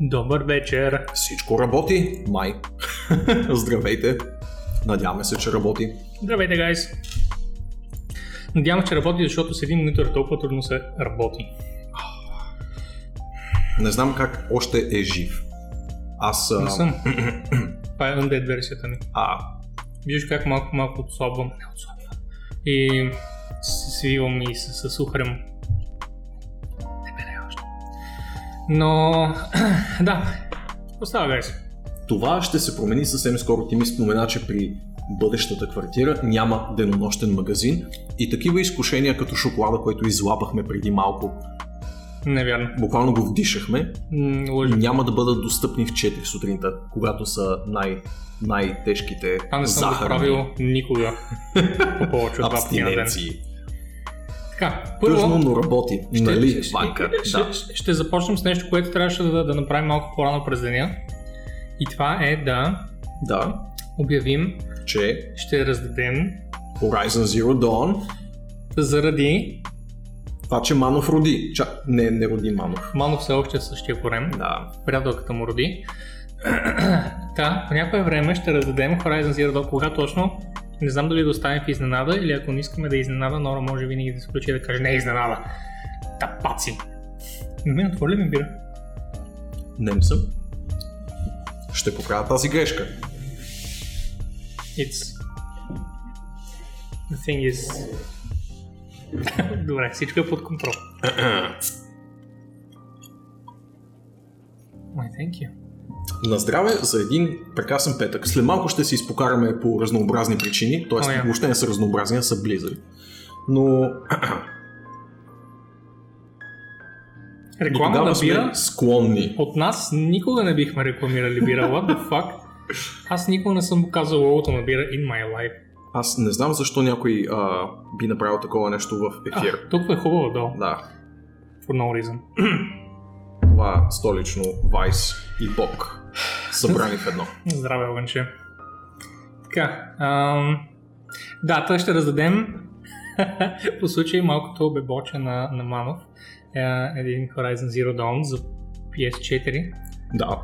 Добър вечер. Всичко работи, май. Здравейте. Надяваме се, че работи. Здравейте, гайс. Надявам, че работи, защото с един монитор толкова трудно се работи. Не знам как още е жив. Аз... Не съм. Това е undead версията ми. А, Виждаш как малко малко отслабвам. Не отслабвам. И се свивам и се съсухрям. Не Но, да. Остава, гайс. това ще се промени съвсем скоро. Ти ми спомена, че при бъдещата квартира няма денонощен магазин и такива изкушения като шоколада, който излапахме преди малко, Невярно. буквално го вдишахме, М, Лъжа. няма да бъдат достъпни в 4 сутринта, когато са най- най-тежките Това не съм го захарни правил никога. По повече от два пъти на ден. Така, Тъжно, първо, но работи. ще, нали, ще, Ванка? ще, Да. ще, ще започнем с нещо, което трябваше да, да направим малко по-рано през деня. И това е да да, обявим, че ще раздадем Horizon Zero Dawn заради Това, че Манов роди. Ча... Не, не роди Манов. Мано все още е същия корем, Да. приятелката му роди. Та, по някое време ще раздадем Horizon Zero Dawn, кога точно, не знам дали да оставим в изненада или ако не искаме да е изненада, Нора може винаги да се включи и да каже не е изненада. Тапаци. Мен отвори ли ми бира? Нем съм. Ще поправя тази грешка. It's... The thing is... Добре, всичко е под контрол. Why, thank you. На здраве за един прекрасен петък. След малко ще се изпокараме по разнообразни причини, т.е. О, я. въобще не са разнообразни, а са близали. Но Реклама на бира склонни. от нас никога не бихме рекламирали бира. What the fuck? Аз никога не съм показал логото на бира in my life. Аз не знам защо някой а, би направил такова нещо в ефир. А, толкова е хубаво, да. Да, For no reason. това столично Вайс и Бог събрани в едно. Здраве, Огънче. Така, ам... да, той ще раздадем по случай малкото бебоче на, на Манов. Е, един Horizon Zero Dawn за PS4. Да,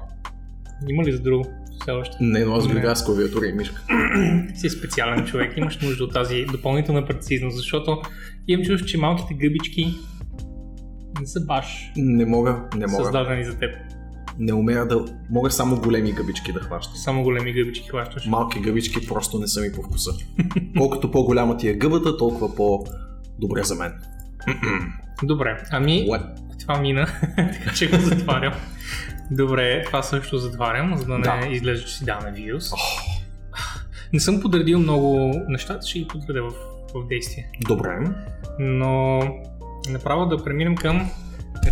Има ли за друго? Все още. не, но аз гледах с клавиатура и мишка. Си специален човек, имаш нужда от тази допълнителна прецизност, защото имам чувство, че малките гъбички не са баш Не мога, не мога. създадени за теб. Не умея да... Мога само големи гъбички да хващам. Само големи гъбички хващаш. Малки гъбички просто не са ми по вкуса. Колкото по-голяма ти е гъбата, толкова по-добре за мен. Добре, ами What? това мина, така че го затварям. Добре, това също затварям, за да не Да. изглежда, че си даваме вирус. Не съм подредил много нещата, ще ги подредя в, в действие. Добре. Но направо да преминем към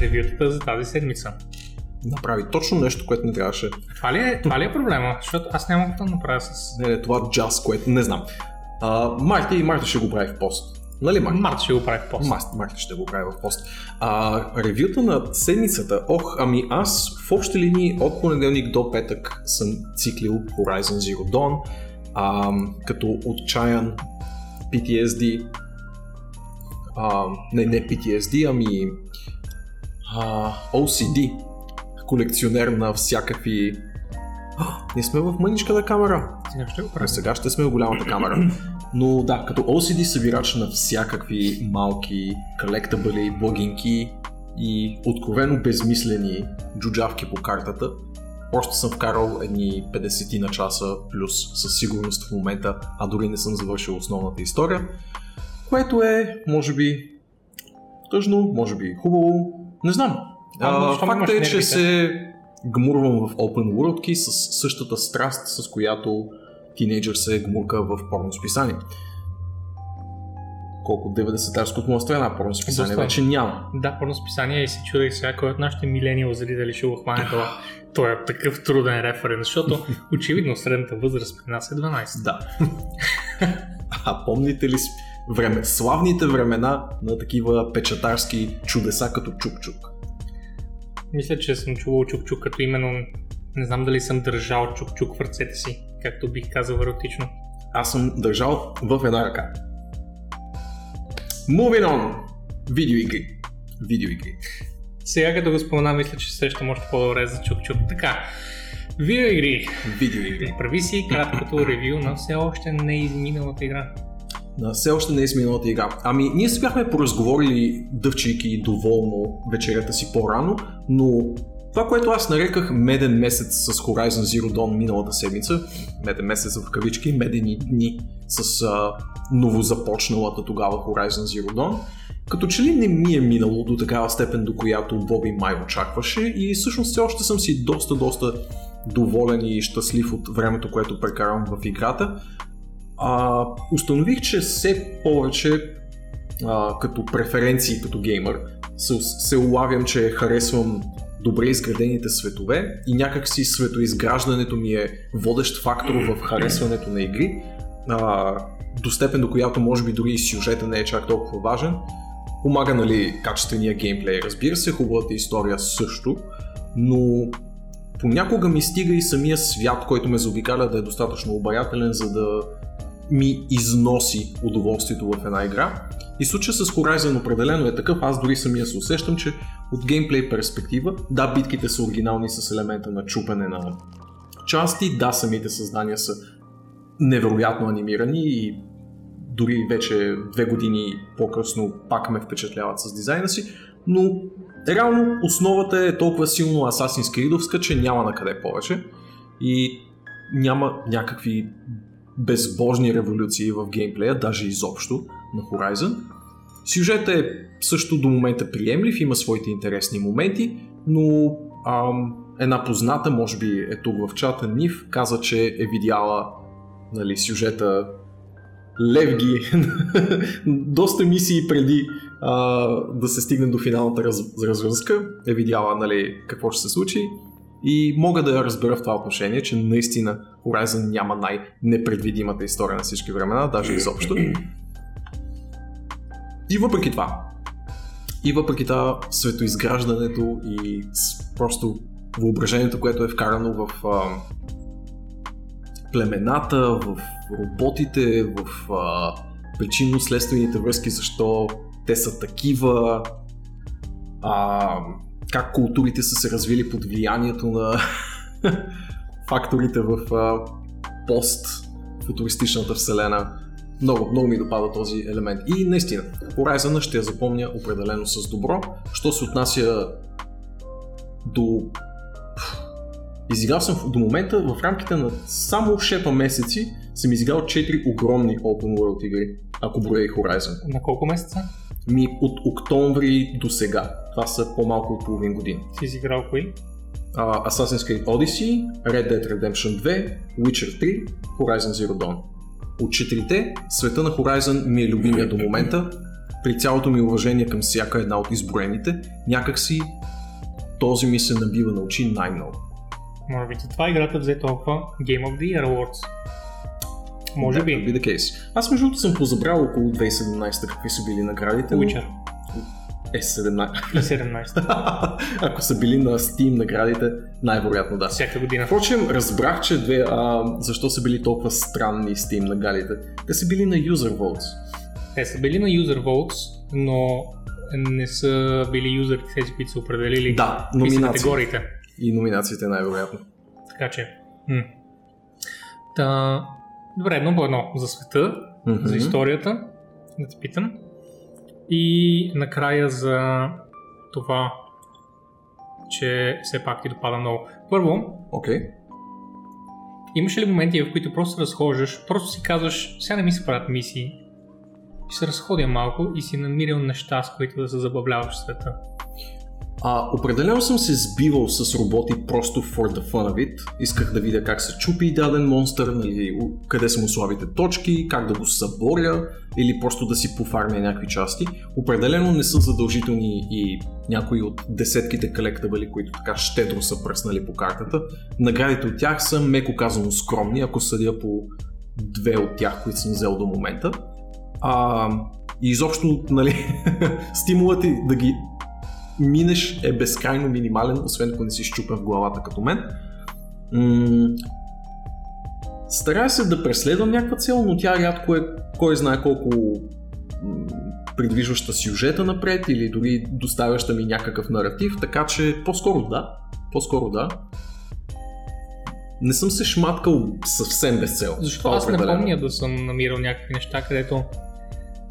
ревютата за тази седмица. Направи точно нещо, което не трябваше. Това ли е, това ли е проблема? Защото аз какво да направя с... Не, не, това джаз, което не знам. А, Марти и Марта ще го прави в пост. Нали, Марти? Март ще го прави в пост. Марти, Марти ще го прави в пост. А, ревюта на седмицата. Ох, ами аз в общи линии от понеделник до петък съм циклил Horizon Zero Dawn. А, като отчаян PTSD. А, не, не PTSD, ами а, OCD. Колекционер на всякакви... А, ние сме в мъничката камера. Сега ще го А правя. сега ще сме в голямата камера. Но да, като OCD събирач на всякакви малки колектабъли, благинки и откровено безмислени джуджавки по картата, просто съм вкарал едни 50 на часа плюс със сигурност в момента, а дори не съм завършил основната история, което е, може би, тъжно, може би хубаво, не знам. А, А, факт е, че нервите? се гмурвам в Open World с същата страст, с която тинейджър се гмурка в порно списание. Колко 90-тарското му е една порно списание вече няма. Да, порно списание и се чудех сега кой от нашите милениал зрители ще го хване това. Той е такъв труден референс, защото очевидно средната възраст при нас е 12. Да. а помните ли време, славните времена на такива печатарски чудеса като Чук-Чук? Мисля, че съм чувал чук-чук, като именно не знам дали съм държал чук-чук в ръцете си, както бих казал еротично. Аз съм държал в една ръка. Moving on! Видеоигри. Видеоигри. Сега като го спомена, мисля, че сещам още по-добре за чук-чук. Така, видеоигри. Видеоигри. Прави си краткото ревю на все още не изминалата игра. Все още не е изминалата игра. Ами, ние си бяхме поразговорили дъвчейки доволно вечерята си по-рано, но това, което аз нареках меден месец с Horizon Zero Dawn миналата седмица, меден месец в кавички, медени дни с а, новозапочналата тогава Horizon Zero Dawn, като че ли не ми е минало до такава степен, до която Боби май очакваше и всъщност все още съм си доста, доста доволен и щастлив от времето, което прекарам в играта. А, установих, че все повече а, като преференции като геймър се, се улавям, че харесвам добре изградените светове и някакси светоизграждането ми е водещ фактор в харесването на игри, а, до степен до която може би дори сюжета не е чак толкова важен. Помага, нали, качествения геймплей, разбира се, хубавата история също, но понякога ми стига и самия свят, който ме заобикаля да е достатъчно обаятелен, за да ми износи удоволствието в една игра. И случая с Horizon определено е такъв, аз дори самия се усещам, че от геймплей перспектива, да, битките са оригинални с елемента на чупене на части, да, самите създания са невероятно анимирани и дори вече две години по-късно пак ме впечатляват с дизайна си, но реално основата е толкова силно Assassin's Creed, че няма на къде повече. И няма някакви безбожни революции в геймплея, даже изобщо на Horizon. Сюжетът е също до момента приемлив, има своите интересни моменти, но ам, една позната, може би е тук в чата, Нив, каза, че е видяла нали, сюжета Левги, доста мисии преди а, да се стигне до финалната раз, развръзка, е видяла нали, какво ще се случи и мога да я разбера в това отношение, че наистина Horizon няма най-непредвидимата история на всички времена, даже изобщо. И въпреки това, и въпреки това светоизграждането и просто въображението, което е вкарано в а, племената, в роботите, в а, причинно-следствените връзки, защо те са такива, а, как културите са се развили под влиянието на факторите в а, пост-футуристичната вселена. Много, много ми допада този елемент. И наистина, Horizon ще я запомня определено с добро. Що се отнася до... Изиграл съм до момента в рамките на само шепа месеци съм изиграл 4 огромни Open World игри, ако броя и Horizon. На колко месеца? Ми от октомври до сега. Това са по-малко от половин година. Си изиграл кои? Uh, Assassin's Creed Odyssey, Red Dead Redemption 2, Witcher 3, Horizon Zero Dawn. От четирите, света на Horizon ми е любимия до момента. При цялото ми уважение към всяка една от изброените, някакси този ми се набива на очи най-много. Може би това играта взе толкова Game of the Year Awards. Може That би. the case. Аз между другото съм позабрал около 2017 какви са били наградите. Witcher. Е, 17. И 17. Ако са били на Steam наградите, най-вероятно да. Всяка година. Впрочем, разбрах, че две, а, защо са били толкова странни Steam наградите. Те са били на User Votes. Те са били на User Votes, но не са били юзерите тези, които са определили Да, номинации. категориите. И номинациите най-вероятно. Така че. М. Та, добре, едно едно за света, Мгм. за историята, да те питам. И накрая за това, че все пак ти допада много. Първо, Окей. имаше ли моменти, в които просто се разхождаш, просто си казваш, сега не ми се правят мисии, ще се разходя малко и си намирал неща, с които да се забавляваш света. А, определено съм се сбивал с роботи просто for the fun of it. Исках да видя как се чупи даден монстър, нали, къде са му слабите точки, как да го съборя или просто да си пофармя някакви части. Определено не са задължителни и някои от десетките колектабали, които така щедро са пръснали по картата. Наградите от тях са меко казано скромни, ако съдя по две от тях, които съм взел до момента. А, и изобщо, нали, стимулът ти да ги минеш е безкрайно минимален, освен ако не си щупен в главата като мен. М- старая се да преследвам някаква цел, но тя рядко е кой знае колко м- придвижваща сюжета напред или дори доставяща ми някакъв наратив, така че по-скоро да. По-скоро да. Не съм се шматкал съвсем без цел. Това аз не помня да съм намирал някакви неща, където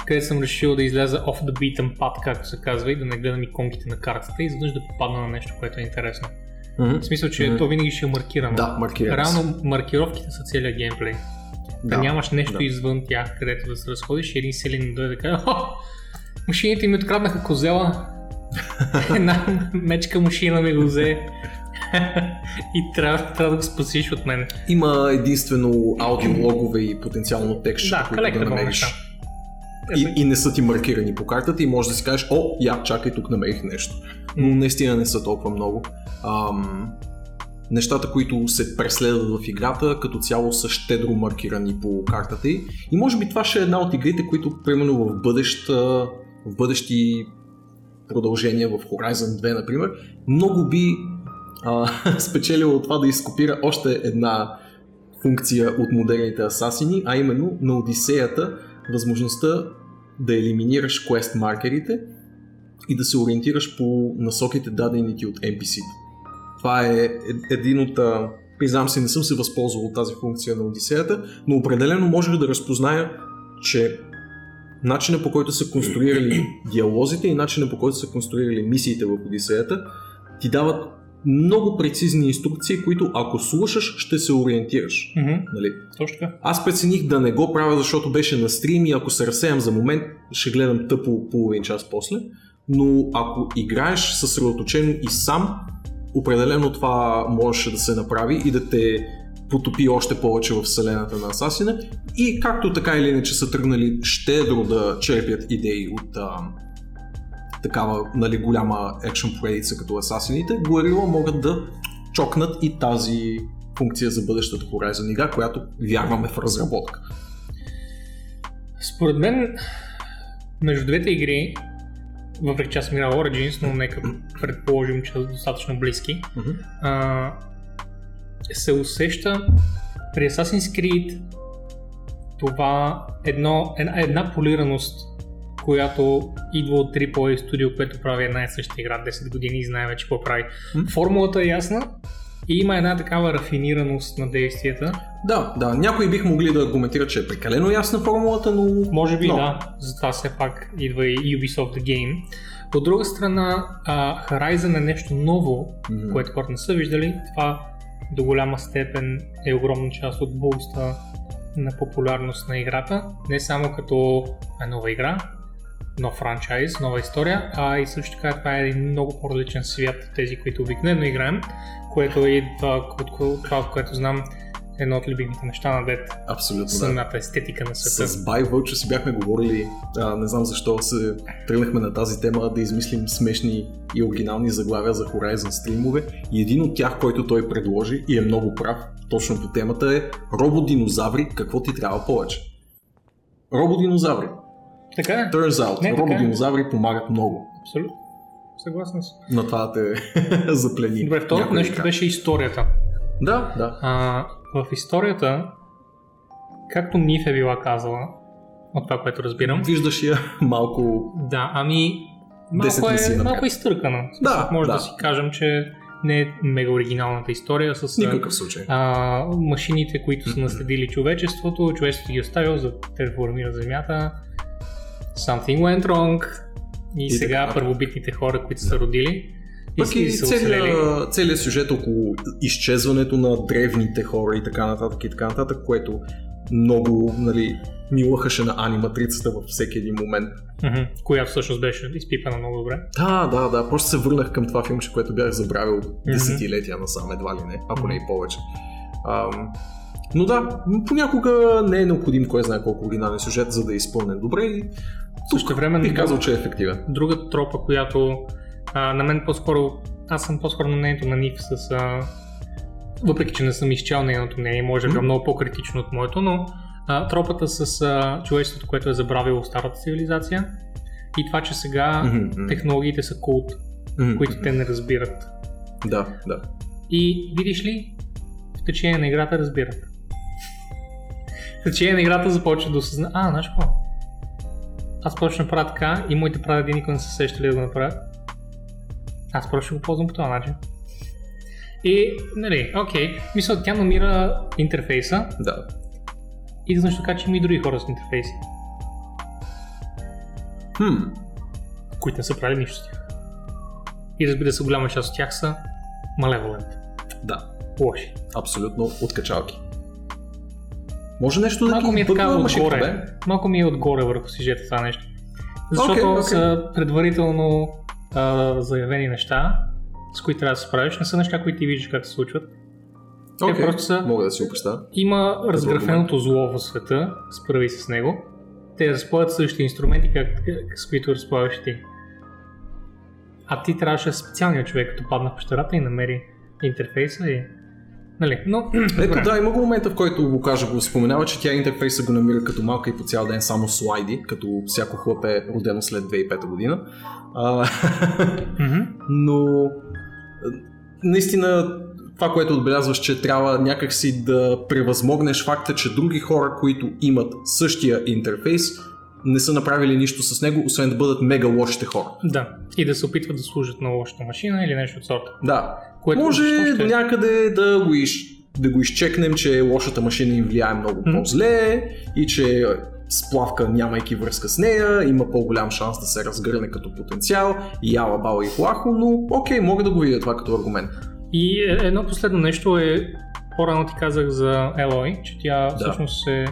където съм решил да изляза off the beaten path, както се казва, и да не гледам иконките на картата и изведнъж да попадна на нещо, което е интересно. Мгм. В смисъл, че Мгм. то винаги ще е маркирано. Да, маркирано. Реално маркировките са целият геймплей. Да, нямаш нещо да. извън тях, където да се разходиш и един селин да дойде да каже, О, машините ми откраднаха козела, една мечка машина ми го взе и трябва, трябва да го спасиш от мен. Има единствено аудиологове и потенциално текст, Да, които да намериш. неща. И, и не са ти маркирани по картата и можеш да си кажеш, о, я, чакай, тук намерих нещо. Но наистина не са толкова много. Ам, нещата, които се преследват в играта, като цяло са щедро маркирани по картата й. И може би това ще е една от игрите, които, примерно в, бъдещ, а, в бъдещи продължения в Horizon 2, например, много би а, спечелило от това да изкопира още една функция от модерните асасини, а именно на Одисеята възможността да елиминираш квест маркерите и да се ориентираш по насоките дадени ти от NPC. Това е ед- един от... а, Признавам се, не съм се възползвал от тази функция на Одисеята, но определено можех да разпозная, че начина по който са конструирали диалозите и начина по който са конструирали мисиите в Одисеята ти дават много прецизни инструкции, които ако слушаш, ще се ориентираш. Мгм, Нали? Точно така. Аз прецених да не го правя, защото беше на стрим и ако се разсеям за момент, ще гледам тъпо половин час после. Но ако играеш съсредоточено и сам, определено това можеше да се направи и да те потопи още повече в вселената на Асасина. И както така или иначе са тръгнали щедро да черпят идеи от а, такава нали, голяма екшен поредица като Асасините, Guerrilla могат да чокнат и тази функция за бъдещата Horizon игра, която вярваме в разработка. Според мен, между двете игри, въпреки че аз съм играл Origins, но нека предположим, че са достатъчно близки, Мгм. а, се усеща при Assassin's Creed това едно, една, една полираност, която идва от AAA студио, което прави една и съща игра 10 години и знае вече какво прави. Формулата е ясна и има една такава рафинираност на действията. Да, да, някои бих могли да аргументират, че е прекалено ясна формулата, но... Може би но. да, затова все пак идва и Ubisoft The Game. От друга страна, а, Horizon е нещо ново, Мгм. което хората не са виждали. Това до голяма степен е огромна част от буста на популярност на играта. Не само като е нова игра, нов франчайз, нова история, а и също така това е един много по-различен свят от тези, които обикновено играем, което е това, от това, от което знам, едно от любимите неща на дет. Абсолютно да. Самата естетика на света. С Бай Вълчо си бяхме говорили, а, не знам защо се тръгнахме на тази тема да измислим смешни и оригинални заглавия за Horizon стримове и един от тях, който той предложи и е много прав точно по темата е рободинозаври, какво ти трябва повече? Рободинозаври. Така е. Turns out, Не, така е. рободинозаври помагат много Абсолютно. Съгласен съм. на това те заплени. Добре, второто нещо игра. беше историята. Да, да. А, в историята, както Ниф е била казала, от това, което разбирам, Виждаш я малко да, ами малко е, малко е изтъркана. Да, може да. да. си кажем, че не е мега оригиналната история с никакъв случай. а, машините, които са наследили човечеството, човечеството ги е оставил за да терформира земята, something went wrong и, И сега така. първобитните хора, които са родили Пък и целият, целият сюжет около изчезването на древните хора и така нататък и така нататък, което много нали, ни лъхаше на аниматрицата във всеки един момент. Мгм, която всъщност беше изпипана много добре. Да, да, да, просто се върнах към това филмче, което бях забравил десетилетия насам, едва ли не, ако не и повече. Ам, но да, понякога не е необходим кой знае колко оригинален сюжет, за да е изпълнен добре и тук Същевременно бих казал, че е ефективен. Друга тропа, която а, на мен по-скоро, аз съм по-скоро на мнението на Нив с... А, въпреки, че не съм изчел нейното мнение, може да е Мгм. много по-критично от моето, но а, тропата с а, човечеството, което е забравило старата цивилизация и това, че сега мгм. технологиите са култ, Мгм, които те не разбират. Да, да. И видиш ли, в течение на играта разбират. В течение на играта започват да осъзна, а, знаеш какво? Аз просто ще направя така и моите прадеди никога не са сещали да го направят. Аз просто ще го ползвам по този начин. И, нали, окей, мисля, тя намира интерфейса Да. и да така, че има и други хора с интерфейси, Хм. които не са правили нищо с тях. И разбира се, голяма част от тях са малеволент. Да. Лоши. Абсолютно откачалки. Може нещо да Малко ми е така отгоре. бе? Малко ми е отгоре върху сюжета това нещо. Защото Окей, окей. са предварително а, заявени неща, с които трябва да се справиш. Не са неща, които ти виждаш как се случват. Те просто са- Мога да си го представя. Има разграфеното зло в света, справи се с него. Те разполагат същите инструменти, как, с които разполагаш ти. А ти трябваше специалният човек, като падна в пещерата и намери интерфейса и... Нали, но... Ето да, има го момента, в който го кажа, го споменава, че тя интерфейса го намира като малка и по цял ден само слайди, като всяко хлапе родено след 2005 година. А, но наистина това, което отбелязваш, че трябва някакси да превъзмогнеш факта, че други хора, които имат същия интерфейс, не са направили нищо с него, освен да бъдат мега лошите хора. Да. И да се опитват да служат на лошата машина или нещо от сорта. Да, Което може ще- до някъде да го, из, да го изчекнем, че лошата машина им влияе много по-зле и че сплавка, нямайки връзка с нея, има по-голям шанс да се разгърне като потенциал и яла, бала и плахо, но окей, мога да го видя това като аргумент. И е- едно последно нещо е, по-рано ти казах за Елой, че тя Да. всъщност е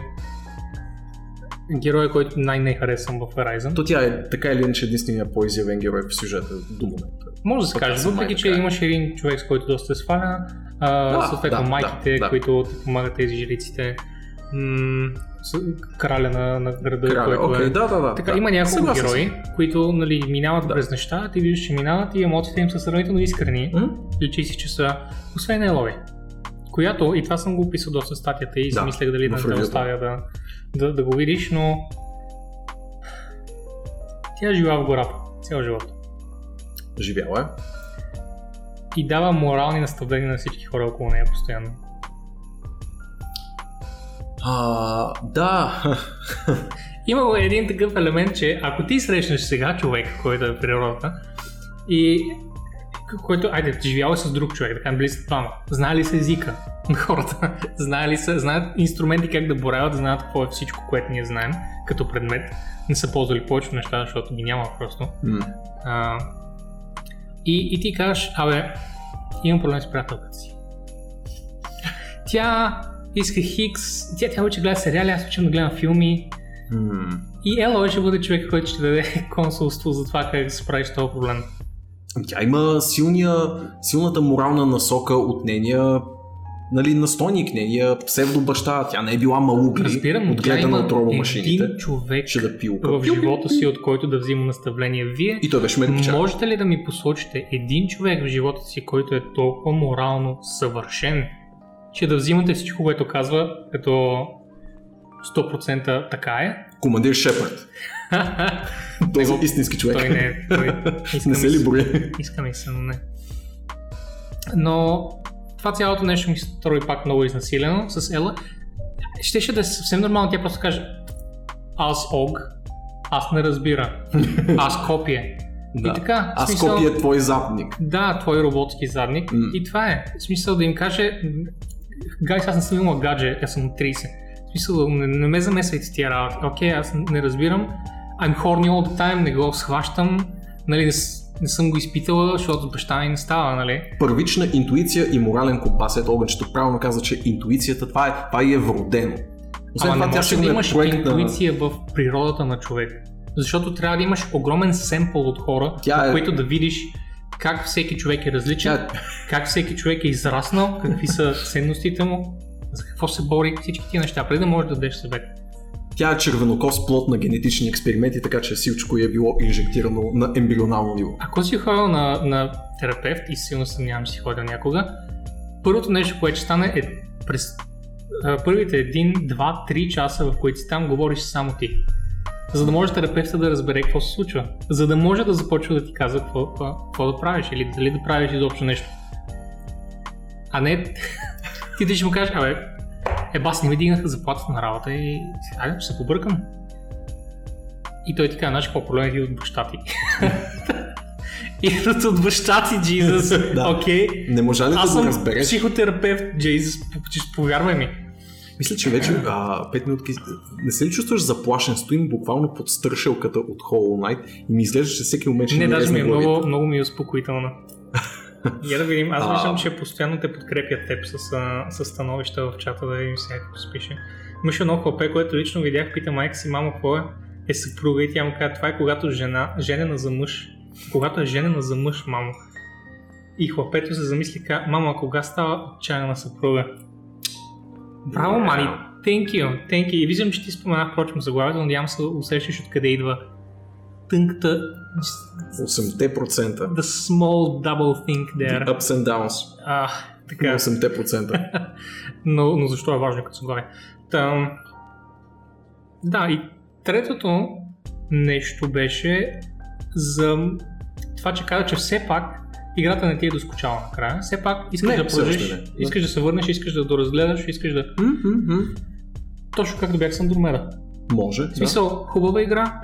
героя, който най-не харесвам в Horizon. То тя е така или иначе единствения по-изявен герой в сюжета до момента. Може да се каже, съм въпреки че имаше един човек, с който доста се сваля, Да, съответно да, майките, да, да. които ти помагат тези жриците, м- краля на, на града, Краля, който окей, е... да, да, да. Така, да. има няколко Съгласен съм. герои, които нали, минават Да. през неща, ти виждаш, че минават и емоциите им са сравнително искрени. М? Личи си, че са, освен Елой, която, и това съм го описал доста статията и Да, си мислех дали да те ревюта. оставя да, да, да го видиш, но тя е в гората, цял живот. Живяла е. И дава морални наставления на всички хора около нея постоянно. А, да. Има един такъв елемент, че ако ти срещнеш сега човек, който е в природата, и който, айде, живял е с друг човек, били са двама, знае ли са езика на хората, знае ли са, знаят инструменти как да боравят, знаят какво е всичко, което ние знаем като предмет, не са ползвали повече неща, защото ги няма просто. М. А, и, и ти кажеш, абе, имам проблем с приятелката си. Тя иска Хикс, тя, тя вече гледа сериали, аз обичам да гледам филми. М. И Ела ще бъде човек, който ще даде консулство за това как да се справиш с този проблем. Тя има силния, силната морална насока от нейния нали, настойник, нейния псевдобаща. Тя не е била малугли, Разбирам, отгледана от робомашините. един човек Ще да пилка. в живота си, от който да взима наставление. Вие И той беше медпечат. можете ли да ми посочите един човек в живота си, който е толкова морално съвършен, че да взимате всичко, което казва, като 100% така е? Командир Шепард. Този Него- истински човек. Той не е. Той не се ли брои? Иска ми се, но не. Но това цялото нещо ми строи пак много изнасилено с Ела. Щеше да е съвсем нормално тя просто каже аз Ог, аз не разбира, аз копие. Да. И така, Аз смисъл- копия твой западник. Да, твой роботски задник. М. И това е. В смисъл да им каже, гайс, аз не съм имал гадже, аз съм 30. В смисъл, не, не ме замесвайте с тия работи. Окей, аз не разбирам. I'm horny all the time, не го схващам. Нали, не, не съм го изпитала, защото баща ми не става, нали? Първична интуиция и морален компас. Ето Огънчето правилно каза, че интуицията, това е, това е вродено. Освен Ама не това, тя може да е имаш проект на... интуиция в природата на човек. Защото трябва да имаш огромен семпъл от хора, Тя е- които да видиш как всеки човек е различен, Тя- как всеки човек е израснал, какви са ценностите му, за какво се бори, всички тия неща, преди да можеш да дадеш съвет. Тя е червенокос плод на генетични експерименти, така че всичко е било инжектирано на ембрионално ниво. Ако си ходил на, на терапевт и силно съмнявам, си ходил някога, първото нещо, което ще стане е през а, първите един, два, три часа, в които си там, говориш само ти. За да може терапевта да разбере какво се случва. За да може да започва да ти казва какво, какво да правиш или дали да правиш изобщо нещо. А не ти да ще му кажеш, абе, е бас, не ми дигнаха заплатата на работа и айде, ще се побъркам. И той ти казва, знаеш какво проблем е от баща ти? Идват от баща ти, Джизус. Да. Окей. Не можа ли да Аз го съм разбереш? психотерапевт, Джизус. Повярвай ми. Мисля, че вече а, 5 минутки. Не се ли чувстваш заплашен? Стоим буквално под стършелката от Hollow Knight и ми изглежда, че всеки момент ще Не, даже ми е много, много ми е успокоителна. Я да видим, аз виждам, че постоянно те подкрепят теб с, с становища в чата, да видим сега какво пише. Имаше едно хлапе, което лично видях, пита майка си, мамо, какво е? Е съпруга и тя му каза, това е когато жена, женена за мъж. Когато е женена за мъж, мамо. И хлапето се замисли, каза, мамо, а кога става чайна на съпруга? Браво, Yeah. Мали! Thank you, thank you. И виждам, че ти споменах, впрочем, заглавието, надявам се усещаш откъде идва тънката 8%. the small double think there. Ups and downs. А, така. 8%. Но, но защо е важно като заглавие? Та, да, и третото нещо беше за това, че каза, че все пак играта не ти е доскочала накрая. Все пак искаш Не, да продължиш, не. Да. искаш да се върнеш, искаш да доразгледаш, искаш да... Точно както бях с Андромеда. Може. В смисъл, хубава игра,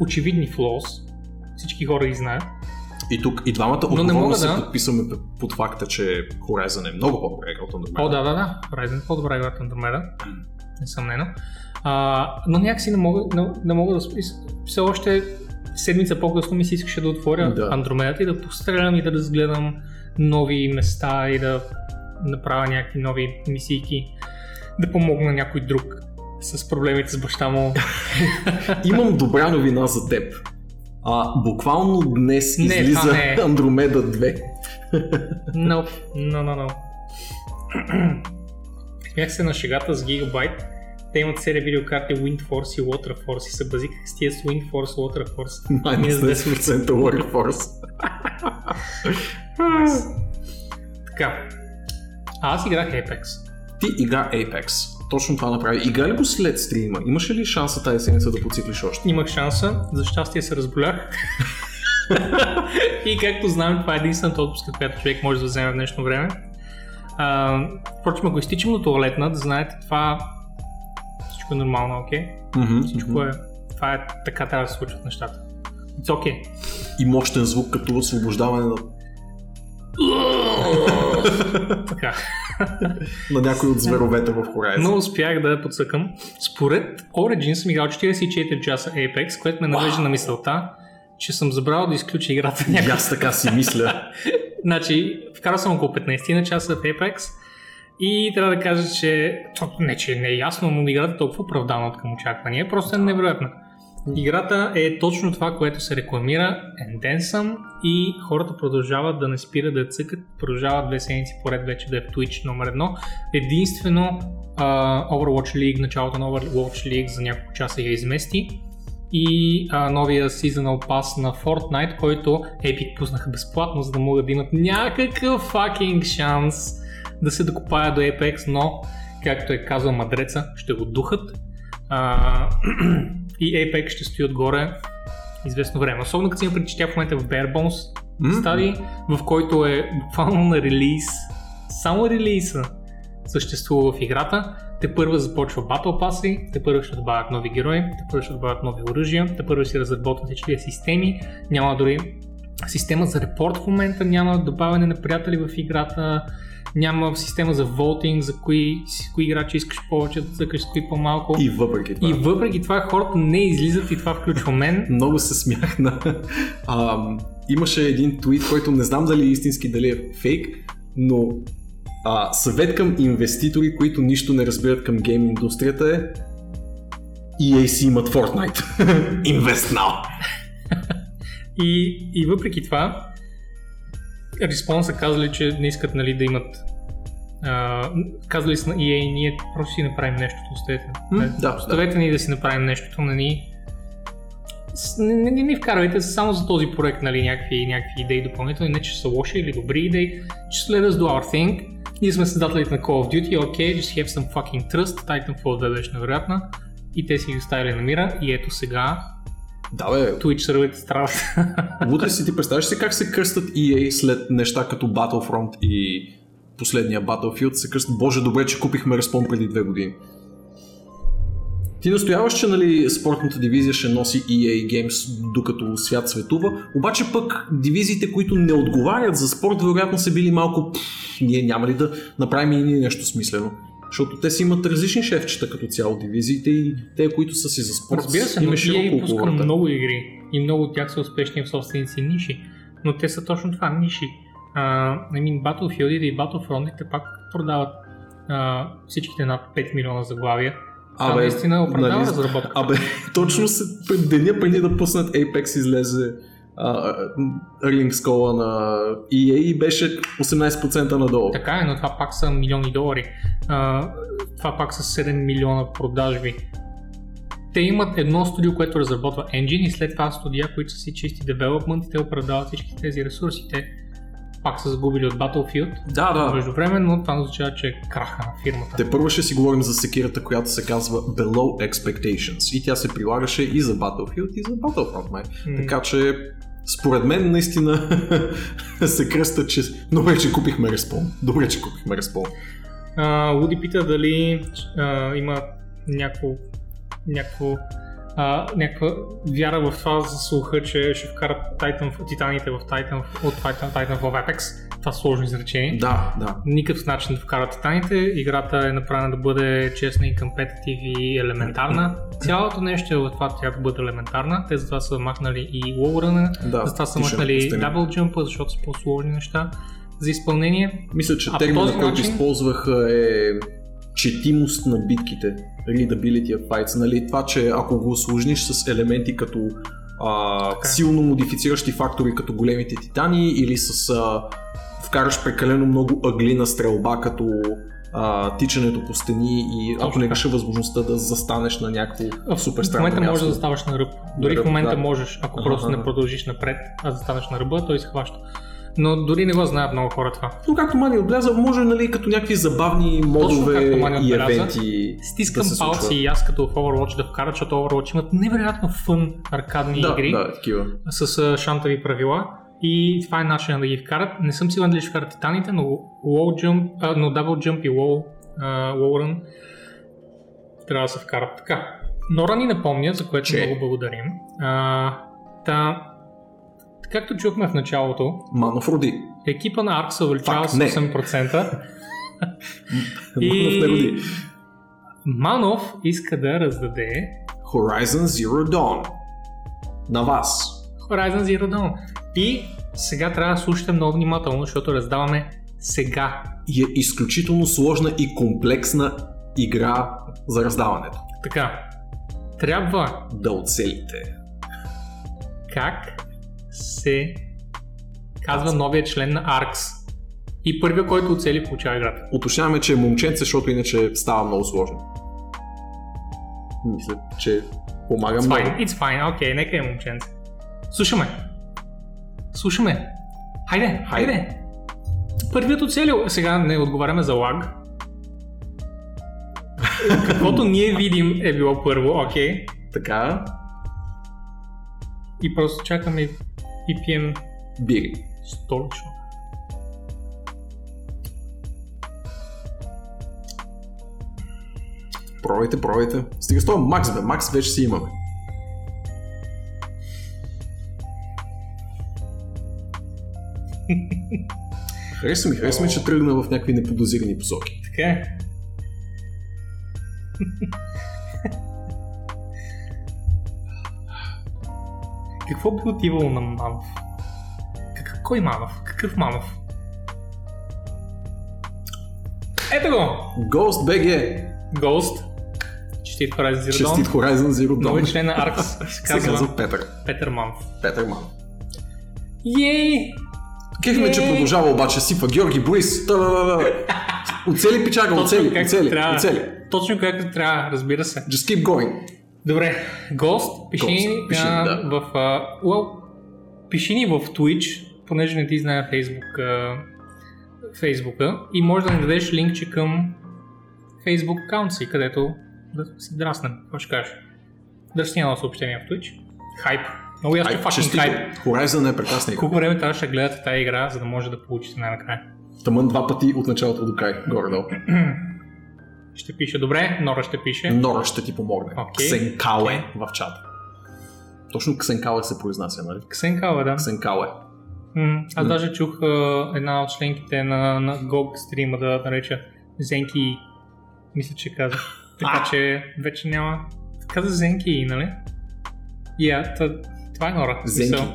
очевидни флоус, всички хора ги знаят. И тук и двамата Но не отговорно мога се да- подписваме под факта, че Horizon е много по-добра игра от Andromeda. О, да, да, да. Horizon е по-добра игра от Andromeda. Несъмнено. А, но някакси не мога, не, не мога да... Все още седмица по-късно ми се искаше да отворя Да. Андромедата и да пострелям и да разгледам нови места и да направя някакви нови мисийки. Да помогна на някой друг с проблемите с баща му. Имам добра новина за теб. А, буквално днес Не, излиза не е. Andromeda 2. No, no, no, no. Смях се на шегата с Gigabyte. Те имат серия видеокарти Wind Force и Water Force и се базиках с тия с Wind Force, Water Force. Minus 10% Warrior Force. Така. А аз играх Apex. Ти игра Apex. Точно това направи. Игра ли го след стрима? Имаше ли шанса тази седмица да поциклиш още? Имах шанса, за щастие се разболях. и както знаем, това е единствената отпуска, която човек може да вземе в днешно време. А, впрочем, ако изтичам до туалетна, да знаете, това всичко е нормално, окей? Мгм, Всичко мгм. е, това е, така трябва да се случват нещата. It's okay. И мощен звук като освобождаване на, така. На някой от зверовете в Horizon. Но успях да подсъкам. Според Origin съм играл 44 часа Apex, което ме навежда на мисълта, че съм забрал да изключа играта някакъв аз така си мисля. Значи, вкарал съм около 15 на часа в Apex и трябва да кажа, че не, че не е ясно, но играта е толкова оправдана от към очаквания, просто е невероятна. Играта е точно това, което се рекламира. Then some и хората продължават да не спират да цъкат, продължават две седмици поред вече да е Twitch номер едно. Единствено uh, Overwatch League, началото на Overwatch League за няколко часа я измести. И а, новия Seasonal Pass на Fortnite, който Epic пуснаха безплатно, за да могат да имат някакъв fucking шанс да се докопая до Apex, но както е казал Мадреца, ще го духат. А, и Apex ще стои отгоре известно време. Особено като си има преди, че тя в момента е в Bare Bones М? стадий, в който е буквално на релиз, само релиза съществува в играта. Те първа започва Battle Pass, те първа ще добавят нови герои, те първа ще добавят нови оръжия, те първа ще разработват всички системи, няма дори система за репорт в момента, няма добавяне на приятели в играта, няма система за волтинг, за кои, с кои играчи искаш повече да цъкаш, с кои по-малко. И въпреки това. И въпреки това хората не излизат и това включва мен. Много се смях на... А, имаше един твит, който не знам дали е истински, дали е фейк, но а, съвет към инвеститори, които нищо не разбират към гейм индустрията е EA си имат Fortnite. Invest now! И, и въпреки това, Respawn са казали, че не искат нали, да имат. А, казали са на EA, ние просто си направим нещо, оставете. М, да, оставете ни да си направим нещо, не ни. Не, не, не ни вкарвайте само за този проект нали, някакви, някакви идеи допълнителни, не че са лоши или добри идеи. Just let us do our thing. Ние сме създателите на Call of Duty, ok, just have some fucking trust. Titanfall 2 беше невероятна. И те си ги оставили на мира. И ето сега Да, бе, Twitch серверите страдат. ли си ти представяш си как се кръстат EA след неща като Battlefront и последния Battlefield се кръстат. Боже, добре, че купихме Respawn преди две години. Ти настояваш, че нали, спортната дивизия ще носи EA Games докато свят светува, обаче пък дивизиите, които не отговарят за спорт, вероятно са били малко «Пф, ние няма ли да направим и ние нещо смислено. Защото те си имат различни шефчета като цяло дивизиите и те, които са си за спорт, Разбира се, но EA пуска много игри и много от тях са успешни в собствените си ниши. Но те са точно това, ниши. А, I mean, Battlefield и Battlefront пак продават а, всичките над 5 милиона заглавия. Това наистина оправдава нали, разработката. Абе, точно се, деня преди да пуснат Apex излезе а, Earning Score на EA и беше 18% надолу. Така е, но това пак са милиони долари. А, това пак са 7 милиона продажби. Те имат едно студио, което разработва engine и след това студия, които са си чисти development и те оправдават всички тези ресурси. Те пак са загубили от Battlefield. Да, да. Междувременно това означава, че е краха на фирмата. Те първо ще си говорим за секирата, която се казва Below Expectations и тя се прилагаше и за Battlefield и за Battlefront май. М. Така че според мен наистина се кръста, че добре, че купихме Respawn. Добре, че купихме Respawn. Луди пита дали а, има някакво, някакво а, някаква вяра в това за слуха, че ще вкарат Titan, титаните в Titan, от Titan, Titan в Apex. Това е сложно изречение. Да, да. Никакъв начин да вкарат титаните. Играта е направена да бъде честна и компетитив и елементарна. Цялото нещо е в това тя да бъде елементарна. Те затова са махнали и wallrun, да затова са махнали double jump, защото са по-сложни неща за изпълнение. Мисля, че този който използваха е четимост на битките. Readability of fights. Нали? Това, че ако го осложниш с елементи като а, Така е. силно модифициращи фактори като големите титани или с а, вкараш прекалено много ъглина стрелба като а, тичането по стени и ако не имаш възможността да застанеш на някакво супер в странно момента място. можеш да заставаш на ръб. Дори ръб, в момента да. можеш, ако Аха, просто не аха. продължиш напред, а застанеш на ръба, той се хваща. Но дори не го знаят много хора това. Но както Мани отбеляза, може нали, като някакви забавни модове и евенти Стискам да палци и аз като в Overwatch да вкарат, защото Overwatch имат невероятно фън аркадни Да, игри да, такива. с шантави правила. И това е начинът да ги вкарат. Не съм сигурен дали ще вкарат титаните, но wall jump, а, но double jump и wall, а, wall run трябва да се вкарат така. Нора ни напомня, за което Че? много благодарим. А, та, както чухме в началото, Манов роди. екипа на Ark се увеличава с не. 8%. Манов не роди. Манов иска да раздаде Horizon Zero Dawn. На вас. Horizon Zero Dawn. И сега трябва да слушате много внимателно, защото раздаваме сега. И е изключително сложна и комплексна игра за раздаването. Така, трябва Да оцелите. как се казва новия член на ARX. И първия, който оцели, получава играта. Уточняваме, че е момченце, защото иначе става много сложно. Мисля, че помага It's много. fine, it's fine, окей, okay, нека е момченце. Слушаме. Слушаме. Хайде, хайде. Първият оцелил. Сега не отговаряме за лаг. Каквото ние видим е било първо, окей. Така, И просто чакаме и пием бири. столично. Пробайте, пробайте. Стига с това Макс, бе. Макс вече си имаме. Хареса ми, хареса ми, че тръгна в някакви неподозирани посоки. Така е. Какво би отивало на Манов? Какъв, кой Манов? Какъв Манов? Ето го! Ghost BG. Ghost. Честит Horizon Zero Честит Dawn. Horizon Zero Нови Dawn. член на Arx се Се казва казва Петър. Петър Манов. Петър Ман. Ей! Кефме, че продължава обаче сипа Георги Борис. Оцели пичага, оцели, оцели, оцели. Точно както трябва, разбира се. Just keep going. Добре, Ghost, пиши, Ghost, пиши, а, да. в, а, well, пиши ни в Twitch, понеже не ти знае Facebook, а, Фейсбука и може да ни дадеш линкче към Facebook аккаунт си, където да си драснем. Какво ще кажеш? Дръсни едно съобщение в Twitch. Хайп. Много ясно честито. хайп. Horizon е прекрасна игра. Колко време трябваше да гледате тази игра, за да може да получите най-накрая? Тъмън два пъти от началото до край, горе-долу. Ще пише добре, Нора ще пише. Нора ще ти помогне. Окей. Ксенкале в чата. Точно Ксенкале се произнася, нали? Ксенкава, да. Ксенкале. М, Аз М. даже чух а, една от членките на, на GOG стрима да нареча Зенки, мисля, че каза. Така А. че вече няма. Каза Зенки, нали? Я, yeah, това е Нора. Зенки.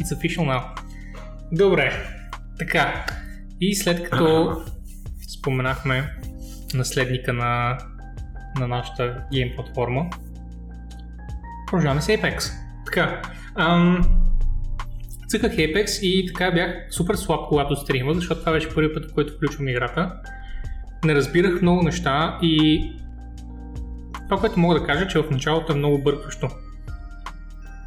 It's official now. Добре. Така. И след като споменахме наследника на, на нашата гейм платформа, продължаваме с Apex. Така. Ам, цъках Apex и така бях супер слаб, когато стримах, защото това беше първият път, в който включвам играта. Не разбирах много неща и това, което мога да кажа, че в началото е много бъркващо,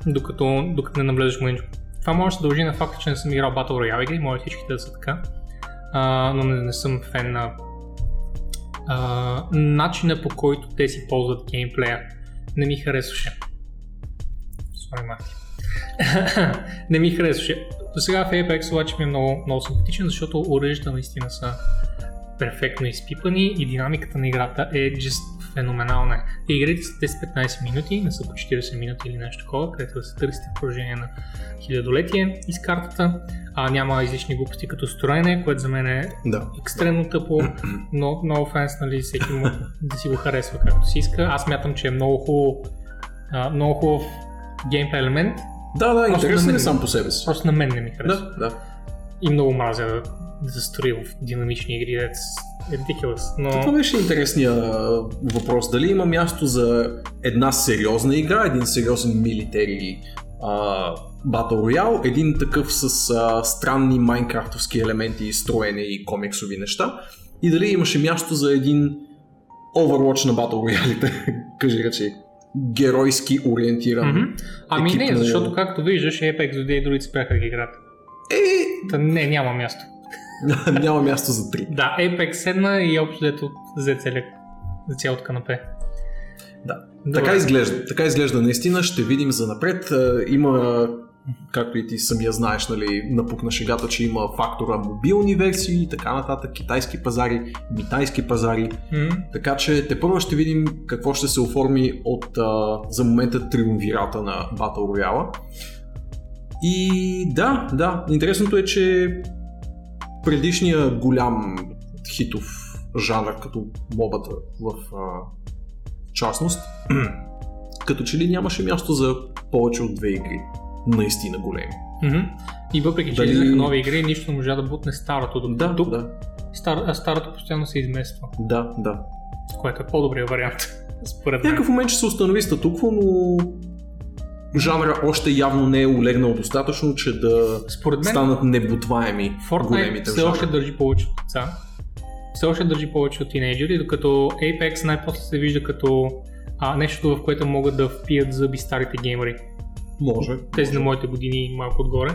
докато, докато не навлезеш мъничко. Това може да се дължи на факта, че не съм играл Battle Royale игри, може всичките да са така, а, но не, не съм фен на начина по който те си ползват геймплея. Не ми харесваше. Sorry, не ми харесваше. До сега в Apex обаче ми е много, много симпатичен, защото оръжията наистина са перфектно изпипани и динамиката на играта е just феноменална. И игрите са 10-15 минути, не са по 40 минути или нещо такова, където да се търсите в продължение на хилядолетие из картата. А, няма излишни глупости като строене, което за мен е Да. екстремно тъпо, но много фенс, нали, всеки му да си го харесва както си иска. Аз мятам, че е много хубаво, а, много хубав геймплей елемент, Да, да, интересен е сам по себе си. просто на мен не ми харесва. Да, да. И много мразя да, строи в динамични игри, ridiculous. Това Но беше интересния а, въпрос. Дали има място за една сериозна игра, един сериозен милитери Battle Royale, един такъв с а, странни майнкрафтовски елементи и строене и комиксови неща, и дали имаше място за един Overwatch на Battle Royale, кажи речи, геройски ориентиран. Мгм. ами не, защото както виждаш, Apex дойде и другите спряха да ги играят. Е, Та не, няма място. няма място за три. Да, Apex седна и общо дето взе за цялото канапе. Да. Добре. Така изглежда. Така изглежда наистина. Ще видим за напред. Е, Има, както и ти самия знаеш, нали, напук на шегата, че има фактора мобилни версии и така нататък, китайски пазари, митайски пазари. М, Така че те първо ще видим какво ще се оформи от а, за момента триумвирата на Battle Royale. И да, да, интересното е, че предишния голям хитов жанр, като мобата в а, частност, като че ли нямаше място за повече от две игри. Наистина големи. И въпреки, че Дали- излизаха нови игри, нищо не можа да бутне старото. Докато Да, тук да, Стар, старото постоянно се измества, да, да. което е по-добрият вариант, според мен. някакъв момент ще се установи статукво, но жанра още явно не е улегнал достатъчно, че да Според мен станат небутваеми Fortnite големите все още държи повече от деца. Все още държи повече от тинейджери, докато Apex най-после се вижда като а, нещо, в което могат да впият зъби старите геймери. Може. Тези на моите години малко отгоре.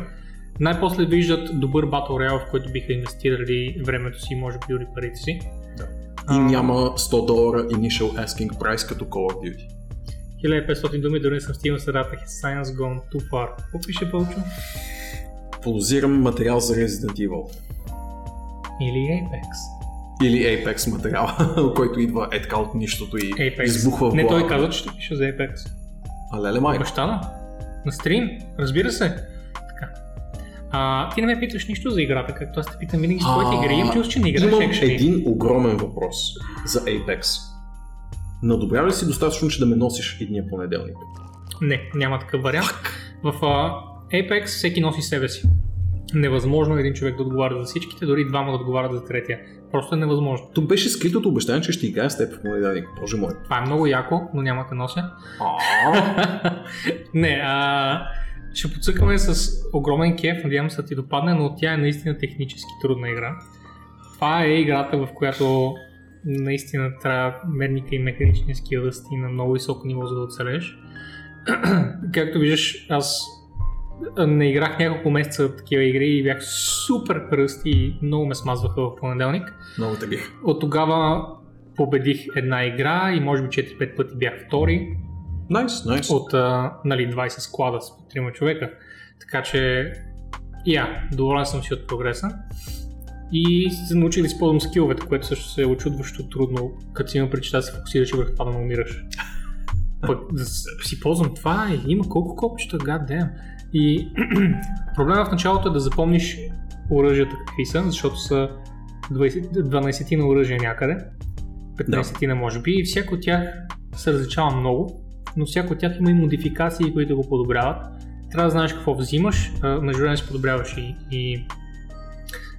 Най-после виждат добър Battle Royale, в който биха инвестирали времето си може би дори парите си. Да. А, И няма 100 долара initial asking price като Call of Duty. 1500 думи, дори не съм стигнал средата. His science gone too far. Какво пише Пълчо? Подозирам материал за Resident Evil. Или Apex. Или Apex материал, който идва е така от нищото и Apex. избухва в Не, той каза, че ще пише за Apex. А леле майко. Баща на? Стрим? Разбира се. Така. А, ти не ме питаш нищо за играта, както аз те питам винаги за твоите игри. Имам чувство, че не играеш Имам екшени. един огромен въпрос за Apex. Надобрява ли си достатъчно, че да ме носиш едния понеделник? Не, няма такъв вариант. В а, Apex всеки носи себе си. Невъзможно е един човек да отговаря за всичките, дори двама да отговарят за третия. Просто е невъзможно. То беше скритото обещание, че ще играя с теб в понеделник. Боже мой. Това е много яко, но няма да нося. Не, а, ще подсъкаме с огромен кеф, надявам се да ти допадне, но тя е наистина технически трудна игра. Това е играта, в която наистина трябва мерника и механичния скил да сти на много високо ниво, за да оцелеш. Както виждаш, аз не играх няколко месеца такива игри и бях супер пръсти и много ме смазваха в понеделник. много те бих. От тогава победих една игра и може би 4-5 пъти бях втори Найс, найс. от а, нали, 20 склада с по 3 човека. Така че, я, доволен съм си от прогреса. И се научили да използвам скиловете, което също се е очудващо трудно, като си има причета да се фокусираш и върху това да не умираш. Пък да си ползвам това и има колко копчета, гад damn. И проблема в началото е да запомниш оръжията какви са, защото са 20, 12 на оръжия някъде, 15 да. на може би, и всяко от тях се различава много, но всяко от тях има и модификации, които го подобряват. Трябва да знаеш какво взимаш, между време си подобряваш и, и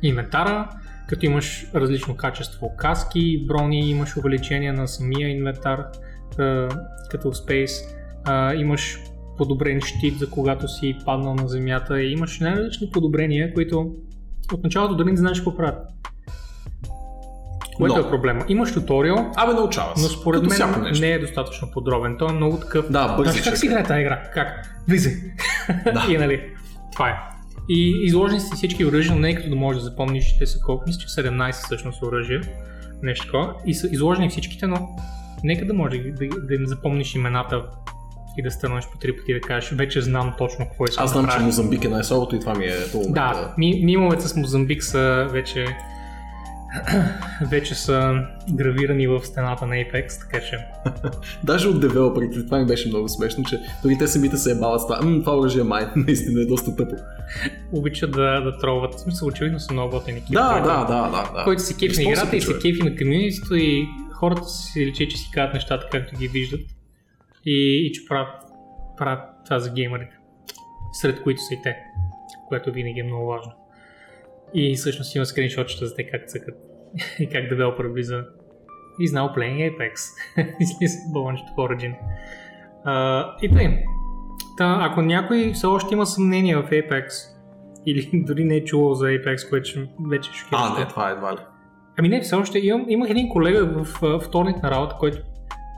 инвентара, като имаш различно качество каски, брони, имаш увеличение на самия инвентар, като в Space, имаш подобрен щит за когато си паднал на земята и имаш най-различни подобрения, които от началото дори не знаеш какво правят. Което но. е проблема. Имаш туториал, Абе, научава но според мен не е достатъчно подробен. Той е много такъв. Да, бързи. Как си играе тази игра? Как? Влизай. Да. и нали, това е. И изложени си всички оръжия, но не е като да можеш да запомниш, те са колко, мисля, че 17 всъщност оръжия, нещо такова. И са изложени всичките, но нека да може да, да, да им запомниш имената и да стърнеш по три пъти да кажеш, вече знам точно какво искам Аз знам, да че Мозамбик е най-слабото и това ми е до Да, ми, мимовете с Мозамбик са вече вече са гравирани в стената на Apex, така че... Даже от девелоперите, това ми беше много смешно, че дори те самите се ебават с това. М, това оръжие май, наистина е доста тъпо. Обичат да, да троват, в смисъл очевидно са много готини екипи. Да, да, да, да, да. Който си кефи на играта и си кефи на комьюнитито и хората си личи, че си казват нещата както ги виждат и, и че правят, правят това за геймерите, сред които са и те, което винаги е много важно. И всъщност има скриншотчета за те как цъкат и как девелопър влиза He's now playing Apex. Излиза балончето в Origin. Uh, и тъй. Та, ако някой все още има съмнение в Apex, или дори не е чувал за Apex, което вече ще А, не, това е едва ли. Ами не, все още имам, имах един колега в uh, вторник на работа, който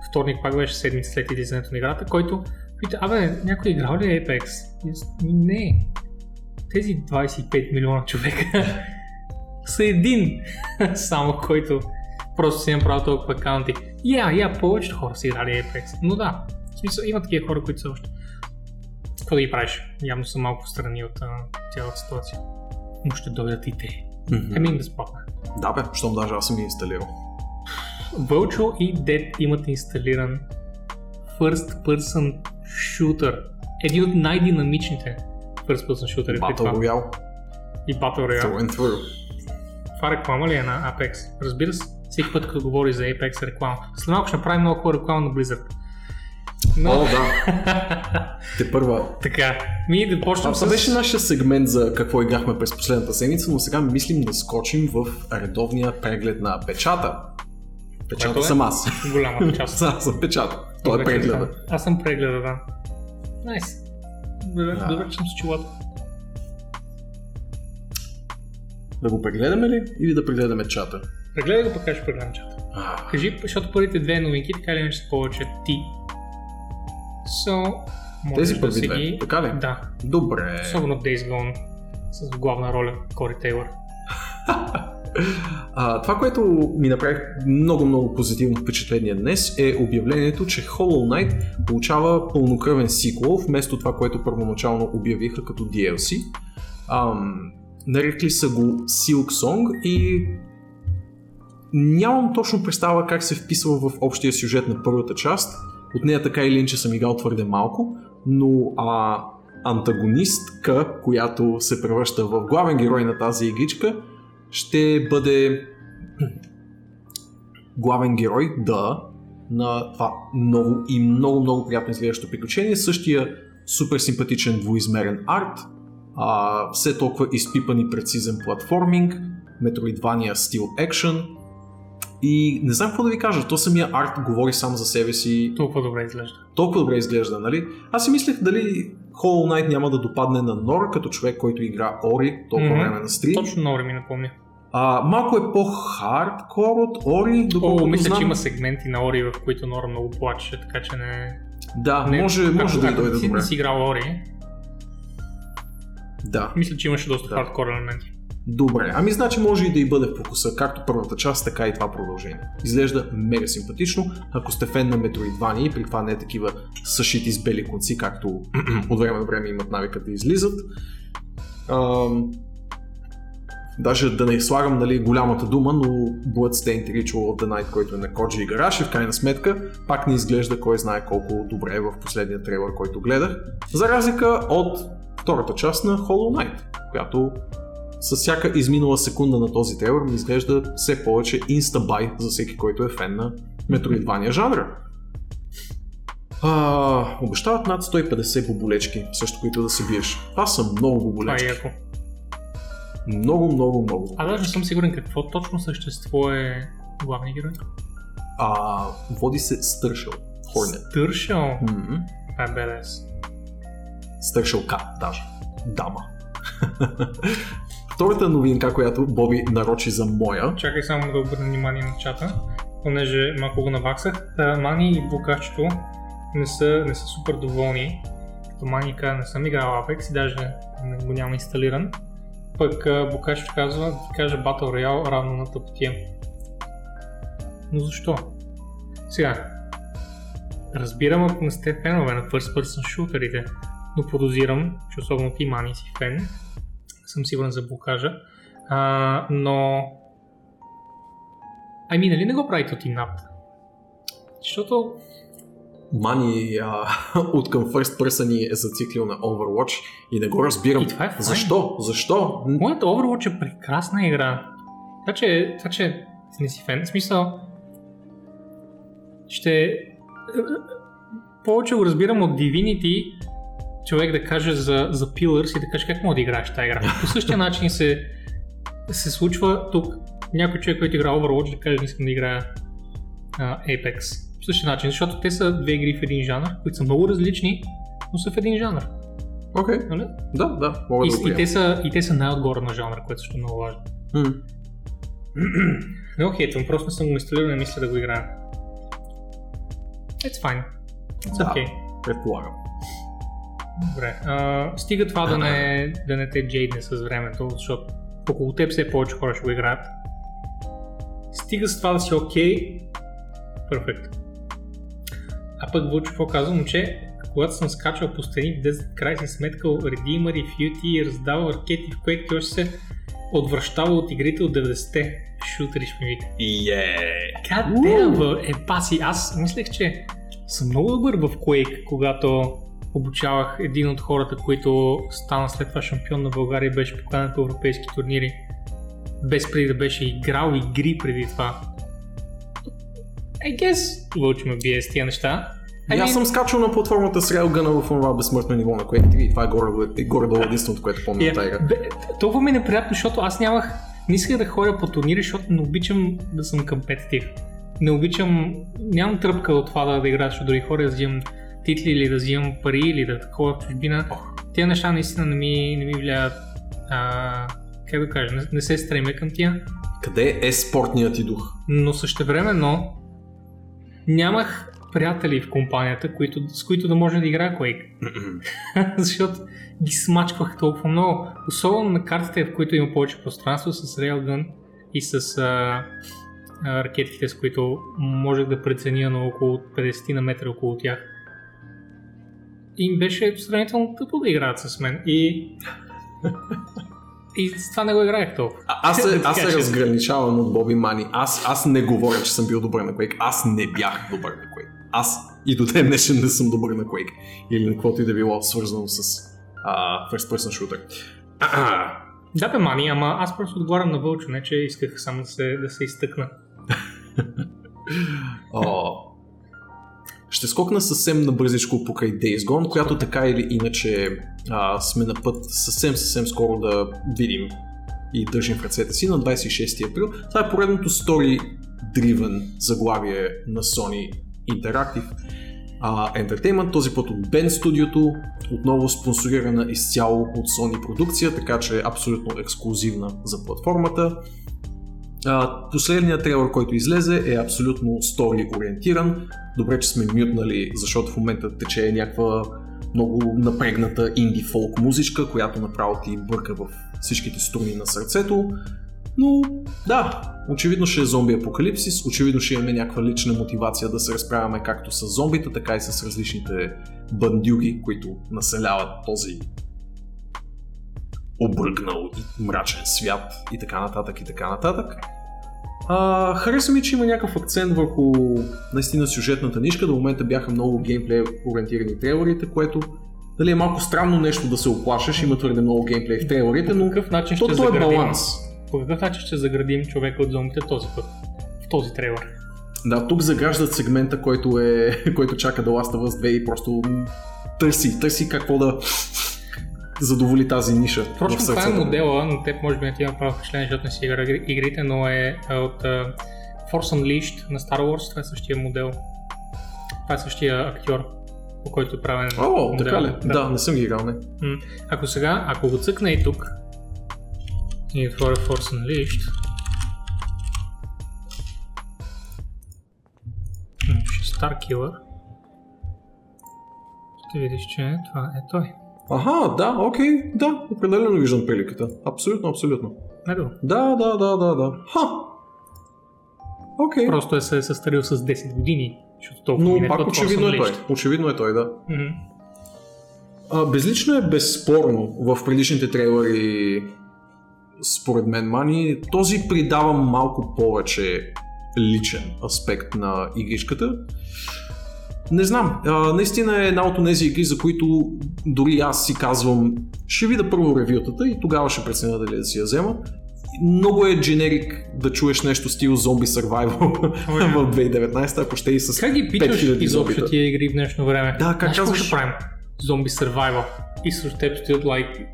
вторник пак беше седмица след излизането на играта, който пита, абе, някой играл ли е Apex? И, не, тези 25 милиона човека са един само, който просто си направил толкова акаунти. Я, я, повечето хора са играли Apex. Но да, в смисъл има такива хора, които са още. Какво да ги правиш? Явно са малко страни от цялата ситуация. Но ще дойдат и те. Mm-hmm. Ами безплатно. Да бе, щом даже аз съм ги инсталирал. Virtual и Dead имат инсталиран First Person Shooter. Един от най-динамичните first person shooter. Battle Royale. И Battle Royale. Through and through. Това реклама ли е на Apex? Разбира се, всеки път като говори за Apex реклама. След малко ще направим много хубава реклама на Blizzard. Но... О, да. Те първа. Така, ми да почнем Това с... беше нашия сегмент за какво играхме през последната седмица, но сега мислим да скочим в редовния преглед на печата. Печата е? съм аз. Голяма част. аз съм печата. Той е прегледа. Аз съм прегледа, да. Найс. Nice. Добре, да. добре, че съм с чулата. Да го прегледаме ли или да прегледаме чата? Прегледай го, пък ще прегледам чата. Ah. Кажи, защото първите две новинки, така ли са повече ти. So, Тези първи да две, ги... така ли? Да. Добре. Особено Days Gone с главна роля Кори Тейлър. а, това, което ми направи много-много позитивно впечатление днес е обявлението, че Hollow Knight получава пълнокръвен сиквел, вместо това, което първоначално обявиха като DLC. Ам, нарекли са го Silk Song и нямам точно представа как се вписва в общия сюжет на първата част. От нея така или иначе съм играл твърде малко, но а, антагонистка, която се превръща в главен герой на тази игричка, ще бъде главен герой, да, на това ново и много, много приятно изглеждащо приключение. Същия супер симпатичен двуизмерен арт, а, все толкова изпипан и прецизен платформинг, Metroidvania стил екшен. И не знам какво да ви кажа, то самия арт говори сам за себе си. Толкова добре изглежда. Толкова добре изглежда, нали? Аз си мислех дали Hollow Knight няма да допадне на Нор, като човек, който игра Ори толкова mm-hmm. време на стрим. Точно на Ори ми напомня. А, малко е по-хардкор от Ори, доколкото О, мисля, знам. че има сегменти на Ори, в които Нора много плачеше, така че не... Да, не, може, може да дойде добре. Ако си играл Ори, да. мисля, че имаше доста да. хардкор елементи. Добре, ами значи може и да и бъде в фокуса, както първата част, така и това продължение. Изглежда мега симпатично, ако сте фен на Metroidvania и при това не е такива съшити с бели конци, както от време на време имат навика да излизат. Ам... даже да не слагам нали, голямата дума, но Bloodstained Ritual of the Night, който е на Коджи и Гараши, в крайна сметка, пак не изглежда кой знае колко добре е в последния трейлер, който гледах. За разлика от втората част на Hollow Knight, която с всяка изминала секунда на този трейлер ми изглежда все повече инстабай за всеки, който е фен на Metroidvania жанра. А, обещават над 150 боболечки, също които да се биеш. Това са много Това е боболечки. яко. Много, много, много. А даже не съм сигурен какво точно същество е главният герой. А, води се Стършъл. Хорнет. Стършъл. М-м. Това е. Стършъл Кат, даже. Дама. Втората новинка, която Боби нарочи за моя, Чакай само да обърна внимание на чата, понеже малко го наваксах. Мани и Букачето не са, не са супер доволни. Като Мани каза, не съм играл Apex и даже не го няма инсталиран. Пък а, Букачето казва, ти кажа Battle Royale равно на тъпотия. Но защо? Сега, разбирам ако не сте фенове на first person шутерите, но подозирам, че особено ти Мани си фен, съм сигурен за Букажа, а, но Ами, нали не го правите от инат? Защото Мани а, от към First Person е зациклил на Overwatch и не го разбирам. И това е файн. Защо? Защо? М, моят Overwatch е прекрасна игра. Така че, така че не си фен. В смисъл, ще... Повече го разбирам от Divinity, човек да каже за, за Pillars и да каже как мога да играеш тази игра. По същия начин се, се случва тук някой човек, който играе Overwatch, да каже не искам да играя а, Apex. По същия начин, защото те са две игри в един жанр, които са много различни, но са в един жанр. Окей, Нали? да, да, мога И, да го и, те са, и те са най-отгоре на жанра, което също е много важно. Не го хейтвам, просто не съм го инсталирал и мисля да го играя. It's fine. It's Да. okay. Предполагам. Добре. А, стига това да не, да не те джейдне с времето, защото около теб все повече хора ще го играят. Стига с това да си окей. Перфект. А пък Вълчо какво казва, момче, когато съм скачал по стени в 10 край си сметкал редимъри, фюти, раздавал ракети в Quake и още се отвръщава от игрите от 90-те. Шутери ще ми вика. Yeah. Бе, е паси. Аз мислех, че съм много добър в Quake, когато обучавах един от хората, които стана след това шампион на България и беше поканен по европейски турнири. Без преди да беше играл игри преди това. I guess, Вълчо ме бие с тия неща. И аз съм скачал на платформата с Railgun в това безсмъртно ниво на Quake 3 и това е горе- горе-долу единственото, което помня от тази игра. Е, бе, толкова ми е неприятно, защото аз нямах... Не исках да ходя по турнири, защото не обичам да съм компетитив. Не обичам... Нямам тръпка от това да, да играя с други хора, да взимам титли или да взимам пари или да ходя в чужбина. Тези неща наистина не ми, не ми влияят. А, как да кажа, не, не се стремя към тия. Къде е спортният ти дух? Но същевременно нямах приятели в компанията, които, с които да може да играя Quake. защото ги смачквах толкова много. Особено на картите, в които има повече пространство с Railgun и с а, а, ракетките, с които можех да преценя на около 50 на метра около тях. И им беше сравнително тъпо да играят с мен. И, и с това не го играех толкова. А, аз се, аз се разграничавам от Боби Мани. Аз, аз не говоря, че съм бил добър на Quake. Аз не бях добър на Quake. Аз и до ден днешен не съм добър на Quake. Или на каквото и да било свързано с а, First Person Shooter. А, Да, бе, мани, ама аз просто отговарям на Вълчо, не че исках само да се, да се изтъкна. О, ще скокна съвсем набързичко покрай Days Gone, която така или иначе а, сме на път съвсем съвсем скоро да видим и държим в ръцете си на 26 април. Това е поредното story-driven заглавие на Sony Interactive а, Entertainment, този път от Ben Studio, отново спонсорирана изцяло от Sony продукция, така че е абсолютно ексклюзивна за платформата. Последният трейлър, който излезе е абсолютно стори ориентиран. Добре, че сме мютнали, защото в момента тече някаква много напрегната инди фолк музичка, която направо ти бърка в всичките струни на сърцето. Но да, очевидно ще е зомби апокалипсис, очевидно ще имаме някаква лична мотивация да се разправяме както с зомбите, така и с различните бандюги, които населяват този обръгнал и мрачен свят и така нататък и така нататък. А, хареса ми, че има някакъв акцент върху наистина сюжетната нишка. До момента бяха много геймплей ориентирани трейлерите, което нали, е малко странно нещо да се оплашеш, има твърде много геймплей в трейлерите, но По какъв начин то, ще то е баланс. По какъв начин ще заградим човека от зомбите този път? В този трейлер. Да, тук заграждат сегмента, който, е, който чака да of Us 2 и просто търси, търси какво да задоволи тази ниша в това е модела, на теб може би не ти има право впечатление, защото не си игра игри- игрите, но е а, от а, Force Unleashed на Star Wars, това е същия модел. Това е същия актьор, по който е правен О, модел. така ли? Да. не съм ги играл, не. Ако сега, ако го цъкна и тук и отворя Force Unleashed, Starkiller, ще видиш, че това е той. Аха, да, окей, да, определено виждам приликата. Абсолютно, абсолютно. Него. Да, да, да, да, да. Ха! Окей. Просто е се е състарил с 10 години, защото толкова Но пак очевидно е той. Очевидно е той, да. Мгм. А, безлично е безспорно в предишните трейлери според мен Мани, този придава малко повече личен аспект на игричката. Не знам, а, наистина е една от тези игри, за които дори аз си казвам, ще видя първо ревютата и тогава ще преценя дали да си я взема. Много е дженерик да чуеш нещо стил зомби survival в 2019, ако ще и с Как ги питаш 5000 изобщо тия игри в днешно време? Да, как Знаеш казваш? ще правим? Зомби survival. И срещу теб стоят like,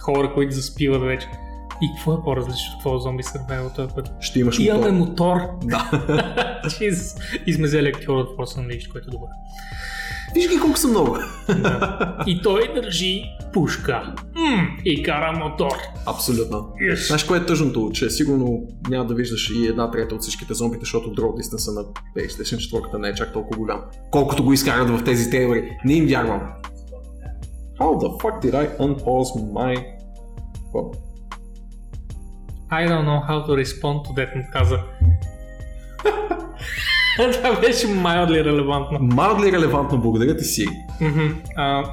хора, които заспиват вече. И какво е по-различно от това зомби survival този път? Ще имаш Имаме мотор. мотор. Да. Jesus. И сме взели актьор от Force Unleashed, който е добър. Виж ги колко са много. И той държи пушка. М, и кара мотор. Абсолютно. Yes. Знаеш кое е тъжното? Че сигурно няма да виждаш и една трета от всичките зомбите, защото draw distance на PlayStation 4 не е чак толкова голям. Колкото го изкарат в тези трейлери. Не им вярвам. How the fuck did I unpause my... Какво? I don't know how to respond to that, му каза. Това беше mildly релевантно. Мадли релевантно, благодаря ти си. Мгм. А,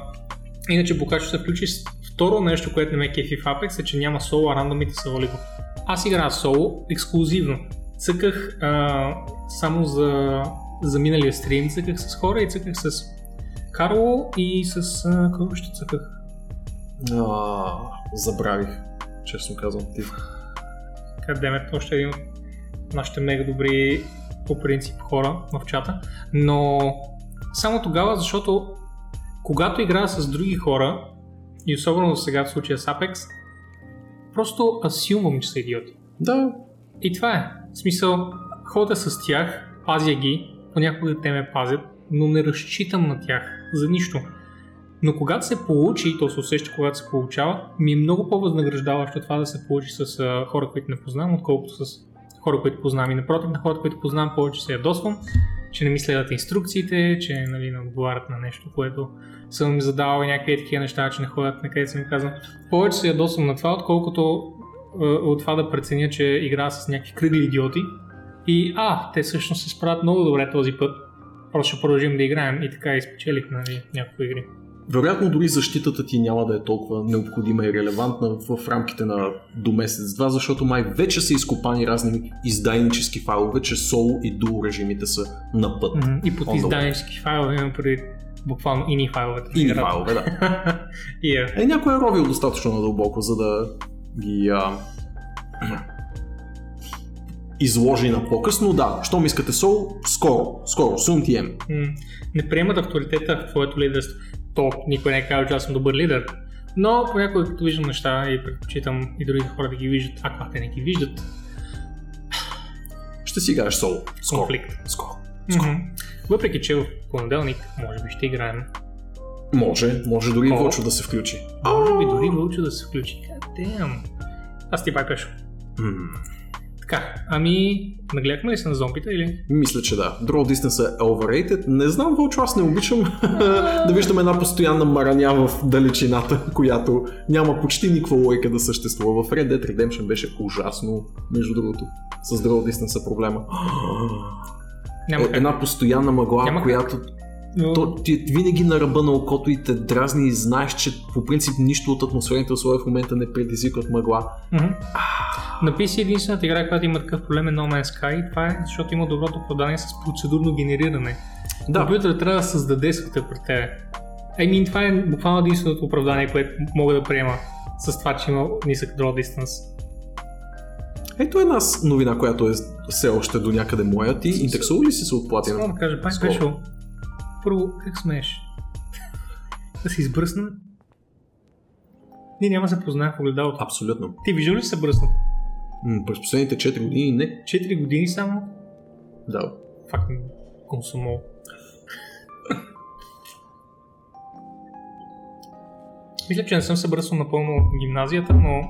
иначе Бокачо се включи второ нещо, което не ме кефи в Apex е, че няма соло, а рандомите са волиго. Аз играя соло ексклюзивно. Цъках а, само за, за миналия стрим, цъках с хора и цъках с Карло и с... А, кого ще цъках? А, забравих, честно казвам ти. Кадемет, още един от нашите мега добри по принцип хора в чата. Но само тогава, защото когато играя с други хора, и особено сега в случая с Apex, просто асюмвам, че са идиоти. Да, И това е. В смисъл, ходя с тях, пазя ги, понякога те ме пазят, но не разчитам на тях за нищо. Но когато се получи, и то се усеща когато се получава, ми е много по-възнаграждаващо това да се получи с хора, които не познавам, отколкото с хора, които познавам. И напротив, на хората, които познавам, повече се ядосвам, че не ми следват инструкциите, че нали, не отговарят на нещо, което съм им задавал и някакви такива неща, че не ходят на където съм казал. Повече се ядосвам на това, отколкото от това да преценя, че игра с някакви кръгли идиоти и а, те всъщност се справят много добре този път. Просто ще продължим да играем и така изпечелих нали, няколко игри. Вероятно дори защитата ти няма да е толкова необходима и релевантна в рамките на до месец-два, защото май вече са изкопани разни издайнически файлове, че соло и дуо режимите са на път. И под изданически файлове имам преди буквално ини файловете. на И играта. файлове, да. И, е. Някой е ровил достатъчно надълбоко, за да ги а, изложи на показ, но да, щом искате сол, скоро, скоро, soon TM. Не приемат авторитета в твоето лидерство. То никой не е казал, че аз съм добър лидер. Но понякога като виждам неща и предпочитам и другите хора да ги виждат, а когато те не ги виждат, Ще си играеш соло. Скоро. конфликт. Скоро. Мгм. Въпреки, че в понеделник може би ще играем. Може, може дори и О. Вълчо да се включи. Може би дори Вълчо да се включи. Damn. Аз ти байпеш. М, Така, ами, нагледахме ли се на зомбите или? Мисля, че да. Draw Distance е overrated. Не знам, Вълчо, аз не обичам да виждам една постоянна мараня в далечината, която няма почти никаква лойка да съществува. В Red Dead Redemption беше ужасно, между другото. С Draw Distance проблема. Няма Е, една постоянна мъгла, Няма как. Но... То ти е винаги на ръба на окото и те дразни и знаеш, че по принцип нищо от атмосферните условия в момента не предизвикват мъгла. Мгм. На PC единствената игра, която има такъв проблем е No Man's Sky и това е защото има доброто оправдание с процедурно генериране. Да, Компютърът трябва да създаде света пред тебе. Mean, това е буквално единственото оправдание, което мога да приема с това, че има нисък draw distance. ето една новина, която е все още до някъде моя. Ти интересува ли си се от Само платина? да кажа, пак Скоро. Първо, как смееш? да се избръсна? Ние няма се познаем в огледалото. Абсолютно. Ти виждал ли се бръснат? М, през последните 4 години не. 4 години само? Да. Факт консумол. Мисля, че не съм се бръснал напълно в гимназията, но,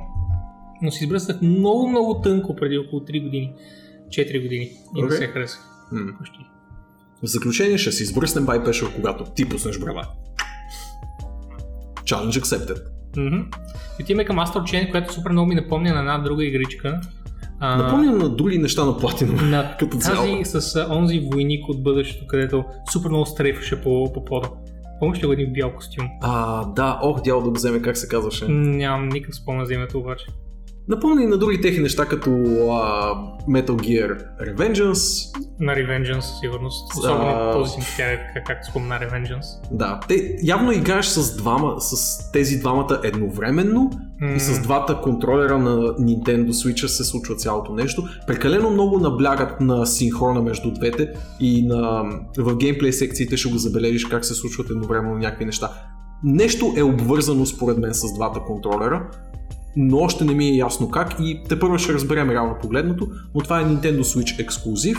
но си избръснах много, много тънко преди около 3 години. 4 години. И не Окей. се харесах. М. Почти. В заключение ще си избръснем байпешър, когато ти пуснеш брава. Challenge accepted. И отиваме към Astral Chain, която супер много ми напомня на една друга игричка. А, Напомням на други неща на платина. на като цяло. тази с онзи войник от бъдещето, където супер много стрейфаше по, по пода. Помниш ли го един бял костюм? А, да, ох, дяло да го вземе, как се казваше. Нямам никакъв спомен за името обаче. Напомня и на други техни неща, като а, Metal Gear Revengeance. На Revengeance сигурност. Особено А. този си тя, как, както спомена Revengeance. Да, те явно играеш с двама, с тези двамата едновременно М, и с двата контролера на Nintendo Switch се случва цялото нещо. Прекалено много наблягат на синхрона между двете и на, в геймплей секциите ще го забележиш как се случват едновременно някакви неща. Нещо е обвързано според мен с двата контролера, но още не ми е ясно как и те първо ще разберем реално погледното, но това е Nintendo Switch ексклюзив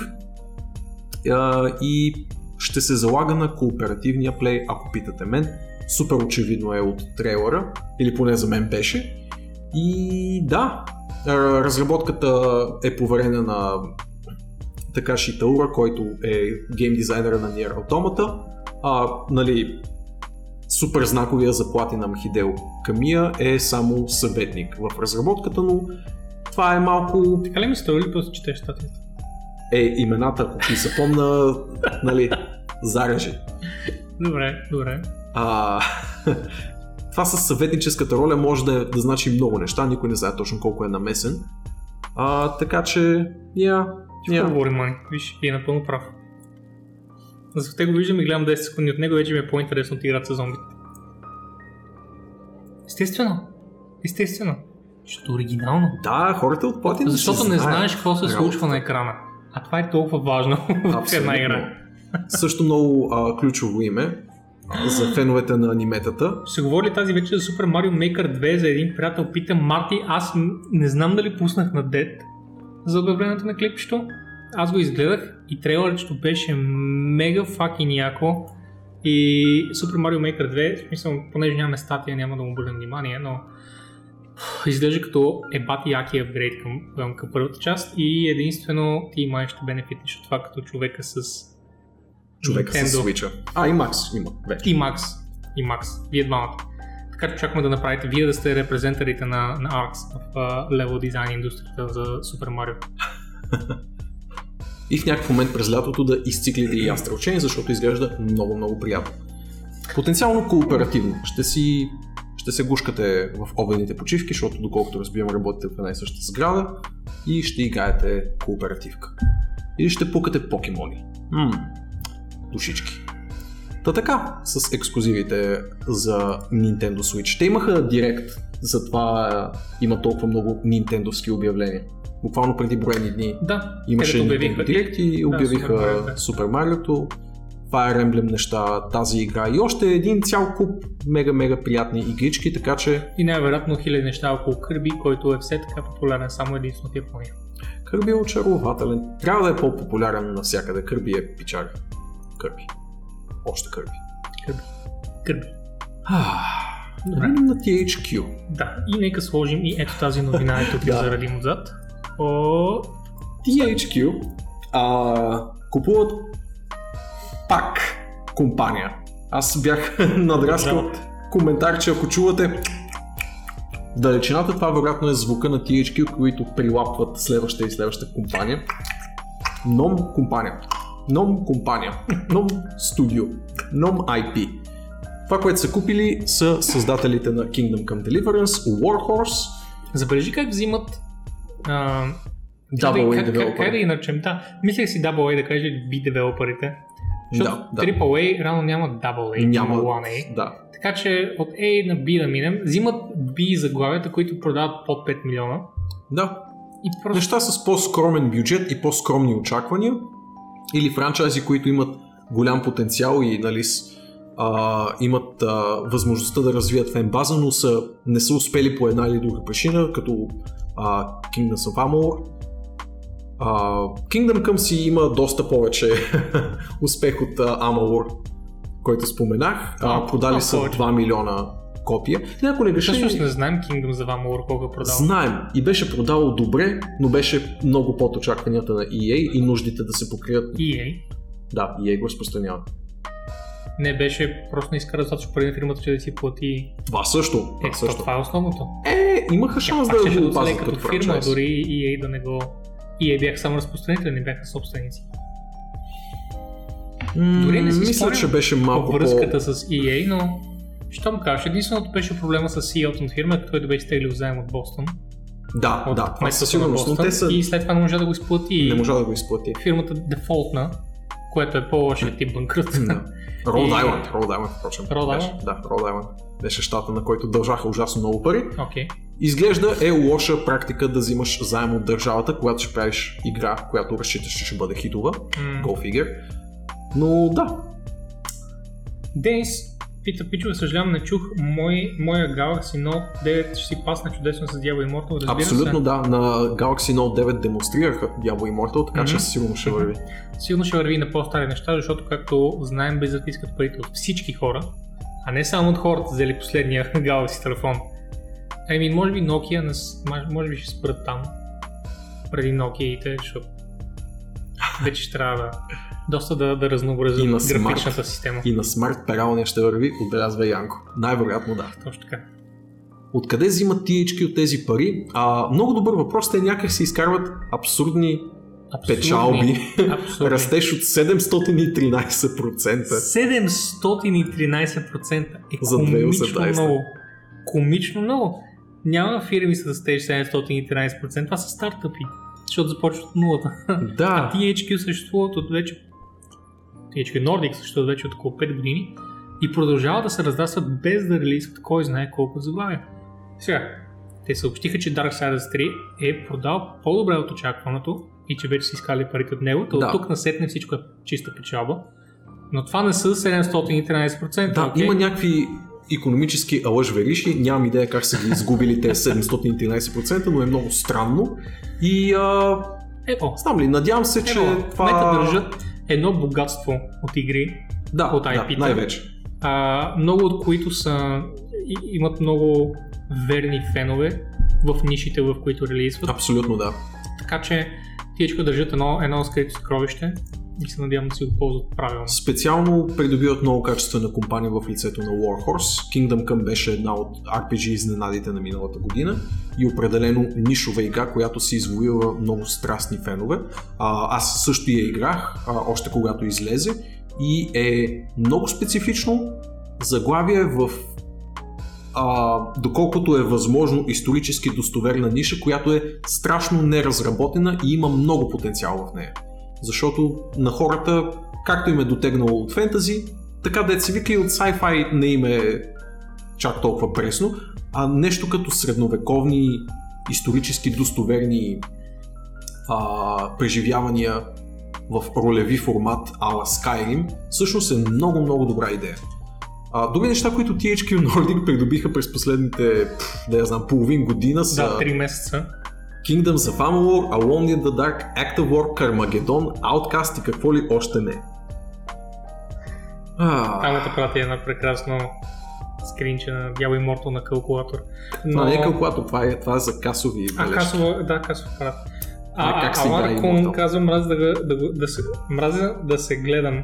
и ще се залага на кооперативния плей, ако питате мен. Супер очевидно е от трейлера, или поне за мен беше. И да, разработката е поверена на Такаши Таура, който е гейм дизайнера на Nier Automata. А, нали, супер знаковия заплати на Хидео Камия е само съветник в разработката, но това е малко Така ли ми се ли после четеш статията? е имената, ако ти се помна, нали, зарежи. Добре, добре. А, това с съветническата роля може да, да значи много неща, никой не знае точно колко е намесен. А, така че, я, говори Мани? Виж, и е напълно прав. За те го виждам и гледам 10 секунди от него, вече ми е по-интересно от играта с зомбите. Естествено. Естествено. Защото е оригинално. Да, хората от Platinum Защото не знаят знаеш какво се работата. случва на екрана. А това е толкова важно в една игра. Също много а, ключово име за феновете на аниметата. Ще говори тази вечер за Super Mario Maker 2 за един приятел. Питам Марти, аз не знам дали пуснах на Дед за обявлението на клипчето. Аз го изгледах и трейлърчето беше мега факин яко. И Super Mario Maker 2, в смисъл, понеже нямаме статия, няма да му обърнем внимание, но изглежда като е бати яки апгрейд към, към, към първата част и единствено ти май ще бенефитнеш от това като човека с Човека с Nintendo. Switch. А, и Макс има вече. и Макс. И Макс. Вие двамата. Така че очакваме да направите вие да сте репрезентарите на, на ARX в лево дизайн индустрията за Super Mario. И в някакъв момент през лятото да изциклите и Chain, защото изглежда много, много приятно. Потенциално кооперативно. Ще си ще се гушкате в обедните почивки, защото доколкото разбирам работите в една и съща сграда и ще играете кооперативка. Или ще пукате покемони. Ммм, душички. Та така, с ексклюзивите за Nintendo Switch. Те имаха директ, затова има толкова много нинтендовски обявления. Буквално преди броени дни Да, Имаше обявиха. Direct и обявиха да. Super Mario, Fire Emblem неща, тази игра и още един цял куп мега-мега приятни игрички, така че И най-вероятно хиляди неща около Кърби, който е все така популярен само единствено в Япония. Кърби е очарователен. Трябва да е по-популярен навсякъде. Кърби е пичар. Кърби. Още Кърби. Кърби. Кърби. Видим на THQ. Да, и нека сложим и ето тази новина е тук Да. зарадим отзад. THQ а, купуват пак компания. Аз бях надраскал коментар, че ако чувате далечината, това вероятно е звука на THQ, които прилапват следваща и следваща компания. Ном компания. Ном компания, Ном студио, Ном IP. Това, което са купили са създателите на Kingdom Come Deliverance, Warhorse, Забележи как взимат а, Double как, как, как, девелопери. да ги наречем? Да, мислех си Double A да кажа B девелоперите. Защото Да, да. AAA рано няма Double A, Няма. няма 1A. Да. Така че от A на B да минем, взимат B заглавията, които продават под 5 милиона. Да. И просто Неща с по-скромен бюджет и по-скромни очаквания. Или франчайзи, които имат голям потенциал и нали, а, имат а, възможността да развият фен база, но са, не са успели по една или друга причина, като а, Kingdoms of Amalur. А, Kingdom Come си има доста повече успех от а, Amalur, който споменах. А, продали са повече. 2 милиона копия. Не, ако не греша, всъщност не знаем Kingdom за Valor колко е продал. Знаем и беше продавал добре, но беше много под очакванията на EA и нуждите да се покрият. EA Да, EA го разпространява. Не беше просто не иска достатъчно пари на фирмата, че да си плати. Това също. Е, Това то, също. това е основното. Е, имаха шанс да го да оцелее опазят като като фирма, дори EA да не го... EA бяха само разпространители, не бяха собственици. М, Дори не си Мисля, че беше малко По по... връзката с EA, но щом кажеш, единственото беше проблема с CEO-то на фирмата, който беше стеглил заем от Бостон. Да, От да, това със сигурност, но те са... И след това не можа да го изплати. Не можа да го изплати. Фирмата дефолтна, което е по-лошия тип банкрут. Да. Род И- Island, Род Island, впрочем. Беше. Island? Да, Род Island. Беше щата, на който дължаха ужасно много пари. Окей. Изглежда е лоша практика да взимаш заем от държавата, когато ще правиш игра, която разчиташ, че ще бъде хитова. М. Go figure. Но да, Денис пита, пичове, съжалявам, не чух мой, моя Galaxy Note 9 ще си пасне чудесно с Diablo Immortal, разбира Абсолютно се. да. На Galaxy Note 9 демонстрираха Diablo Immortal, така че Мгм. сигурно ще върви. Сигурно ще върви на по-стари неща, защото както знаем, без искат парите от всички хора, а не само от хората, взели последния Galaxy телефон. Еми, може би Nokia, може би ще спрат там, преди Nokia-ите, защото вече ще трябва да доста да, да разнообразят И на графичната система. И на смарт пералния ще върви, отбелязва Янко. Най-вероятно да. Точно така. Откъде взимат THQ от тези пари? А, много добър въпрос. Те някак се изкарват абсурдни Абсурдни. печалби. Абсурдни. Растеж от 713%. 713% е За комично 2018. много. Комично много. Няма фирми с растеж 713%, това са стартъпи, защото започват от нулата. Да, THQ съществуват от вече THQ Nordic съществуват вече от около 5 години и продължават да се раздасват без да релизват кой знае колко заглавия. Сега, те съобщиха, че Darksiders 3 е продал по-добре от очакваното и че вече са искали парите от него, то Да. от тук насетне всичко е чиста печалба. Но това не са 713%. да окей? има някакви економически алъж-вериши, нямам идея как са ги изгубили те 713%, но е много странно. И а, Ево, знам ли, надявам се, че ево, това... нека държат едно богатство от игри, да, от да, IP-та. най-вече. а, много от които са, и, имат много верни фенове в нишите, в които релизват. Абсолютно да. Така че тичко държат едно, едно скрито съкровище и се надявам да си го ползват правилно. Специално придобиват много качествена компания в лицето на Warhorse. Kingdom Come беше една от RPG изненадите на миналата година и определено нишова игра, която си извоюва много страстни фенове. Аз също я играх, още когато излезе и е много специфично. Заглавие в а, доколкото е възможно исторически достоверна ниша, която е страшно неразработена и има много потенциал в нея. Защото на хората, както им е дотегнало от фентази, така да се вика и от sci-fi не им е чак толкова пресно, а нещо като средновековни исторически достоверни а, преживявания в ролеви формат ала Skyrim, всъщност е много, много добра идея. А, други неща, които THQ Nordic придобиха през последните, пф, да я знам, половин година са Да, 3 месеца. Kingdoms of Amalur, Alone in the Dark, Act of War, Carmageddon, Outcast и какво ли още не. А, Там да прати едно прекрасно скринче на Diablo Immortal на калкулатор. това не е калкулатор, това е, това е за касови А, бележки. касова, да, касов апарат. А, А, как а, Аларкон казва, мразя да, да, да, се, мразя да се гледам.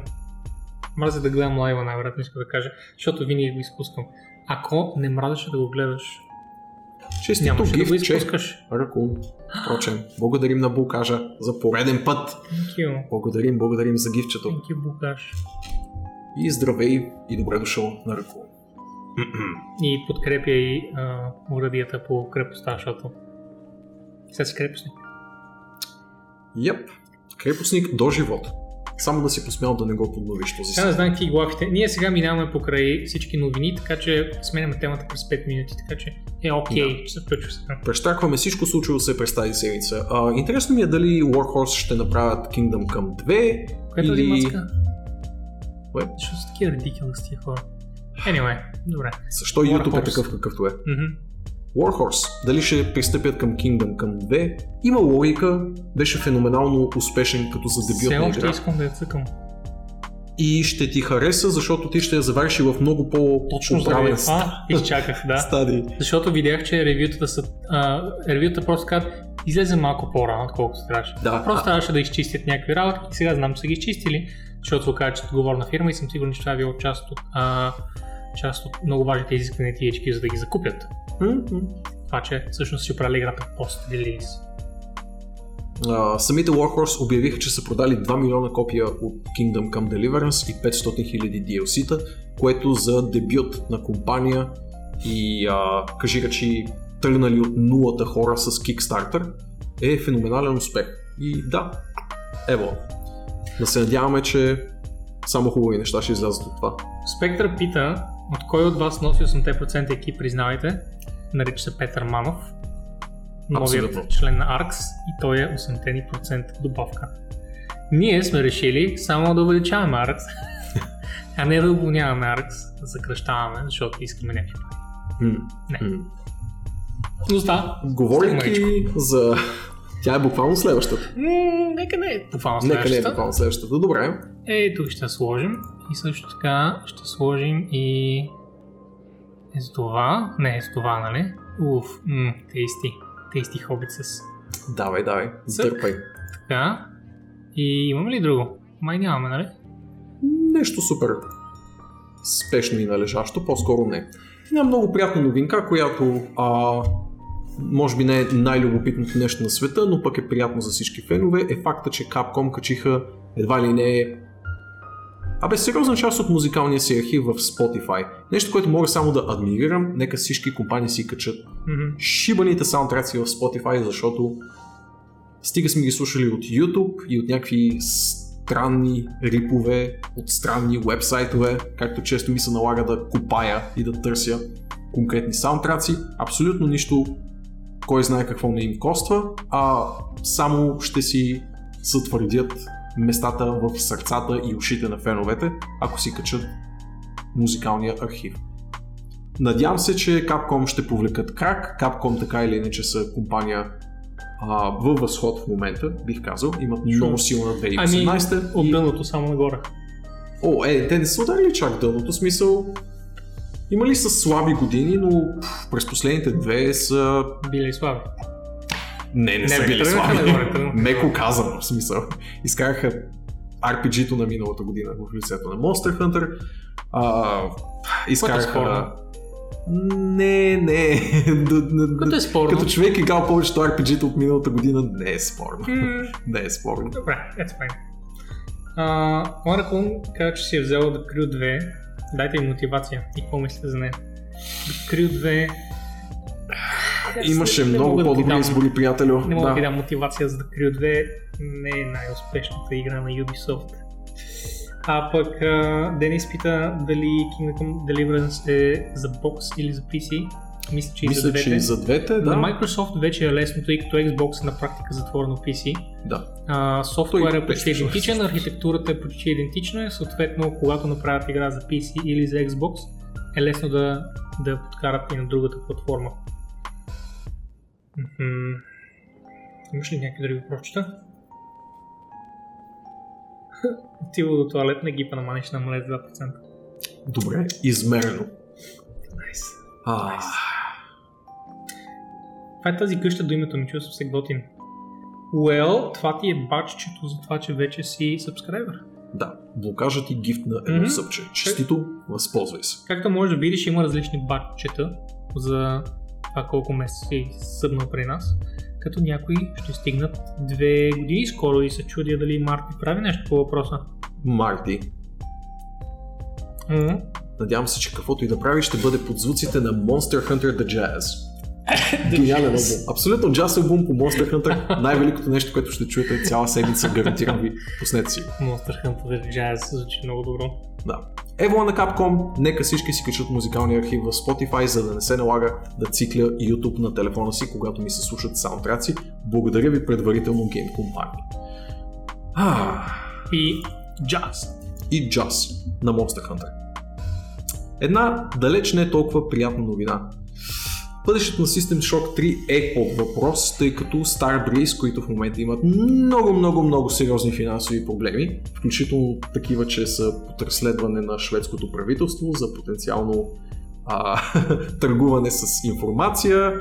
Мразя да гледам лайва, най-вероятно иска да кажа, защото винаги го изпускам. Ако не мразеше да го гледаш, Честито Нямаше да изпускаш. Ръкун. Впрочем, благодарим на Булкажа за пореден път. Благодарим, благодарим за гифчето. Thank you, Букаш. И здравей и добре дошъл на Ръкун. И подкрепя и а, урадията по крепостта, защото сега си крепостник. Йеп. Крепостник до живот. Само да си посмял да не го подновиш този не си. знам какви главите. Ние сега минаваме покрай всички новини, така че сменяме темата през 5 минути, така че е окей, че се включва сега. Прещакваме всичко случило се през тази седмица. А, интересно ми е дали Warhorse ще направят Kingdom Come 2 Коя е тази или... мацка? Кое? Защо са такива тия хора? Anyway, добре. Защо YouTube е такъв какъвто е? Мгм. Warhorse, дали ще пристъпят към Kingdom Come 2? Има логика, беше феноменално успешен като за Все дебютна още игра. искам да я цъкам. И ще ти хареса, защото ти ще я завариш и в много по Точно заради оправен това изчаках, да. стадий. Защото видях, че ревютата са... А, ревютата просто казват, излезе малко по-рано, отколкото трябваше. Да, Просто а, трябваше да изчистят някакви работи и сега знам, че са ги изчистили, защото се оказа, че отговорна фирма и съм сигурен, че това е било част от, а, част от много важните изисквания THQ, за да ги закупят. м. Това, че всъщност си оправили играта пост-релиз. А, самите Warhorse обявиха, че са продали 2 милиона копия от Kingdom Come Deliverance и 500 хиляди DLC-та, което за дебют на компания и а, кажи речи тръгнали от нулата хора с Kickstarter е феноменален успех. И да, ево, да се надяваме, че само хубави неща ще излязат от това. Спектър пита, от кой от вас носи 8% екип, признавайте. Нарича се Петър Манов. Новият Абсолютно. член на ARX и той е 8% добавка. Ние сме решили само да увеличаваме ARX, а не да уволняваме ARX, да съкръщаваме, защото искаме някакви пари. Не. Но да, Говорейки за... Тя е буквално следващата. м- нека не е буквално Нека не е следващата. буквално следващата. Добре. Е, тук ще сложим. И също така ще сложим и с това. Не, с това, нали? Уф, мм, тейсти. Тейсти хобит с Давай, давай. Дърпай. така. И имаме ли друго? Май нямаме, нали? нещо супер спешно и належащо, по-скоро не. Една много приятна новинка, която а, може би не е най-любопитното нещо на света, но пък е приятно за всички фенове, е факта, че Capcom качиха едва ли не Абе, сериозна част от музикалния си архив в Spotify. Нещо, което мога само да адмирирам, нека всички компании си качат Мгм. шибаните саундтраци в Spotify, защото стига сме ги слушали от YouTube и от някакви странни рипове, от странни вебсайтове, както често ми се налага да копая и да търся конкретни саундтраци. Абсолютно нищо, кой знае какво не им коства, а само ще си сътвърдят местата в сърцата и ушите на феновете, ако си качат музикалния архив. Надявам се, че Capcom ще повлекат крак. Capcom така или иначе са компания а, във възход в момента, бих казал. Имат много силна 2018 Ами, от дъното само нагоре. О, е, те не са ударили чак дъното, смисъл... Имали са слаби години, но пф, през последните две са... Били слаби. Не, не, Не, са били слаби. Меко казано, в смисъл. Изкараха RPG-то на миналата година в лицето на Monster Hunter. А, изкараха... спорно. Не, не. Като е спорно. Като човек играл повечето RPG-та от миналата година, не е спорно. М, Не е спорно. Добре, fine. А, Оракул каза, че си е взела The Crew 2. Дайте им мотивация. И какво мислите за нея? Crew 2... Имаше много да по-добри дам- избори, приятелю. Не мога да ти да. дам мотивация за The Crew 2. Не е най-успешната игра на Ubisoft. А пък а, Денис пита дали Kingdom Deliverance е за бокс или за PC. Мисля, че и за Мисля, двете. че и за двете, На да. Microsoft вече е лесно, тъй като Xbox е на практика затворено PC. да. А, софтуер е почти идентичен, също. архитектурата е почти идентична съответно, когато направят игра за PC или за Xbox, е лесно да, да подкарат и на другата платформа. Мгм. Имаш ли някакви други въпросчета? Отива до туалет на гипа на маниш намале с 2%. Добре, измерено. Найс. А, Това е тази къща до името ми, чувствам се готин. Well, това ти е баччето за това, че вече си сабскрайбър. да, блокажът ти гифт на едно Мгм. съпче. Честито, възползвай се. Както можеш да видиш, има различни батчета за това колко месеца си събнал при нас, като някои ще стигнат две години скоро и се чудя дали Марти прави нещо по въпроса. Марти. М? Надявам се, че каквото и да прави ще бъде под звуците на Monster Hunter The Jazz. Гениален албум. Абсолютно джаз албум по Monster Hunter. Най-великото нещо, което ще чуете цяла седмица, гарантирам ви. Пуснете си. Monster Hunter Jazz звучи много добро. Да. Ево на Capcom, нека всички си качат музикалния архив в Spotify, за да не се налага да цикля YouTube на телефона си, когато ми се слушат саундтраци. Благодаря ви предварително Game Company. А, И Jazz. и Jazz на Monster Hunter. Една далеч не толкова приятна новина. Бъдещето на System Shock 3 е под въпрос, тъй като Starbreeze, които в момента имат много, много, много сериозни финансови проблеми, включително такива, че са под разследване на шведското правителство за потенциално а, търгуване с информация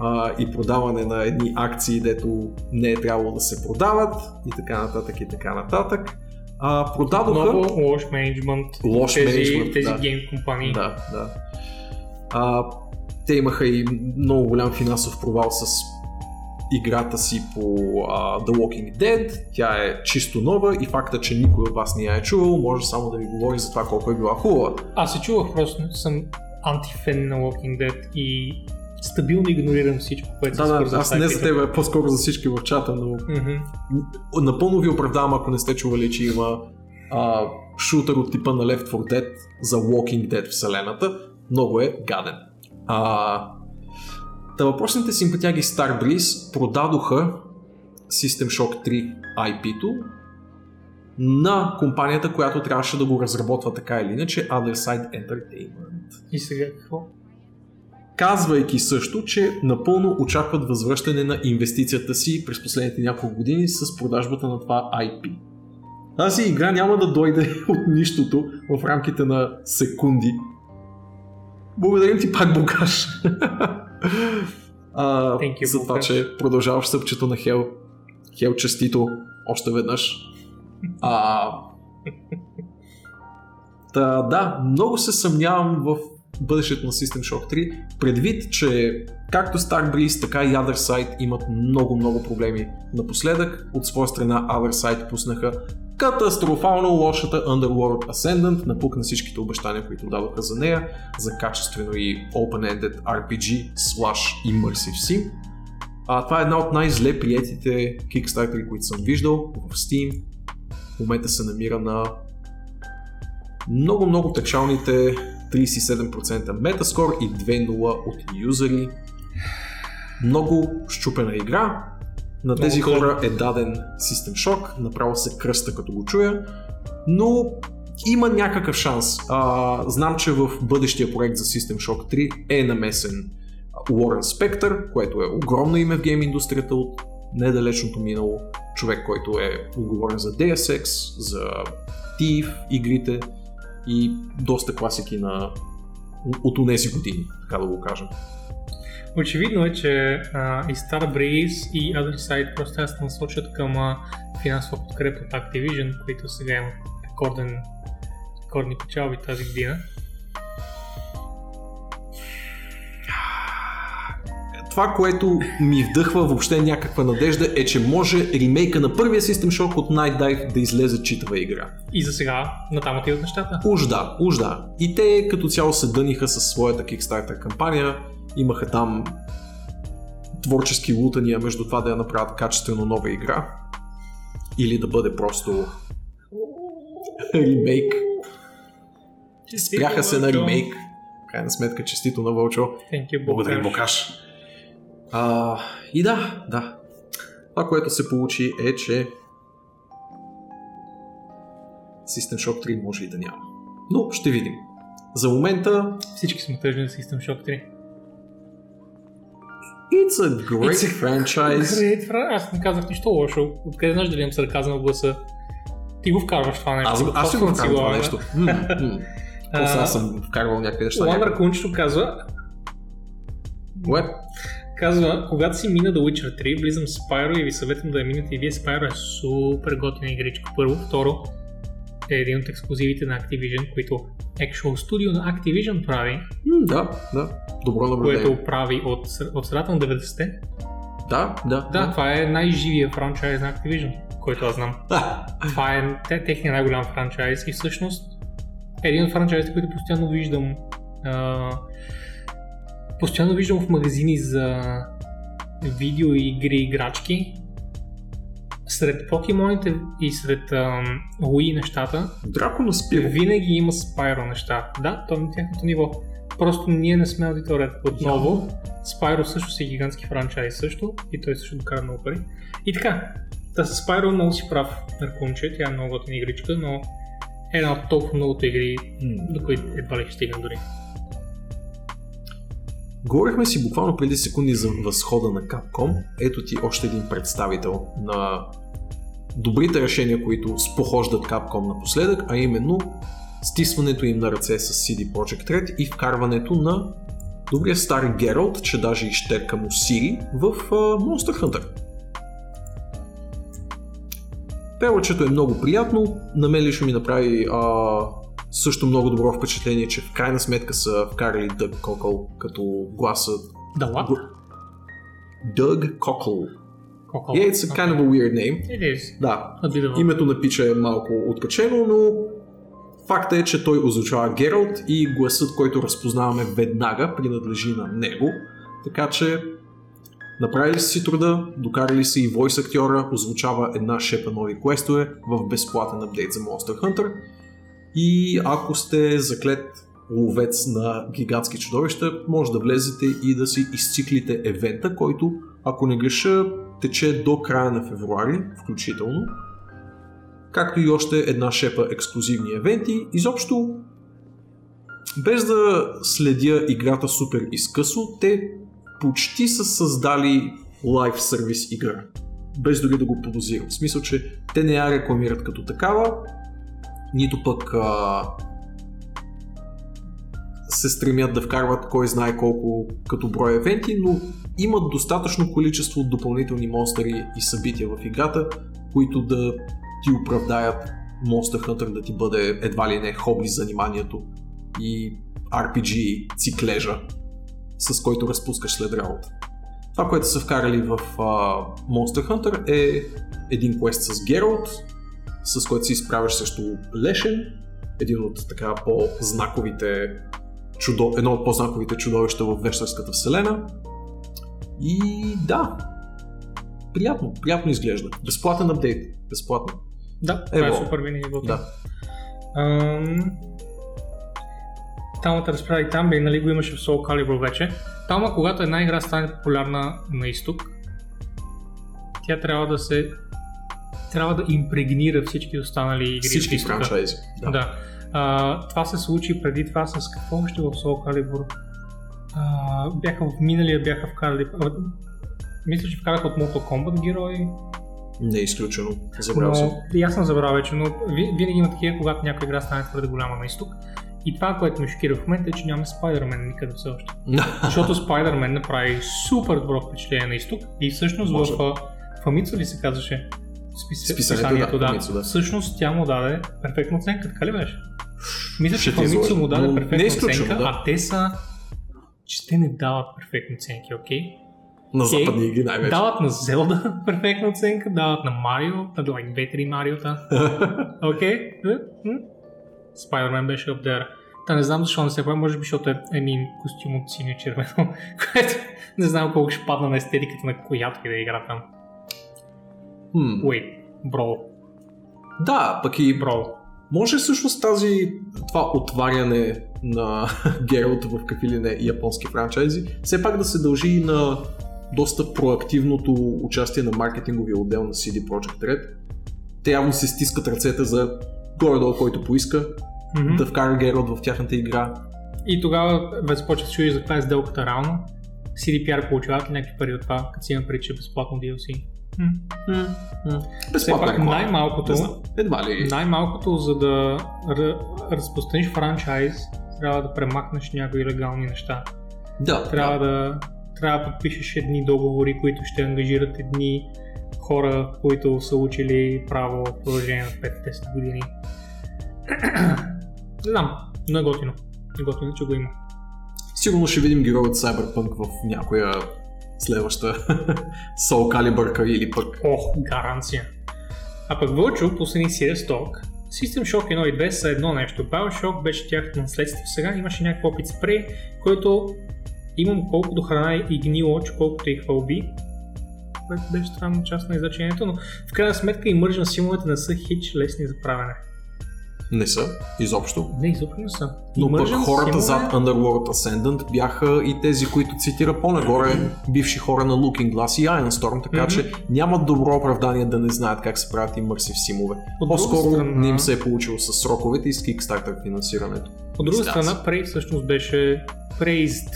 а, и продаване на едни акции, дето не е трябвало да се продават и така нататък и така нататък. А, продадоха... Много лош менеджмент. Лош тези, мениджмънт, тези да. гейм компании. Да, да. А, те имаха и много голям финансов провал с играта си по а, The Walking Dead. Тя е чисто нова и факта, че никой от вас не я е чувал, може само да ви говори за това колко е била хубава. Аз се чувах, просто съм антифен на Walking Dead и стабилно игнорирам всичко, което Да, се да, свързва аз с не за теб, а по-скоро за всички в чата, но Мгм. напълно ви оправдавам, ако не сте чували, че има а, шутър от типа на Left 4 Dead за Walking Dead вселената. Много е гаден. А, та въпросните симпатяги Starbreeze продадоха System Shock 3 IP-то на компанията, която трябваше да го разработва така или иначе, Other Side Entertainment И сега какво? казвайки също, че напълно очакват възвръщане на инвестицията си през последните няколко години с продажбата на това IP. Тази игра няма да дойде от нищото в рамките на секунди. Благодарим ти пак, Богаш. а, Thank you, за това, че продължаваш съпчето на Хел. Хел честито още веднъж. А, Та, да, много се съмнявам в бъдещето на System Shock 3, предвид, че както Starbreeze, така и Other Side имат много-много проблеми напоследък. От своя страна Other Side пуснаха катастрофално лошата Underworld Ascendant, напук на всичките обещания, които дадоха за нея, за качествено и open-ended RPG slash immersive sim. А, това е една от най-зле приетите Kickstarter, които съм виждал в Steam. В момента се намира на много-много печалните 37% Metascore и 2.0 от юзери. Много щупена игра. На тези Много хора е даден System Shock, направо се кръста като го чуя, но има някакъв шанс. А, знам, че в бъдещия проект за System Shock 3 е намесен Уорън Спектър, което е огромно име в гейм индустрията от недалечното минало. Човек, който е отговорен за Deus Ex, за Thief игрите и доста класики на от тези години, така да го кажем. Очевидно е, че а, и Starbreeze и Other Side просто трябва да се насочат към а, финансова подкрепа от Activision, които сега имат рекорден, рекордни печалби тази година. Това, което ми вдъхва въобще някаква надежда е, че може ремейка на първия System Shock от Night Dive да излезе читава игра. И за сега натам отиват нещата. Уж да, уж да. И те като цяло се дъниха със своята Kickstarter кампания, имаха там творчески лутания между това да я направят качествено нова игра или да бъде просто ремейк. Спряха се на ремейк. Крайна сметка, честито на Вълчо. Благодаря. Бокаш. А, и да, да. Това, което се получи е, че System Shock 3 може и да няма. Но ще видим. За момента Всички сме тъжни за System Shock 3. It's a great It's a franchise. Great, Fra- аз не казах нищо лошо. Откъде знаеш дали имам сарказъм в гласа? Ти го вкарваш това нещо. Аз, аз си го вкарвам това нещо. После аз съм вкарвал някакви неща. Някъде. Кунчето казва, What? казва, когато си мина The Witcher 3, влизам в Spyro и ви съветвам да я минете и вие. Spyro е супер готина игричка. Първо, второ, е един от ексклюзивите на Activision, които actual студио на Activision прави, да, да. Добро наблюдение. което прави от, от средата на 90-те. Да, да. Да, това е най-живия франчайз на Activision, който аз знам. Това е те, техния най-голям франчайз и всъщност е един от франчайзите, които постоянно виждам а, постоянно виждам в магазини за видеоигри и играчки. Сред покемоните и сред ам, Wii нещата, Драко на Спиро. винаги има Спайро неща. Да, то е на тяхното ниво. Просто ние не сме аудиторията. Отново, Спайро също си е гигантски франчайз също и той също докара много пари. И така, да с Спайро много си прав, Наркунче, тя е много готина игричка, но е една от толкова многото игри, до които едва ли ще стигнем дори. Говорихме си буквално преди секунди за възхода на Capcom. Ето ти още един представител на добрите решения, които спохождат Capcom напоследък, а именно стисването им на ръце с CD Projekt Red и вкарването на добрия стар Гералт, че даже и щерка му Сири, в а, Monster Hunter. Преводчето е много приятно, на мен лично ми направи а, също много добро впечатление, че в крайна сметка са вкарали Дъг Кокъл като гласа. Да? Дъг Кокъл. Колко? Yeah, it's kind of a weird name. It is. Да, a- името на пича е малко откачено, но факта е, че той озвучава Гералт и гласът, който разпознаваме веднага, принадлежи на него. Така че направили си труда, докарали са и войс актьора, озвучава една шепа нови квестове в безплатен апдейт за Monster Hunter. И ако сте заклет ловец на гигантски чудовища, може да влезете и да си изциклите евента, който, ако не греша, тече до края на февруари, включително. Както и още една шепа ексклюзивни евенти. Изобщо, без да следя играта супер изкъсо, те почти са създали лайв сервис игра. Без дори да го подозирам. В смисъл, че те не я рекламират като такава, нито пък а, се стремят да вкарват кой знае колко като брой евенти, но имат достатъчно количество допълнителни монстри и събития в играта, които да ти оправдаят Monster Hunter да ти бъде едва ли не хоби заниманието и RPG циклежа, с който разпускаш след работа. Това, което са вкарали в а, Monster Hunter е един квест с Гералт, с който се изправяш срещу Лешен, един от така по-знаковите чудо... едно от по-знаковите чудовища в Вещерската вселена. И да, приятно, приятно изглежда. Безплатен апдейт, безплатно. Да, това е супер винаги готово. Да. Ам... Талмата разправи там, бе, нали го имаше в Soul Calibur вече. Талма, когато една игра стане популярна на изток, тя трябва да се трябва да импрегнира всички останали игри. Всички франчайзи. Да. да. А, това се случи преди това с какво още в Soul Calibur? А, бяха в миналия, бяха вкарали... А, мисля, че вкараха от Mortal Kombat герои, Не е изключено. Забравял съм. но, и аз съм забравил вече, но ви- винаги има такива, когато някоя игра стане твърде голяма на изток. И това, което ме шокира в момента е, че няма Spider-Man никъде все още. Защото Spider-Man направи супер добро впечатление на изток и всъщност Може. в а, Famitsu ли се казваше? Спис... Списанието, списанието, да, да. Да. Всъщност тя му даде перфектна оценка, така ли беше? Мисля, че излъжа, му даде е перфектна изключено, оценка, да. а те са че те не дават перфектни оценки, окей? На Окей. западни игри най-вече. Дават на Zelda перфектна оценка, дават на Марио, на like 2-3 Мариота. Окей? Spider-Man беше up there. Та не знам защо не се прави, може би защото е един костюм от синьо червено, което не знам колко ще падна на естетиката на която и да е игра там. Хм. Wait, бро, Да, пък и бро. Може всъщност тази, това отваряне на Гералт в какви ли не японски франчайзи, все пак да се дължи и на доста проактивното участие на маркетинговия отдел на CD Projekt Red. Те явно се стискат ръцете за горе-долу, който поиска Мгм. да вкара Гералт в тяхната игра. И тогава вече почва да се чудиш за каква е сделката реално. CDPR получават ли някакви пари от това, като си има преди, че безплатно DLC? Безплатна най-малкото. Едва ли. най-малкото, за да р- разпространиш франчайз, трябва да премахнеш някои легални неща. Да, Трябва да. да, трябва да подпишеш едни договори, които ще ангажират едни хора, които са учили право в продължение на 5-10 години. Не знам, но е готино. Готино, че го има. Сигурно ще видим герой от Cyberpunk в някоя следваща Soul Calibur или пък Ох, гаранция. А пък Virtual по страни Serious Talk, System Shock 1 и 2 са едно нещо. BioShock беше тяхното наследство. Сега имаше някакъв опит с Prey, който имам колкото храна и гнило, че колкото и което беше странно част на изречението, но в крайна сметка и мържен симовете не са хич лесни за правене. Не са изобщо. Не, изобщо не са. Но пък хората симове- зад Underworld Ascendant бяха и тези, които цитира по-нагоре, бивши хора на Looking Glass и Iron Storm, така Мгм. че нямат добро оправдание да не знаят как се правят имърсив симове. От По-скоро страна- не им се е получило с сроковете и с Kickstarter финансирането. От друга аз. страна, Prey всъщност беше praised.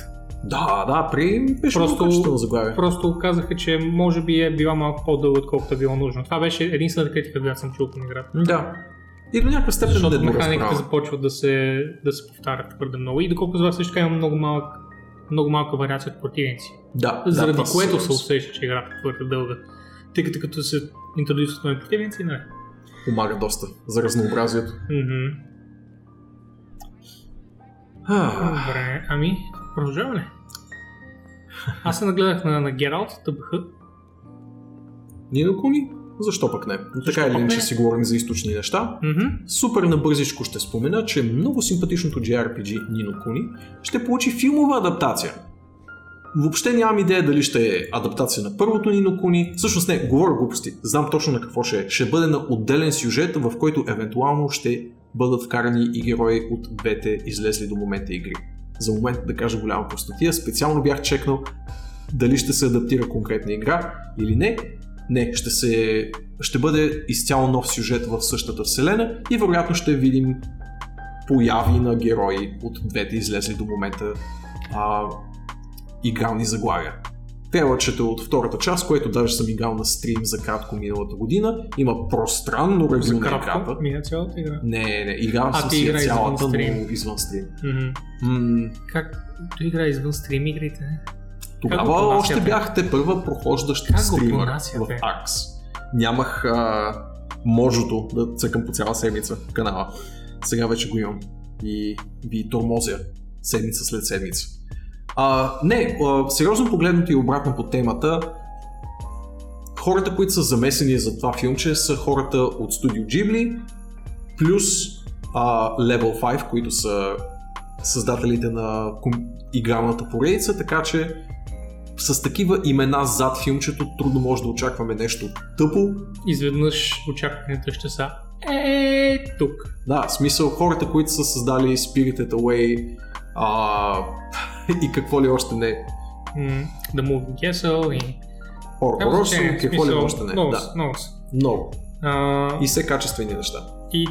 Да, да, при беше Просто- заглавие. Просто казаха, че може би е била малко по-дълга, отколкото е било нужно. Това беше единствената критика, която съм чул към играта. Да. И до някаква степен Защото не механиките започват да се, да се повтарят твърде много. И доколко за вас също има много, малък, много малка вариация от противници. Да, Заради да, което се усеща, че играта е твърде дълга. Тъй като като се интродюсват нови противници, не. Помага доста за разнообразието. Добре, ами, продължаваме? Аз се нагледах на, на Geralt, тъбх. Нино Куни? Защо пък не? така или иначе си говорим за източни неща. Мгм. Супер набързичко ще спомена, че много симпатичното JRPG Нино Куни ще получи филмова адаптация. Въобще нямам идея дали ще е адаптация на първото Нино Куни. Всъщност не, говоря глупости. Знам точно на какво ще е. Ще бъде на отделен сюжет, в който евентуално ще бъдат вкарани и герои от двете излезли до момента игри. За момент да кажа голяма простотия, специално бях чекнал дали ще се адаптира конкретна игра или не. Не, ще, се, ще бъде изцяло нов сюжет в същата вселена и вероятно ще видим появи на герои от двете излезли до момента а, игрални заглавия. Трейлърчето от втората част, което даже съм играл на стрим за кратко миналата година, има пространно ревю на играта. мина цялата игра. Не, не, играл А, съм си игра извън цялата, стрим. но извън стрим. Мгм. М- Как той игра извън стрим игрите? Тогава още бяхте първа прохождащ Как понасяте? в Axe. Нямах а, можото да цъкам по цяла седмица канала. Сега вече го имам. И ви тормозя седмица след седмица. А, не, а, сериозно погледнато и обратно по темата, хората, които са замесени за това филмче са хората от студио Ghibli, плюс а, Level 5, които са създателите на ком- игралната поредица, така че с такива имена зад филмчето трудно може да очакваме нещо тъпо. Изведнъж очакванията ще са е тук. Да, смисъл хората, които са създали Spirited Away а, и какво ли още не. М, The Moving Castle и... В какво ли още не. Много, Да, много много. И все качествени неща. и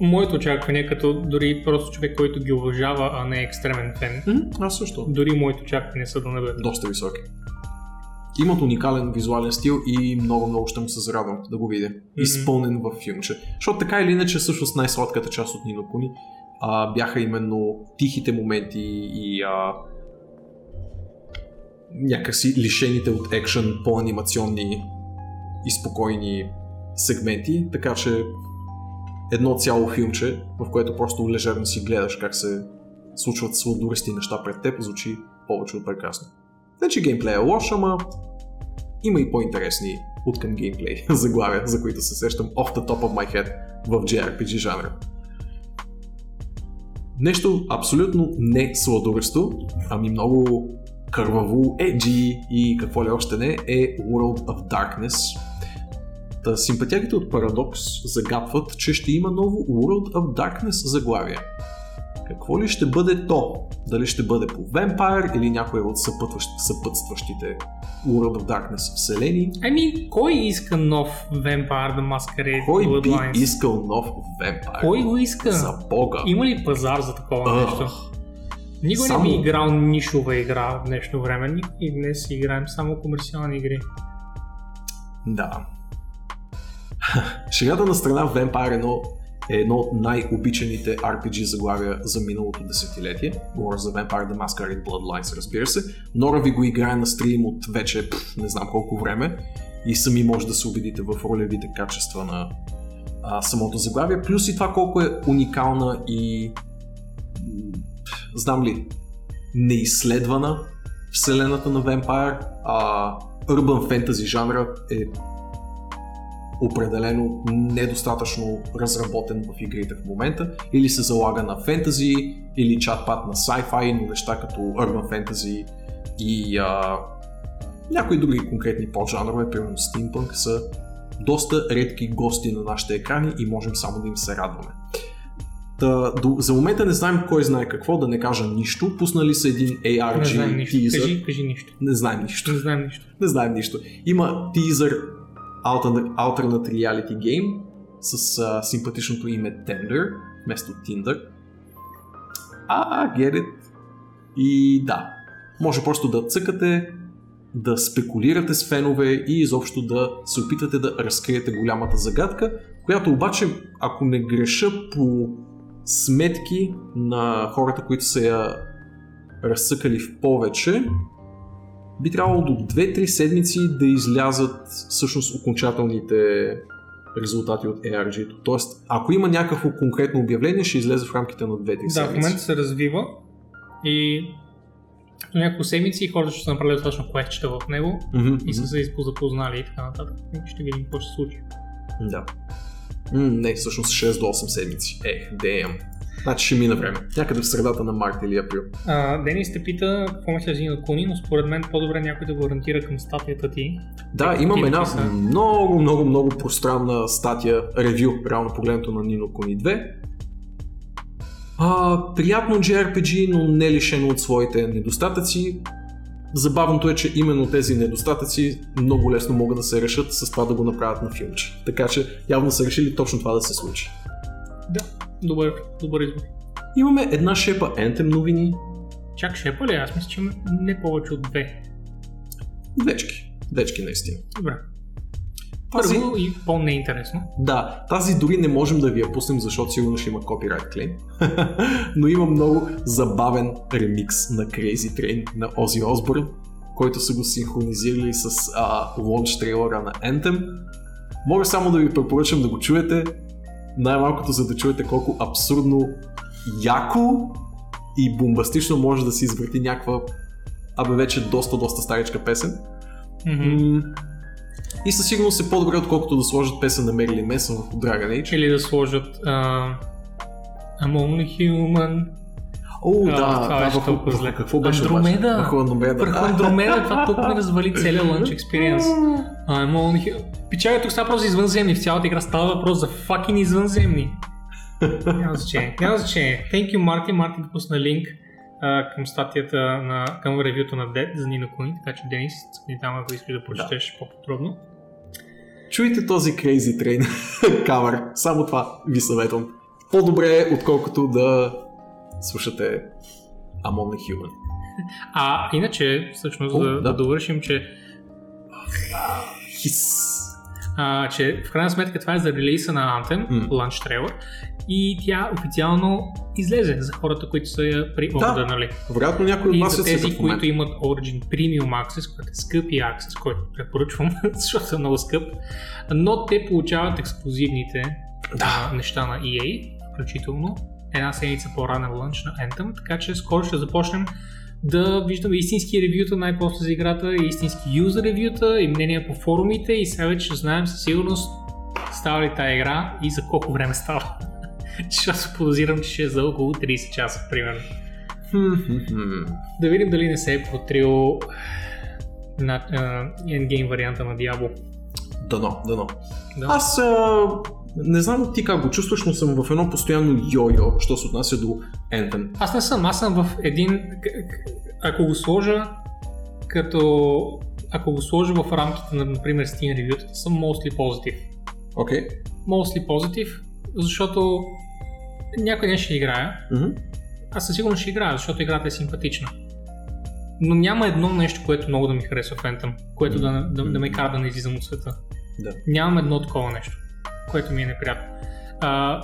моето очакване, като дори просто човек, който ги уважава, а не е екстремен фен, М, Аз също. дори моите очаквания са да не бъдат. Доста високи. Имат уникален визуален стил и много, много ще му се зарадвам да го видя. Изпълнен в филмче. Защото така или иначе, всъщност най-сладката част от Нино Куни а, бяха именно тихите моменти и а, някакси лишените от екшен по-анимационни и спокойни сегменти, така че едно цяло филмче, в което просто лежерно си гледаш как се случват сладурести неща пред теб, звучи повече от прекрасно. Не, че геймплей е лош, ама има и по-интересни от към геймплей заглавия, за които се сещам off the top of my head в JRPG жанра. Нещо абсолютно не сладурещо, ами много кърваво, еджи и какво ли още не е World of Darkness. Та симпатягите от Paradox загатват, че ще има ново World of Darkness заглавие. Какво ли ще бъде то? Дали ще бъде по Vampire или някой от съпътващ, съпътстващите World of Darkness вселени? Ами, кой иска нов Vampire the Masquerade Кой би Bloodlines? искал нов Vampire? Кой го иска? За бога! Има ли пазар за такова Ах. нещо? Никой Само- не би играл нишова игра в днешно време. И днес играем само комерциални игри. Да. Шегата на страна Vampire 1 е едно от най-обичаните RPG заглавия за миналото десетилетие. Говоря за Vampire the Masquerade Bloodlines, разбира се. Нора ви го играе на стрим от вече пф, не знам колко време и сами може да се убедите в ролевите качества на а, самото заглавие, плюс и това колко е уникална и знам ли, неизследвана вселената на Vampire, а urban fantasy жанра е определено недостатъчно разработен в игрите в момента, или се залага на фентази, или чат-пат на sci-fi, но неща като urban fantasy и а, някои други конкретни поджанрове, примерно Steampunk, са доста редки гости на нашите екрани и можем само да им се радваме. Та, до, за момента не знаем кой знае какво, да не кажа нищо. Пуснали са един ARG Не знаем нищо. тизър. Кажи, кажи нищо. Не знаем нищо. Не знаем нищо. Не знаем нищо. Има тизър Alternate, Reality Game с а, симпатичното име Tender вместо Tinder. А, get it. И да, може просто да цъкате, да спекулирате с фенове и изобщо да се опитате да разкриете голямата загадка, която обаче, ако не греша по сметки на хората, които са я разсъкали в повече, би трябвало до 2-3 седмици да излязат всъщност окончателните резултати от ARG-то. Тоест, ако има някакво конкретно обявление, ще излезе в рамките на 2-3 Да, в седмици. момента се развива и на няколко седмици хората ще са направили точно квестчета в него Мгм, и са се запознали и така нататък. И ще видим какво ще се случи. Да. М, не, всъщност 6 до 8 седмици. Ех, damn. Значи ще мина време. Някъде в средата на март или април. А, Денис те пита какво мисля за Нино Куни, но според мен по-добре някой да го ориентира към статията ти. Да, имам една написа. много, много, много пространна статия, ревю, реално погледнато на Nino Kuni 2. А, приятно JRPG, но не лишено от своите недостатъци. Забавното е, че именно тези недостатъци много лесно могат да се решат с това да го направят на филмче. Така че явно са решили точно това да се случи. Да, добър, добър избор. Имаме една шепа Anthem новини, Чак шепа ли? Аз мисля, че има не повече от две. двечки. Двечки наистина. Добре. Тази, Първо и по-неинтересно. да, тази дори не можем да ви я пуснем, защото сигурно ще има копирайт клейм. Но има много забавен ремикс на Crazy Train на Ozzy Osbourne, който са го синхронизирали с а, лонч трейлера на Anthem. Мога само да ви препоръчам да го чуете, най-малкото за да чуете колко абсурдно яко и бомбастично може да се извърти някаква абе вече доста, доста старичка песен. М, И със сигурност е по-добре, отколкото да сложат песен на Мерили Месън в Dragon Age. Или да сложат а, I'm only human. О, А, да, това да, върху, толкова зле. върху, какво беше Андромеда! Върху Андромеда. Върху А, Андромеда, това тук ми развали целият Lunch Experience. I'm only human. Пичага, тук става въпрос за извънземни. В цялата игра става въпрос за fucking извънземни. Няма значение. Няма значение. Thank you, Марти. Марти да пусна линк а, към статията на, към ревюто на Dead за Нина Куни, така че Денис, цъкни там, ако искаш да прочетеш по-подробно. Чуйте този Crazy Train кавър. Само това ви съветвам. По-добре е, отколкото да слушате Only Human. А иначе, всъщност, О, да, да. да довършим, че Хис. а, че в крайна сметка това е за релиза на Anthem, М. Launch Trailer, и тя официално излезе за хората, които са я при Да. нали? Вероятно някой от И вас за е тези, които имат Origin Premium Access, който е скъпи Access, който препоръчвам, защото е много скъп, но те получават ексклюзивните Да. а, неща на EA, включително една седмица по-ранен лънч на Anthem, така че скоро ще започнем да виждаме истински ревюта най-после за играта, истински юзер ревюта и мнения по форумите и сега вече ще знаем със сигурност става ли тази игра и за колко време става. Ще аз подозирам, че ще е за около 30 часа, примерно. Да видим дали не се е протрил на endgame варианта на Diablo. Дано, дано. Да. Аз а, не знам ти как го чувстваш, но съм в едно постоянно йо-йо, що се отнася до Anthem. Аз не съм, аз съм в един... Ако го сложа като... Ако го сложа в рамките на, например, Steam ревютата, съм mostly positive. Окей. Okay. Mostly positive, защото някой ден ще играя. Мгм. Аз със сигурност ще играя, защото играта е симпатична. Но няма едно нещо, което много да ми харесва в Anthem, което да, да, да ме кара да не излизам от света. Да. Нямам едно такова нещо, което ми е неприятно.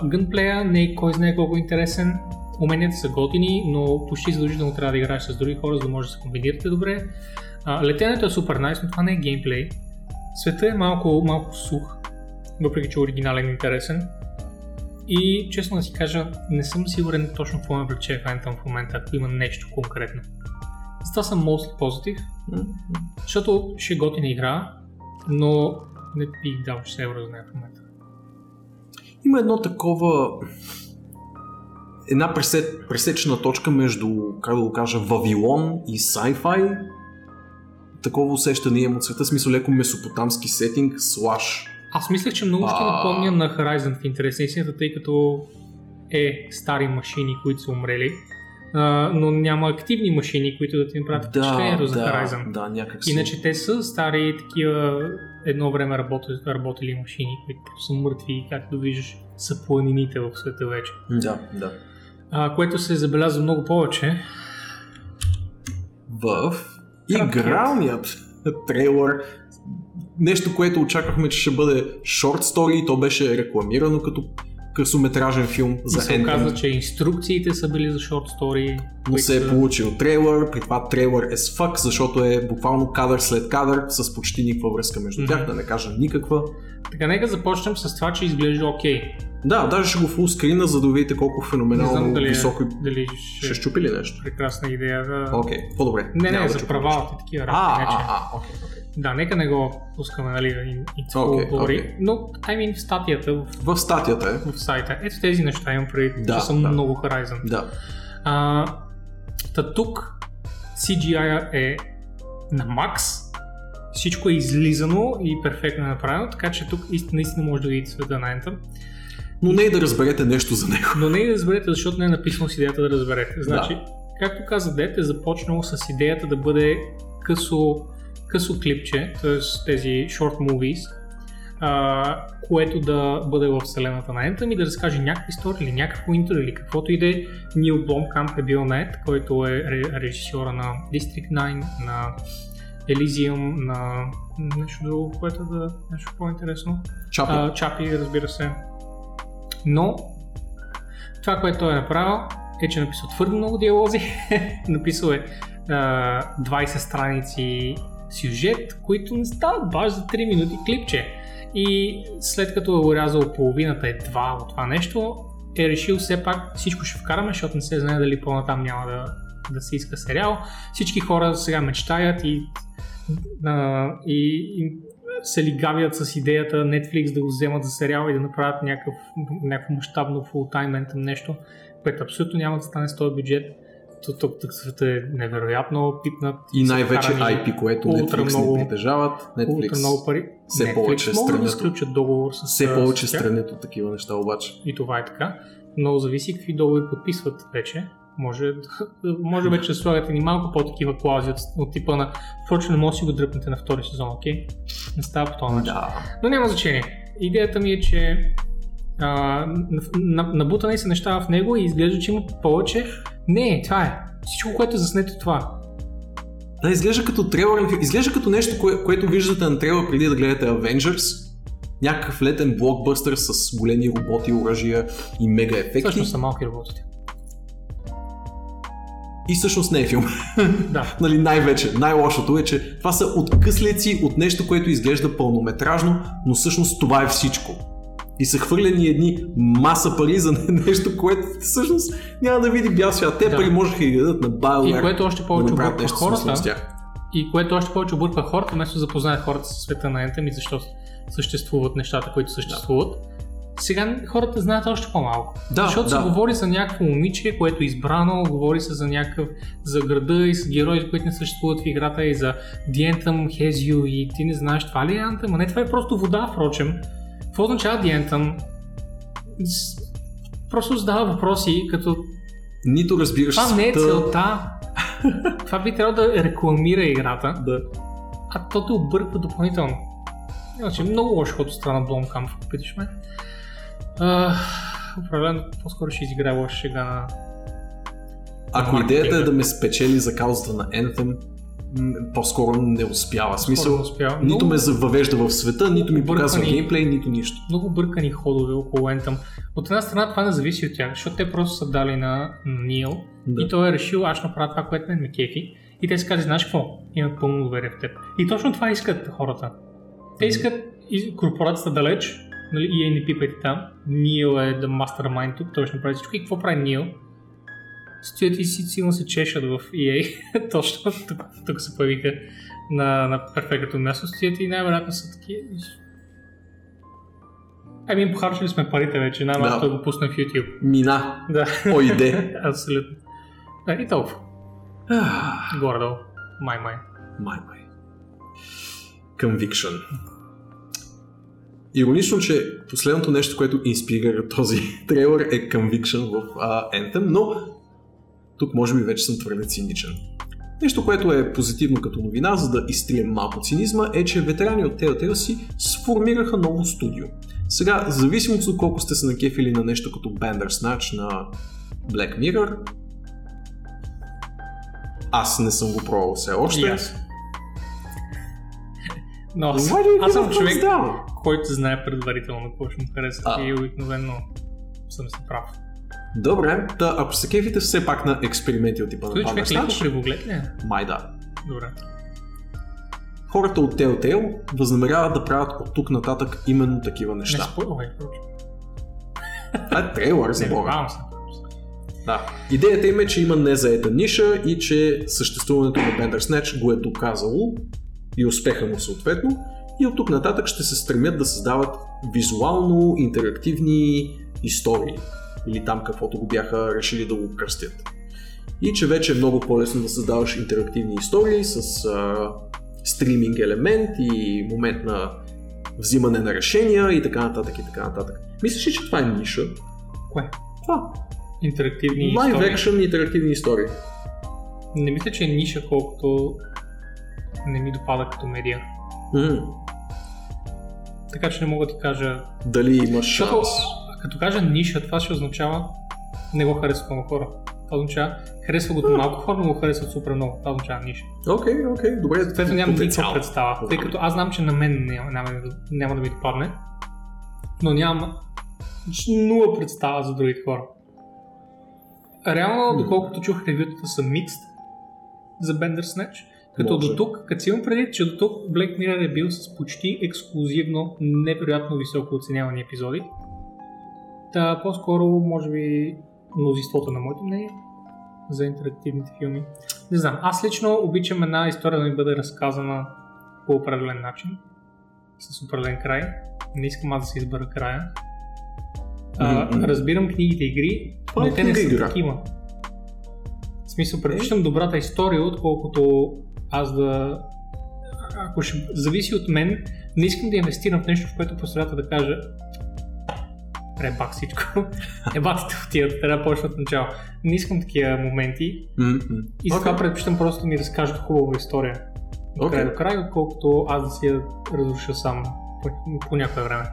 Гънплея не е кой знае колко интересен. Уменията са готини, но почти задължително трябва да играеш с други хора, за да може да се комбинирате добре. А, летенето е супер найс, но това не е геймплей. Света е малко, малко сух. въпреки че е оригинален и интересен. И честно да си кажа, не съм сигурен точно какво ме влече Anthem в момента, ако има нещо конкретно. Затова съм mostly positive, защото ще е готина игра, но не бих дал 6 евро за нея в момента. Има едно такова една пресет, пресечна точка между, как да го кажа, Вавилон и sci-fi. Такова усещане имам от света, смисъл леко месопотамски сетинг, слаш. Аз мислех, че много ще напомня на Horizon в интерес на истината, тъй като е стари машини, които са умрели, а, но няма активни машини, които да ти направят впечатлението за Horizon. да, някак си. Иначе те са стари такива едно време работели, работели машини, които са мъртви, както виждаш, са планините в света вече. Да, да. А, което се забелязва много повече. В игралният трейлър, нещо, което очаквахме, че ще бъде шорт стори и то беше рекламирано като късометражен филм И за се Anthem. оказа, че инструкциите са били за шорт стори. но се е получил трейлър, при това трейлър е с фак, защото е буквално кадър след кадър с почти никаква връзка между тях, Мгм. да не кажа никаква. Така, нека започнем с това, че изглежда окей. Да, даже ще го фулскрина, за да видите колко Не феноменално знам дали, високо е, дали ще ще, щупи ли нещо. прекрасна идея да... Окей, по-добре. Не, не, да за правалата и такива. А, работи. не, че- а, а, окей, окей. Да, нека не го пускаме, нали, и, и okay, говори. окей. Но, I mean, в статията в, В статията е. в сайта, ето тези неща имам преди, Да, че съм да. много Horizon. Да. А, та тук CGI е на макс, всичко е излизано и перфектно направено, така че тук ист- наистина може да видите света на Anthem. Но не и да разберете нещо за него. Но не и да разберете, защото не е написано с идеята да разберете. Значи, както каза Дет, е започнало с идеята да бъде късо, късо клипче, т.е. тези short movies, а, което да бъде в вселената на Anthem и да разкаже някаква история или някакво интро или каквото и да е. Нил Бломкамп е бил нет, който е ре- режисьора на District 9, на Elysium, на нещо друго, което да нещо по-интересно. Чапи. А, Чапи, разбира се. Но това, което той е направил, е, че е написал твърде много диалози. написал е а, 20 страници сюжет, които не стават баш за 3 минути клипче. И след като е урязал половината едва от това нещо, е решил все пак всичко ще вкараме, защото не се знае дали по-натам няма да, да се иска сериал. Всички хора сега мечтаят и, а, и, и се лигавят с идеята Netflix да го вземат за сериал и да направят някакъв, някакво мащабно фултайм нещо, което абсолютно няма да стане с този бюджет. Тук, тук, тук света е невероятно пипнат. И най-вече IP, което Netflix много- не притежават. Netflix много пари. все Netflix повече могат да сключат договор с все с повече странят от такива неща обаче. И това е така. Но зависи какви договори подписват вече. Може, може вече да слагате ни малко по-такива клаузи от, от типа на впрочем не може да си го дръпнете на втори сезон, окей? Не става по този начин. Да. Но няма значение. Идеята ми е, че а, на- на- набутани са неща в него и изглежда, че има повече. Не, това е. Всичко, което е заснето това. Да, изглежда като трейлър, изглежда като нещо, кое, което виждате на трейлър преди да гледате Avengers. Някакъв летен блокбъстър с големи роботи, оръжия и мега ефекти. Всъщност са малки работите. И всъщност не е филм. Да. нали, най-вече. Най-лошото е, че това са откъслици от нещо, което изглежда пълнометражно, но всъщност това е всичко. И са хвърлени едни маса пари за нещо, което всъщност няма да види бял свят. Те Да. пари можеха да ги дадат на BioWare. И което още да повече направят обърква хората, и което още повече обърква хората, вместо да запознаят хората с света на Anthem и защо съществуват нещата, които съществуват. Сега хората знаят още по-малко. Да, Защото да. се говори за някакво момиче, което е избрано, говори се за някакъв за града и с герои, които не съществуват в играта и за The Anthem has you и ти не знаеш това ли е Anthem, а не това е просто вода, впрочем. Какво означава The Anthem? Просто задава въпроси, като Нито разбираш това не е целта. това би трябвало да рекламира играта, Да. а то те обърква допълнително. Иначе много лошо ход от страна на Blomkamp, питаш ме. А, определено по-скоро ще изиграе лоша шега на... Ако идеята е да ме спечели за каузата на Anthem, по-скоро не успява. В смисъл, не успява. нито Много- ме въвежда в света, нито ми показва Объркани. геймплей, нито нищо. много бъркани ходове около Anthem. От една страна това не зависи от тях, защото те просто са дали на Нил Да. и той е решил аз ще направя това, което мен ме кефи. И те си казали, знаеш какво, имат пълно доверие в теб. И точно това искат хората. Те искат корпорацията далеч нали, EA не пипайте там. Нил е the mastermind тук, той ще направи всичко. И какво прави Нил? Стоят и си силно се чешат в EA. Точно тук, тук се появиха на, на перфектното място. Стоят и най-вероятно са такива. Ами, похарчили сме парите вече, най-малко Да. той го пусна в YouTube. Мина. Да, Ойде. абсолютно. Да, и толкова. Ах, Горе-долу. Май-май. Май, май. Conviction. Иронично, че последното нещо, което инспирира този трейлър е Conviction в uh, Anthem, но тук може би вече съм твърде циничен. Нещо, което е позитивно като новина, за да изтрием малко цинизма, е, че ветерани от Telltale си сформираха ново студио. Сега, в зависимост от колко сте се накефили на нещо като Bandersnatch на Black Mirror, аз не съм го пробвал все още. Аз. Но аз, Why do you аз съм човек, down? който знае предварително какво ще му хареса А. и обикновено съм си прав. Добре, да, ако се кефите все пак на експерименти от типа на Той човек леко кривоглед ли е? май да. Добре. Хората от Telltale възнамеряват да правят от тук нататък именно такива Не неща. спойвай, проче. Това е трейлър за Не, Бога. Да. Идеята им е, че има незаета ниша и че съществуването на Bandersnatch го е доказало и успеха му съответно. И от тук нататък ще се стремят да създават визуално интерактивни истории. Или там каквото го бяха решили да го кръстят. И че вече е много по-лесно да създаваш интерактивни истории с а, стриминг елемент и момент на взимане на решения и така нататък и така нататък. Мислиш ли, че това е ниша? Кое? Това. Интерактивни Live истории. action интерактивни истории. Не мисля, че е ниша, колкото не ми допада като медиа. М, Така че не мога да ти кажа... Дали имаш шанс? а, като кажа ниша, това ще означава не го харесват много хора. Това означава, харесва го малко хора, но го харесват супер много. Това означава ниша. Окей, окей, добре. Съответно нямам никаква представа, тъй като аз знам, че на мен няма, няма, няма да ми допадне, но нямам нула представа за другите хора. Реално, доколкото чух ревютата са микст за Bandersnatch, като Може. до тук, като си имам предвид, че до тук Black Mirror е бил с почти ексклюзивно, невероятно високо оценявани епизоди. Та по-скоро, може би, мнозинството на моето мнение за интерактивните филми. Не знам, аз лично обичам една история да ми бъде разказана по определен начин, с определен край. Не искам аз да се избера края. А, разбирам книгите и игри, Това е но те не са игра. такива. В смисъл, предпочитам добрата история, отколкото аз да... Ако ще зависи от мен, не искам да инвестирам в нещо, в което посредата да кажа пребах всичко. Ебатите отиват, трябва да почна от начало. Не искам такива моменти м. и затова Окей. предпочитам просто да ми разкажат хубава история. От край Окей. до край, отколкото аз да си я разруша сам по, по някое време.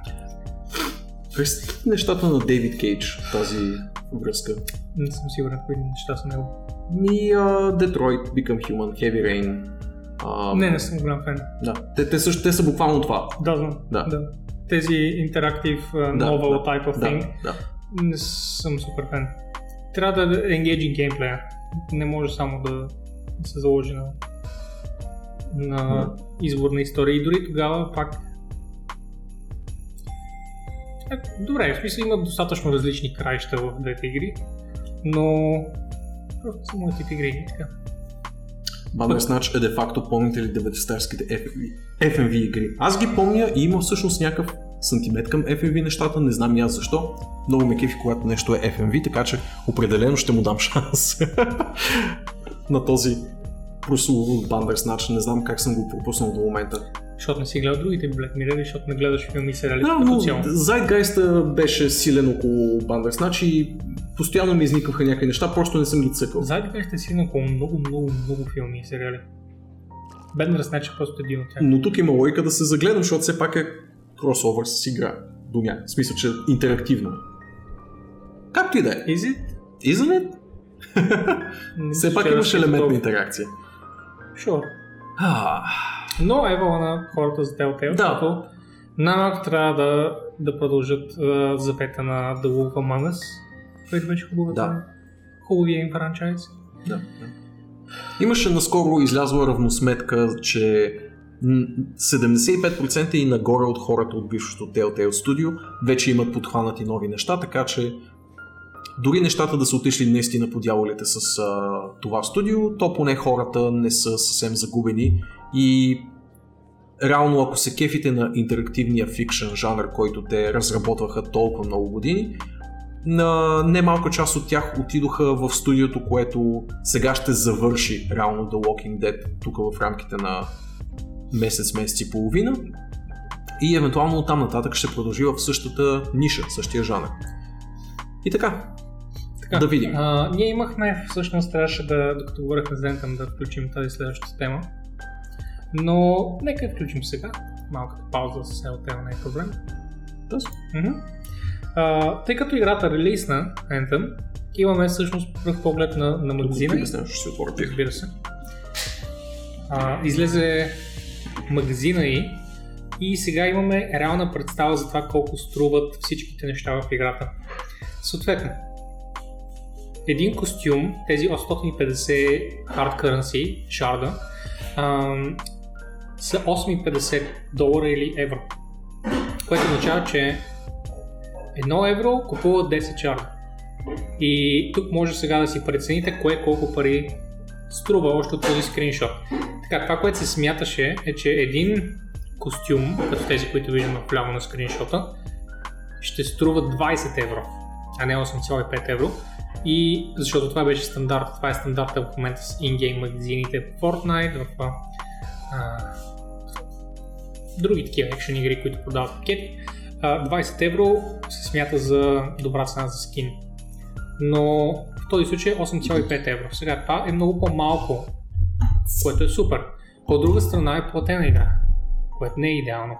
През нещата на Дейвид Кейдж тази връзка. Не съм сигурен кои неща са него. Ми, а, Detroit, Become Human, Heavy Rain. А, Не, не съм голям фен. Да. Те, те, също, те са буквално това. Да, знам. Да. да. Тези интерактив uh, Да, novel да, type of Да, thing да. не съм супер фен. Трябва да е engaging геймплея. Не може само да се заложи на, на избор на история. И дори тогава пак Е, Добре, в смисъл има достатъчно различни краища в двете игри, но просто са моят тип игри. и Така. Bandersnatch е де-факто, помните ли 90-тарските FMV, FMV игри? Аз ги помня и има всъщност някакъв сантимет към FMV нещата, не знам и аз защо. Много ме кефи, когато нещо е FMV, така че определено ще му дам шанс на този прословут Bandersnatch. Не знам как съм го пропуснал до момента. Защото не си гледал другите Black Mirror, защото не гледаш филми и сериали Да, като цяло. Zeitgeist беше силен около Bandersnatch и постоянно ми изникваха някакви неща, просто не съм ги цъкал. Знаете как сте си около много, много, много филми и сериали? Bandersnatch е просто един от тях. Но тук има логика да се загледам, защото все пак е кросовър с игра. До някакъв. В смисъл, че е интерактивно. Както и да е. Is it? Isn't it? Все пак имаш е елемент на интеракция. Sure. А, Но е вола на хората за Telltale, Да. защото най-малко трябва да, да продължат uh, запета на The Wolf Among Us, който беше хубавата, Да. хубавия им франчайз. да, да. Имаше наскоро излязла равносметка, че м, 75% и нагоре от хората от бившото Telltale Studio вече имат подхванати нови неща, така че дори нещата да са отишли наистина по дяволите с а, това студио, то поне хората не са съвсем загубени и реално ако се кефите на интерактивния фикшн жанр, който те разработваха толкова много години, на немалка част от тях отидоха в студиото, което сега ще завърши реално The Walking Dead тук в рамките на месец, месец и половина и евентуално оттам нататък ще продължи в същата ниша, същия жанр. И така, Така, да видим. А, ние имахме, всъщност трябваше да, докато говорихме с Дентъм, да включим тази следващата тема. Но нека я включим сега. Малката пауза с LTL не е проблем. Мгм. А, тъй като играта релизна Anthem, имаме всъщност пръв поглед на, на магазина. Тук ще си отворя. Разбира се. А, излезе магазина и и сега имаме реална представа за това колко струват всичките неща в играта. Съответно, един костюм, тези 850 hard currency шарда, са 850 долара или евро. Което означава, че 1 евро купува 10 шарда. И тук може сега да си прецените кое колко пари струва още от този скриншот. Така, това, което се смяташе е, че един костюм, като тези, които виждаме вляво на скриншота, ще струва 20 евро, а не 8,5 евро. И защото това беше стандарт, това е стандарта в момента с ингейм магазините в Fortnite, в други такива екшен игри, които продават пакети. А, 20 евро се смята за добра цена за скин. Но в този случай 8,5 евро. Сега това е много по-малко, което е супер. От друга страна е платена игра, което не е идеално.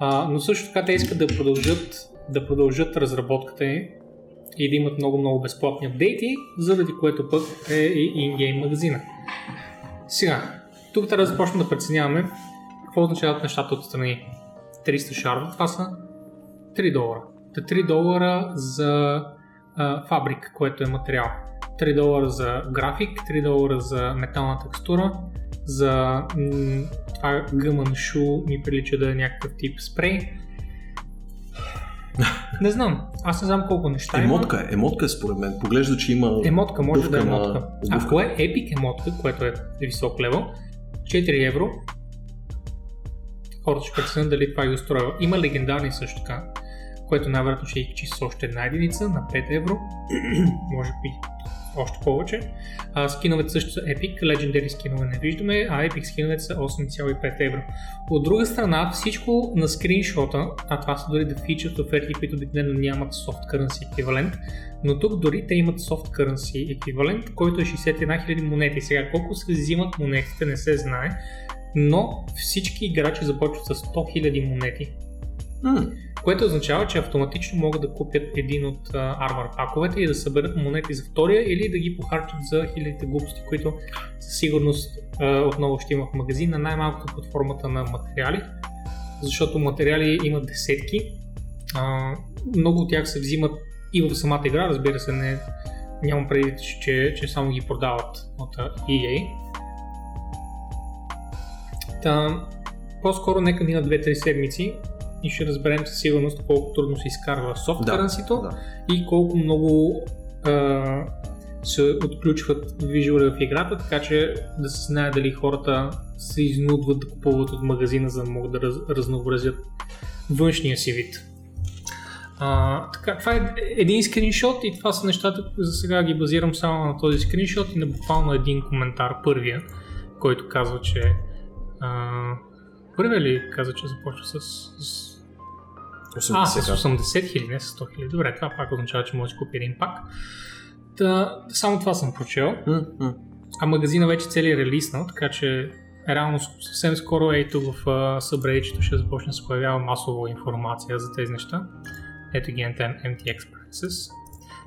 А, но също така те искат да продължат, да продължат разработката и да имат много-много безплатни апдейти, заради което пък е и ингейм магазина. Сега, тук трябва да започнем да преценяваме какво означават нещата отстрани. 300 шарда, това са 3 долара. Та 3 долара за а, фабрик, което е материал. 3 долара за график, 3 долара за метална текстура, за м- това гъман шу ми прилича да е някакъв тип спрей. Не знам, аз не знам колко неща има. Емотка, е, емотка е според мен. Поглежда, че има Емотка може да е на- емотка. обувка. Ако е Epic емотка, което е висок левел, 4 евро, хората ще преценят дали това ги устройва. Има легендарни също така, което най-вероятно ще качи с още една единица на 5 евро, може би още повече. А, скиновете също са Epic, Legendary скинове не виждаме, а Epic скиновете са 8,5 евро. От друга страна, всичко на скриншота, а това са дори да фичат оферти, които обикновено нямат soft currency еквивалент, но тук дори те имат soft currency еквивалент, който е 61 000 монети. Сега колко се взимат монетите не се знае, но всички играчи започват с 100 000 монети, М, което означава, че автоматично могат да купят един от армор паковете и да съберат монети за втория или да ги похарчат за хилядите глупости, които със сигурност а, отново ще има в магазина, най-малкото под формата на материали, защото материали имат десетки. А, много от тях се взимат и в самата игра, разбира се, не, нямам преди, че, че само ги продават от EA. Та, по-скоро нека мина 2-3 седмици и ще разберем със сигурност колко трудно се изкарва софт Да, да. и колко много а, се отключват визуали в играта, така че да се знае дали хората се изнудват да купуват от магазина, за да могат да раз, разнообразят външния си вид. А, така, това е един скриншот и това са нещата, за сега ги базирам само на този скриншот и на буквално един коментар, първия, който казва, че а, първия ли каза, че започва с, с 80 а, с как? 80 хиляди, не с 100 хиляди. Добре, това пак означава, че може да купи един пак. Та, само това съм прочел. М. А магазина вече цели е релиснал, така че реално съвсем скоро тук в събредичето ще започне да се появява масово информация за тези неща. Ето ги MTX Prices.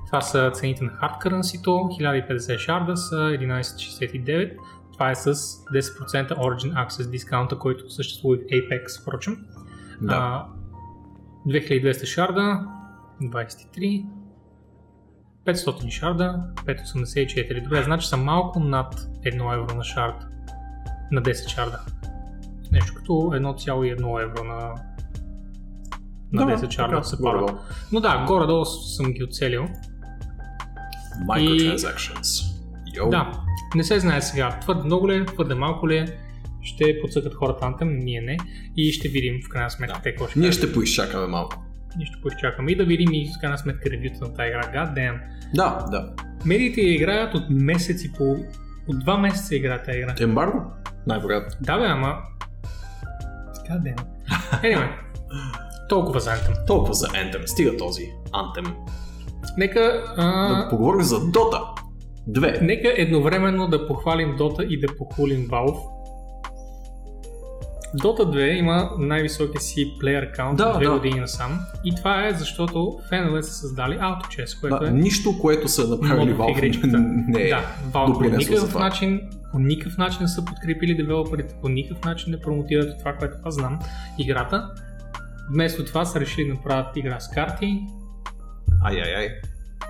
Това са цените на hard currency 1050 шарда са 1169. Това е с 10% Origin Access дискаунта, който съществува в Apex, впрочем. Да. А, 2200 шарда, 23. 500 шарда, 584. Добре, значи са малко над 1 евро на шард. На 10 шарда. Нещо като 1,1 евро на, на 10 чарда се горе-долу. Но да, горе-долу съм ги оцелил. Microtransactions. Йоу. Да, не се знае сега. Твърде много ли е, твърде малко ли е. Ще подсъкат хората Anthem, ние не. И ще видим в крайна сметка Да. те какво ще Ние кажат. ще поизчакаме малко. Ние ще поизчакаме и да видим и в крайна сметка ревюта на тази игра. God damn. Да, да. Медиите я играят от месец и по... От два месеца игра тази игра. Ембарго? Най-вероятно. Да бе, ама... God damn. Anyway, толкова за Anthem. Толкова за Anthem. Стига този Anthem. Нека, а, Да поговорим за Dota. Две. нека едновременно да похвалим Dota и да похулим Valve. Dota 2 има най-високия си плеер аккаунт Да, от две да. години насам. И това е защото фенове са създали AutoChess, което Да, е нищо, което са направили Valve не е да, Valve по никакъв начин, по никакъв начин не са подкрепили девелоперите, по никакъв начин не промотират това, което аз знам, играта. Вместо това са решили да направят игра с карти. Ай, ай, ай.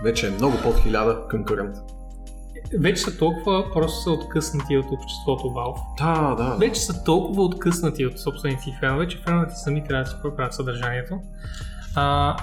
Вече е много под хиляда конкурент. Вече са толкова просто са откъснати от обществото Valve. Да, да. Вече са толкова откъснати от собствените си фенове, че феновете сами трябва да си правят съдържанието. А,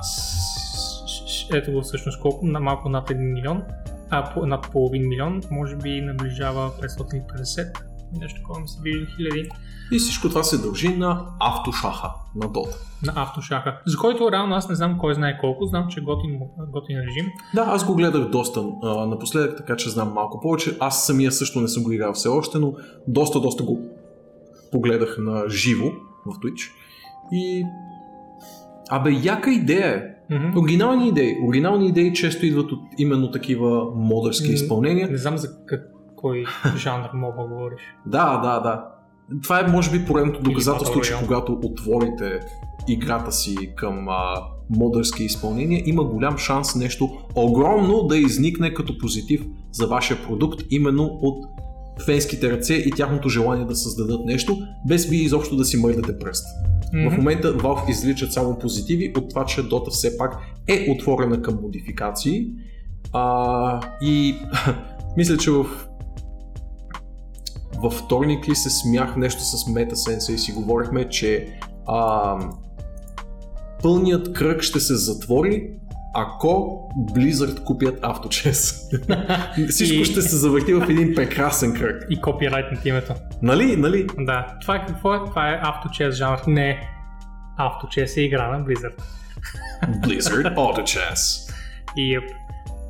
ето го всъщност колко, на малко над 1 милион, а по, над половин милион, може би наближава 550, нещо такова ми се вижда хиляди И всичко това се дължи на автошаха на Dota. на автошаха, за който реално аз не знам кой знае колко, знам, че е готин, готин режим. Да, аз го гледах доста а, напоследък, така че знам малко повече. Аз самия също не съм го играл все още, но доста, доста го погледах на живо в Twitch. И... Абе, яка идея е. Мгм. Оригинални идеи. Оригинални идеи често идват от именно такива модърски М, изпълнения. Не знам за как, кой жанр моба говориш. Да, да, да. Това е, може би, поредното доказателство, че когато отворите играта си към а, модърски изпълнения, има голям шанс нещо огромно да изникне като позитив за вашия продукт, именно от фенските ръце и тяхното желание да създадат нещо, без вие изобщо да си мърдате пръст. В Мгм. момента Valve изличат само позитиви от това, че Dota все пак е отворена към модификации. А, и мисля, че в във вторник ли се смях нещо с MetaSense и си говорихме, че а, пълният кръг ще се затвори, ако Blizzard купят AutoChess. Всичко ще се завърти в един прекрасен кръг. И копирайт на името. Нали? Нали? Да. Това е какво е? Това е авточес жанр. Не. Авточес е игра на Blizzard. Blizzard AutoChess. И е...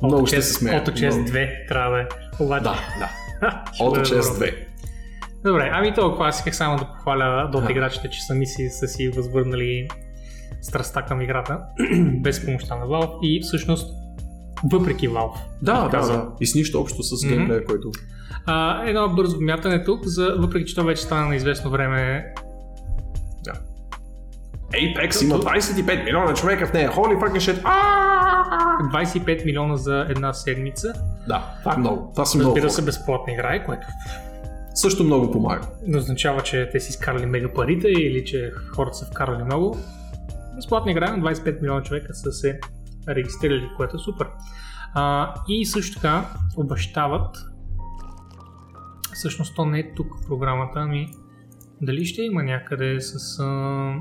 Много ще се смея. Autochess Много. 2 трябва да е. Обаче... Да, да. AutoChess добро. 2. Добре, ами толкова аз исках само да похваля Аха. играчите, че сами си, са си възвърнали страстта към играта, без помощта на Valve и всъщност въпреки Valve. Да, да, да. И с нищо общо с геймплея, който... А, едно бързо вмятане тук, за, въпреки че то вече стана на известно време Apex има 25 милиона човека в нея. Holy fucking shit. А! 25 милиона за една седмица. Да, това е много. Това са много Разбира се, безплатна игра е, което Също много помага. не означава, че те си изкарали мега парите или че хората са вкарали много. Безплатна игра, 25 милиона човека са се регистрирали, което е супер. А, и също така обещават, всъщност то не е тук в програмата, ами дали ще има някъде с а,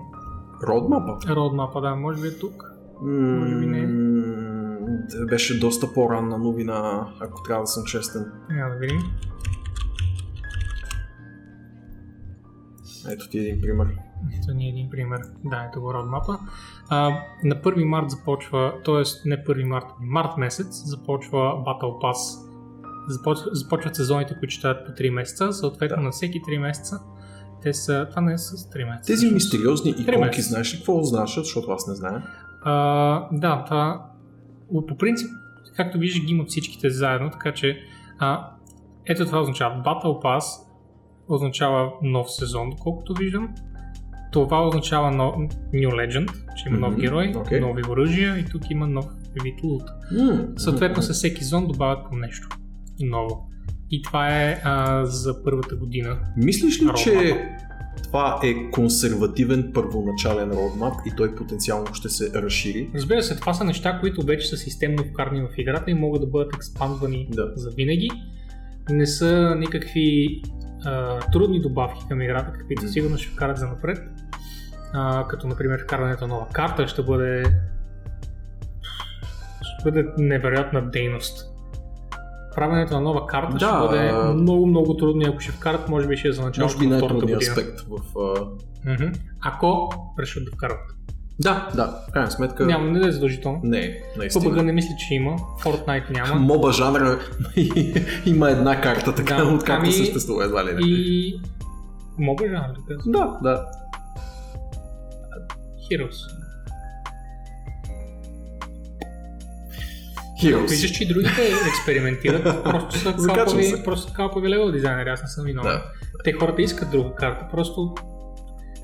Родмапа? родмапа, да, може би е тук. Може би не. М, Беше доста по-ранна новина, ако трябва да съм честен. Няма да видим. Ето ти един пример. Ето ни един пример. Да, ето го родмапа. А, на 1 март започва, т.е. не 1 март, март месец започва Battle Pass. Започва, започват сезоните, които ще по 3 месеца, съответно Да. на всеки 3 месеца. Те са, това не е с 3 месеца. Тези всъщност. мистериозни иконки, знаеш ли какво означават, защото аз не знам. А, да, това по принцип, както виждаш, ги имат всичките заедно, така че а, ето това означава Battle Pass означава нов сезон, колкото виждам. Това означава но, New Legend, че има нов герой, окей. нови оръжия и тук има нов вид лут. Съответно, със всеки сезон добавят по нещо ново. И това е а, за първата година. Мислиш ли, че това е консервативен първоначален родмап и той потенциално ще се разшири? Разбира се, това са неща, които вече са системно вкарани в играта и могат да бъдат експандвани Да. за винаги. Не са никакви а, трудни добавки към играта, каквито сигурно ще вкарат за напред. А, като например вкарването на нова карта ще бъде ще бъде невероятна дейност. Правенето на нова карта Да, ще бъде а- много, много трудно ако ще вкарат, може би ще е за началото на втората година. аспект в... Мгм. Ако решат да вкарат. Да, да, в крайна сметка... Няма, не е задължително. Не, наистина. PUBG не мисля, че има. Fortnite няма. Моба жанра има една карта, така Да, откакто ами- съществува едва ли не. И... Мога жанр да казвам. Да, да. Heroes. Heroes. Виждаш, че и другите експериментират, просто са се. просто са калпови левел дизайнери, аз не съм виновен. Да. Те хората искат друга карта, просто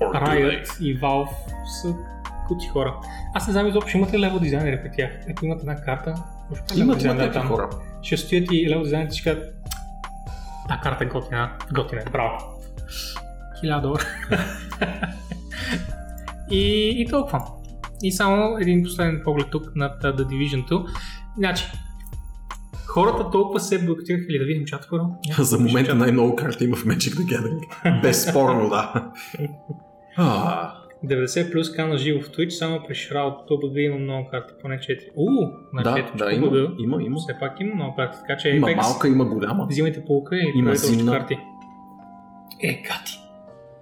Riot и Valve са кути хора. Аз не знам изобщо имате ли левел дизайнери при тях. Ето имат една карта, Имат, левел има дизайнер такива хора. Ще стоят и левел дизайнерите ще кажат Та карта е готина, готина е, браво. 1000 долара. и, и толкова. И само един последен поглед тук над The Division 2. Значи, хората толкова се блокираха или да видим чат? Някой За момента най-много карти има в Magic the Gathering. Безспорно, да. А, 90 плюс кана живо в Twitch, само при Shroud PUBG има много карти, поне 4. Уу, значи да, да, има, PUBG има, има. Все пак има много карти, така че Има Apex, малка, има голяма. взимайте полка и Има зимна. карти. Е, гати.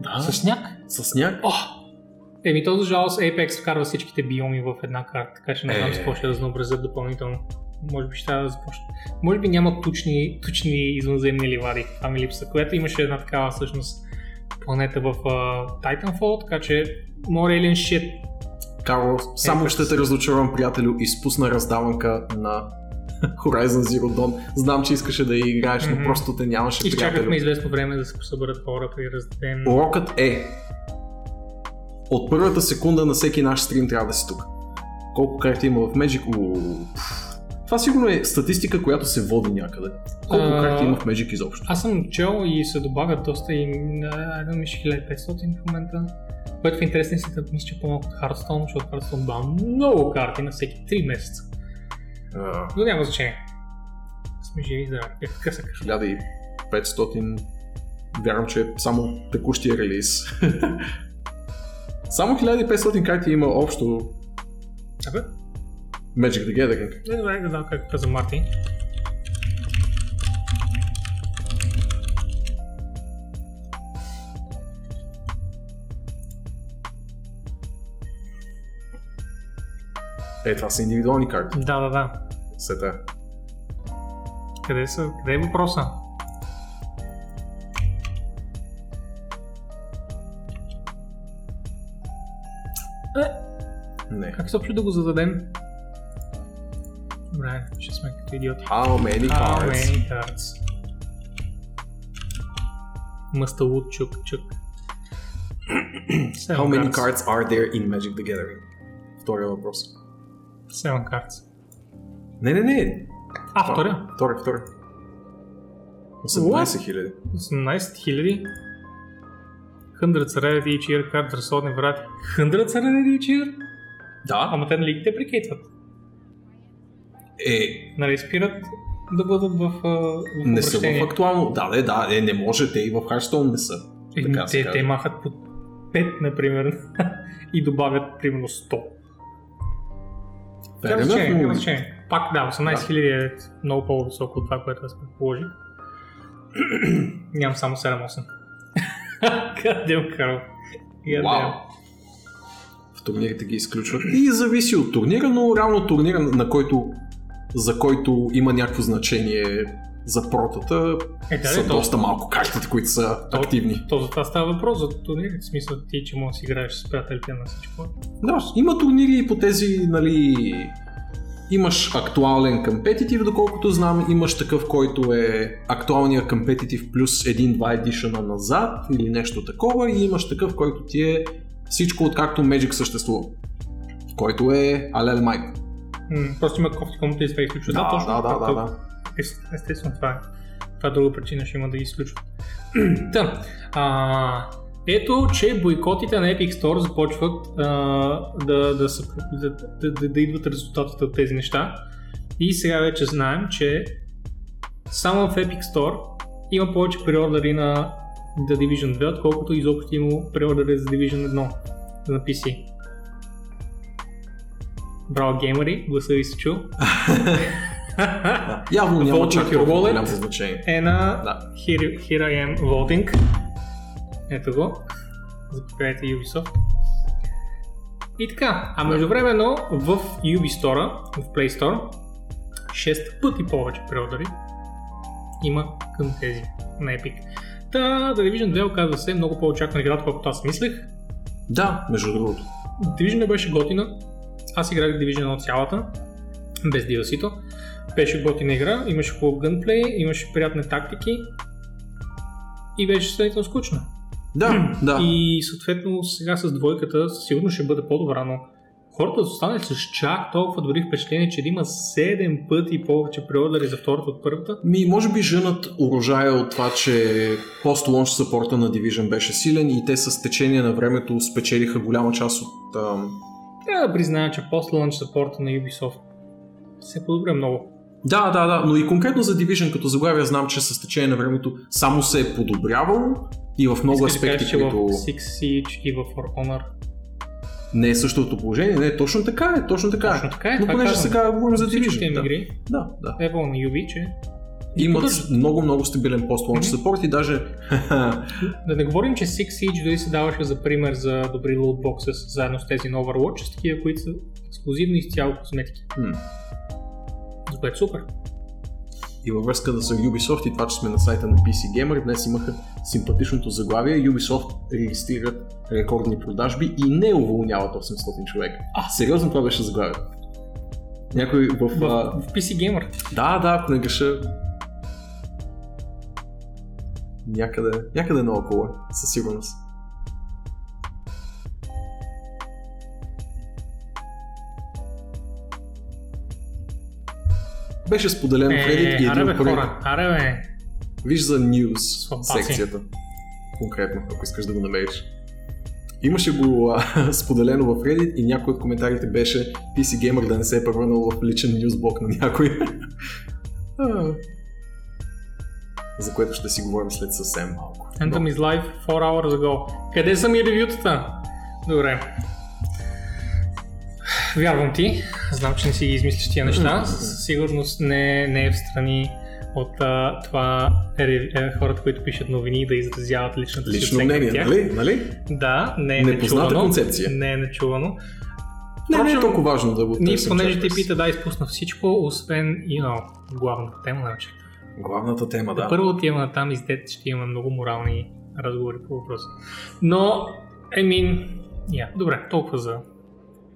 Да, С сняг? с сняг. О! Еми то за жалост Apex вкарва всичките биоми в една карта, така че не знам Е. с какво ще разнообразят допълнително. Може би ще трябва да започне. Може би няма тучни, тучни извънземни ливади. Това ми липса. Която имаше една такава всъщност планета в uh, Titanfall, така че more alien shit. Карл, само Apex. ще те разочаровам, приятелю, изпусна раздаванка на Horizon Zero Dawn. Знам, че искаше да я играеш, но Мгм. просто те нямаше, приятелю. Изчакахме известно време да се съберат хора при раздадем. Урокът е от първата секунда на всеки наш стрим трябва да си тук. Колко карти има в Magic? У, пф. Това сигурно е статистика, която се води някъде. Колко А, карти има в Magic изобщо? Аз съм чел и се добавят доста и на мисля 1500 в момента. Което в интересен си да мисля, че по-малко от Hearthstone, защото Hearthstone дава много карти на всеки 3 месеца. А, Но няма значение. Сме живи здрави. Е, кажа? 1500 вярвам, че е само текущия релиз. само 1500 карти има общо Абе, Magic the Gathering. не добре да знам как каза Марти. Е, това са индивидуални карти. Да, да, да. Сета. Къде са? Къде е въпроса? Е, Не. как изобщо да го зададем? Добре, ще сме като идиоти. How many How cards? many cards? Мъста луд чук чук. How many cards are there in Magic the Gathering? Втория въпрос. 7 cards. Не, не, не. А, втория? Втори, втори. 18 хиляди. 18 хиляди. 100 са Reddit each year, карт разходни врати. 100 са Reddit each year? Да. Ама те нали ги те прикейтват? Е, Нали спират да бъдат в, в не са в актуално. Да, да, да, е, не може, те и в Hearthstone не са. Е, така те, те махат по 5, например, и добавят примерно 100. Fair Няма enough, значение, но- няма значение. Пак да, 18 хиляди е много по-високо от това, което аз предположих. Нямам само 7-8. Къдем, Карл? Вау. В турнирите ги изключват. И зависи от турнира, но реално турнира, на който, за който има някакво значение за протата, Е, да, са то, доста малко картите, които са То- активни. то за това става въпрос, за турнирите. В смисъл ти, че можеш да си играеш с приятелите на всичко. Да, има турнири по тези, нали, имаш актуален компетитив, доколкото знам, имаш такъв, който е актуалния компетитив плюс един-два едишъна назад или нещо такова и имаш такъв, който ти е всичко откакто Magic съществува. Който е Алел Майк. М, просто има кофти, комуто и се изключва. Да, точно. да, да, да, да. Ест- Естествено, това е. Това е друга причина, ще има да ги изключват. Та, а, ето, че бойкотите на Epic Store започват а, да, да, са, да, да, да, да идват резултатите от тези неща. И сега вече знаем, че само в Epic Store има повече преордери на The Division 2, отколкото изобщо има преордери за Division 1 на PC. Браво, геймери, гласа се чу. Да. Явно няма чак толкова голямо значение. Е на Да. Here, here I am voting. Ето го. Заповядайте Ubisoft. И така, а междувременно в Ubi Store, в Play Store, 6 пъти повече преодари има към тези на Epic. Та, The Division 2 оказва се много по-очаквана игра, колкото аз мислех. Да, между другото. Division беше готина. Аз играх Division 1 цялата, без DLC-то. Беше готина игра, имаше хубав гънплей, имаше приятни тактики и беше сравнително скучна. Да, да. И съответно сега с двойката сигурно ще бъде по-добра, но хората са останали с чак толкова добри впечатления, че има 7 пъти повече преодари за втората от първата. Ми, може би женат урожая от това, че пост-лонч саппорта на Division беше силен и те с течение на времето спечелиха голяма част от... Ам... Трябва да призная, че после-лънч саппорта на Ubisoft се подобря много. Да, да, да, но и конкретно за Division като заглавие знам, че с течение на времето само се е подобрявало и в много Искаш да аспекти, в които Six Siege и в For Honor. не е същото положение. Не, точно така е, точно така Точно е. така е, Но понеже сега говорим за Division. Да, игри, да, да. Evo на Ubi, че Имат поддържат. много, много стабилен пост-лонч Мгм. саппорт и даже Да не говорим, че Six Siege дори се даваше за пример за добри лутбокса заедно с тези на Overwatch, с такива, които са ексклюзивни изцяло косметики. М. За което е супер. И във връзка да са Ubisoft и това, че сме на сайта на PC Gamer, днес имаха симпатичното заглавие Ubisoft регистрират рекордни продажби и не уволняват 800 човека. А. Сериозно това беше заглавие. Някой в... В, в PC Gamer. Да, да, ако не греша. Някъде, някъде наоколо, е, със сигурност. Беше споделено в Reddit и Е, аре един първи- хора, аре бе. Виж за News Слабаци. секцията. Конкретно, ако искаш да го намериш. Имаше го а, споделено в Reddit и някой от коментарите беше PC Gamer да не се е превърнал в личен нюзблок на някой. За което ще си говорим след съвсем малко. Anthem is live 4 hours ago. Къде са ми ревютата? Добре. Вярвам ти. Знам, че не си ги измислиш тия неща. Със сигурност не, не е в страни от а, това е, е, хората, които пишат новини да изразяват личната си Лично оценка мнение, тях. нали? нали? Да, не е Непозната нечувано. концепция. Не е нечувано. Не, не е Впрочем, толкова важно да го Ние, понеже ти пита, да, изпусна всичко, освен, you know, главната тема, значи. Главната тема, да. Първо отиваме на там, издет ще имаме много морални разговори по въпроса. Но, I mean, yeah, добре, толкова за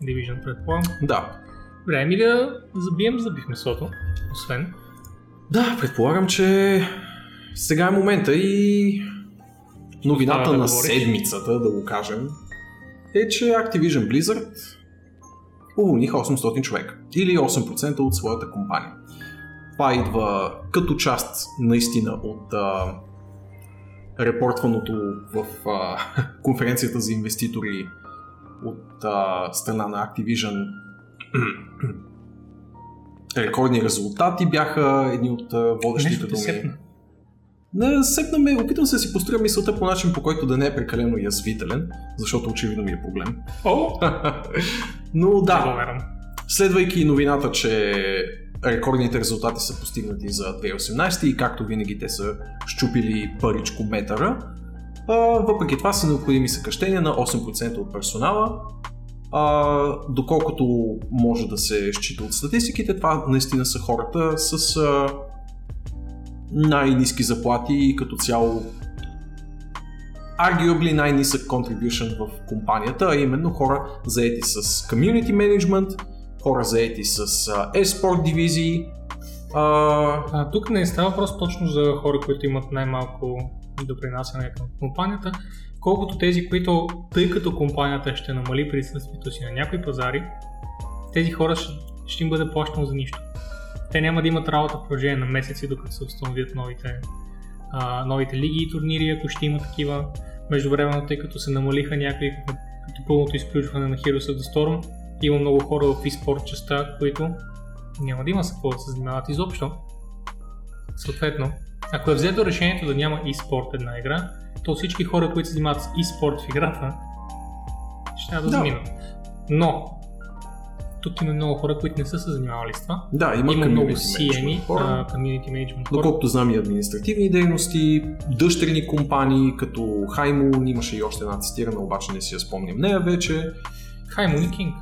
Division предполагам. Да. Добре, ами да забием зъби в месото, освен. Да, предполагам, че сега е момента и новината да на говориш. седмицата, да го кажем, е, че Activision Blizzard уволниха 800 човека или 8% от своята компания. Това идва като част наистина от а, репортваното в а, конференцията за инвеститори от а, страна на Activision рекордни резултати бяха едни от а, водещите думи. Не, сепна ме, опитвам се да си построя мисълта по начин, по който да не е прекалено язвителен, защото очевидно ми е проблем. О, Но да. следвайки новината, че рекордните резултати са постигнати за 2018 и както винаги те са щупили паричко метъра, а, въпреки това са необходими съкръщения на 8% от персонала. А, доколкото може да се счита от статистиките, това наистина са хората с а, най-низки заплати и като цяло arguably най-нисък contribution в компанията, а именно хора заети с community management, хора заети с e-sport дивизии. А, А, тук не става въпрос точно за хора, които имат най-малко допринасяне към компанията, колкото тези, които, тъй като компанията ще намали присъствието си на някои пазари, тези хора ще, ще им бъде плащано за нищо. Те няма да имат работа в продължение на месеци, докато се установят новите, а, новите лиги и турнири, ако ще има такива. Междувременно, тъй като се намалиха някои, като пълното изключване на Heroes of the Storm, има много хора в e-sport частта, които няма да има с какво да се занимават изобщо. Съответно, Ако е взето решението да няма e-спорт една игра, то всички хора, които се занимават с e-спорт в играта, ще трябва да, Да. заминат. Но, тук има много хора, които не са се занимавали с това. Да, има, Има много community CM, management хора. а, community management хора. Доколкото знам и административни дейности, дъщерни компании, като Highmoon, имаше и още една цитирана, обаче не си я спомням нея вече. Хаймон и Кинг.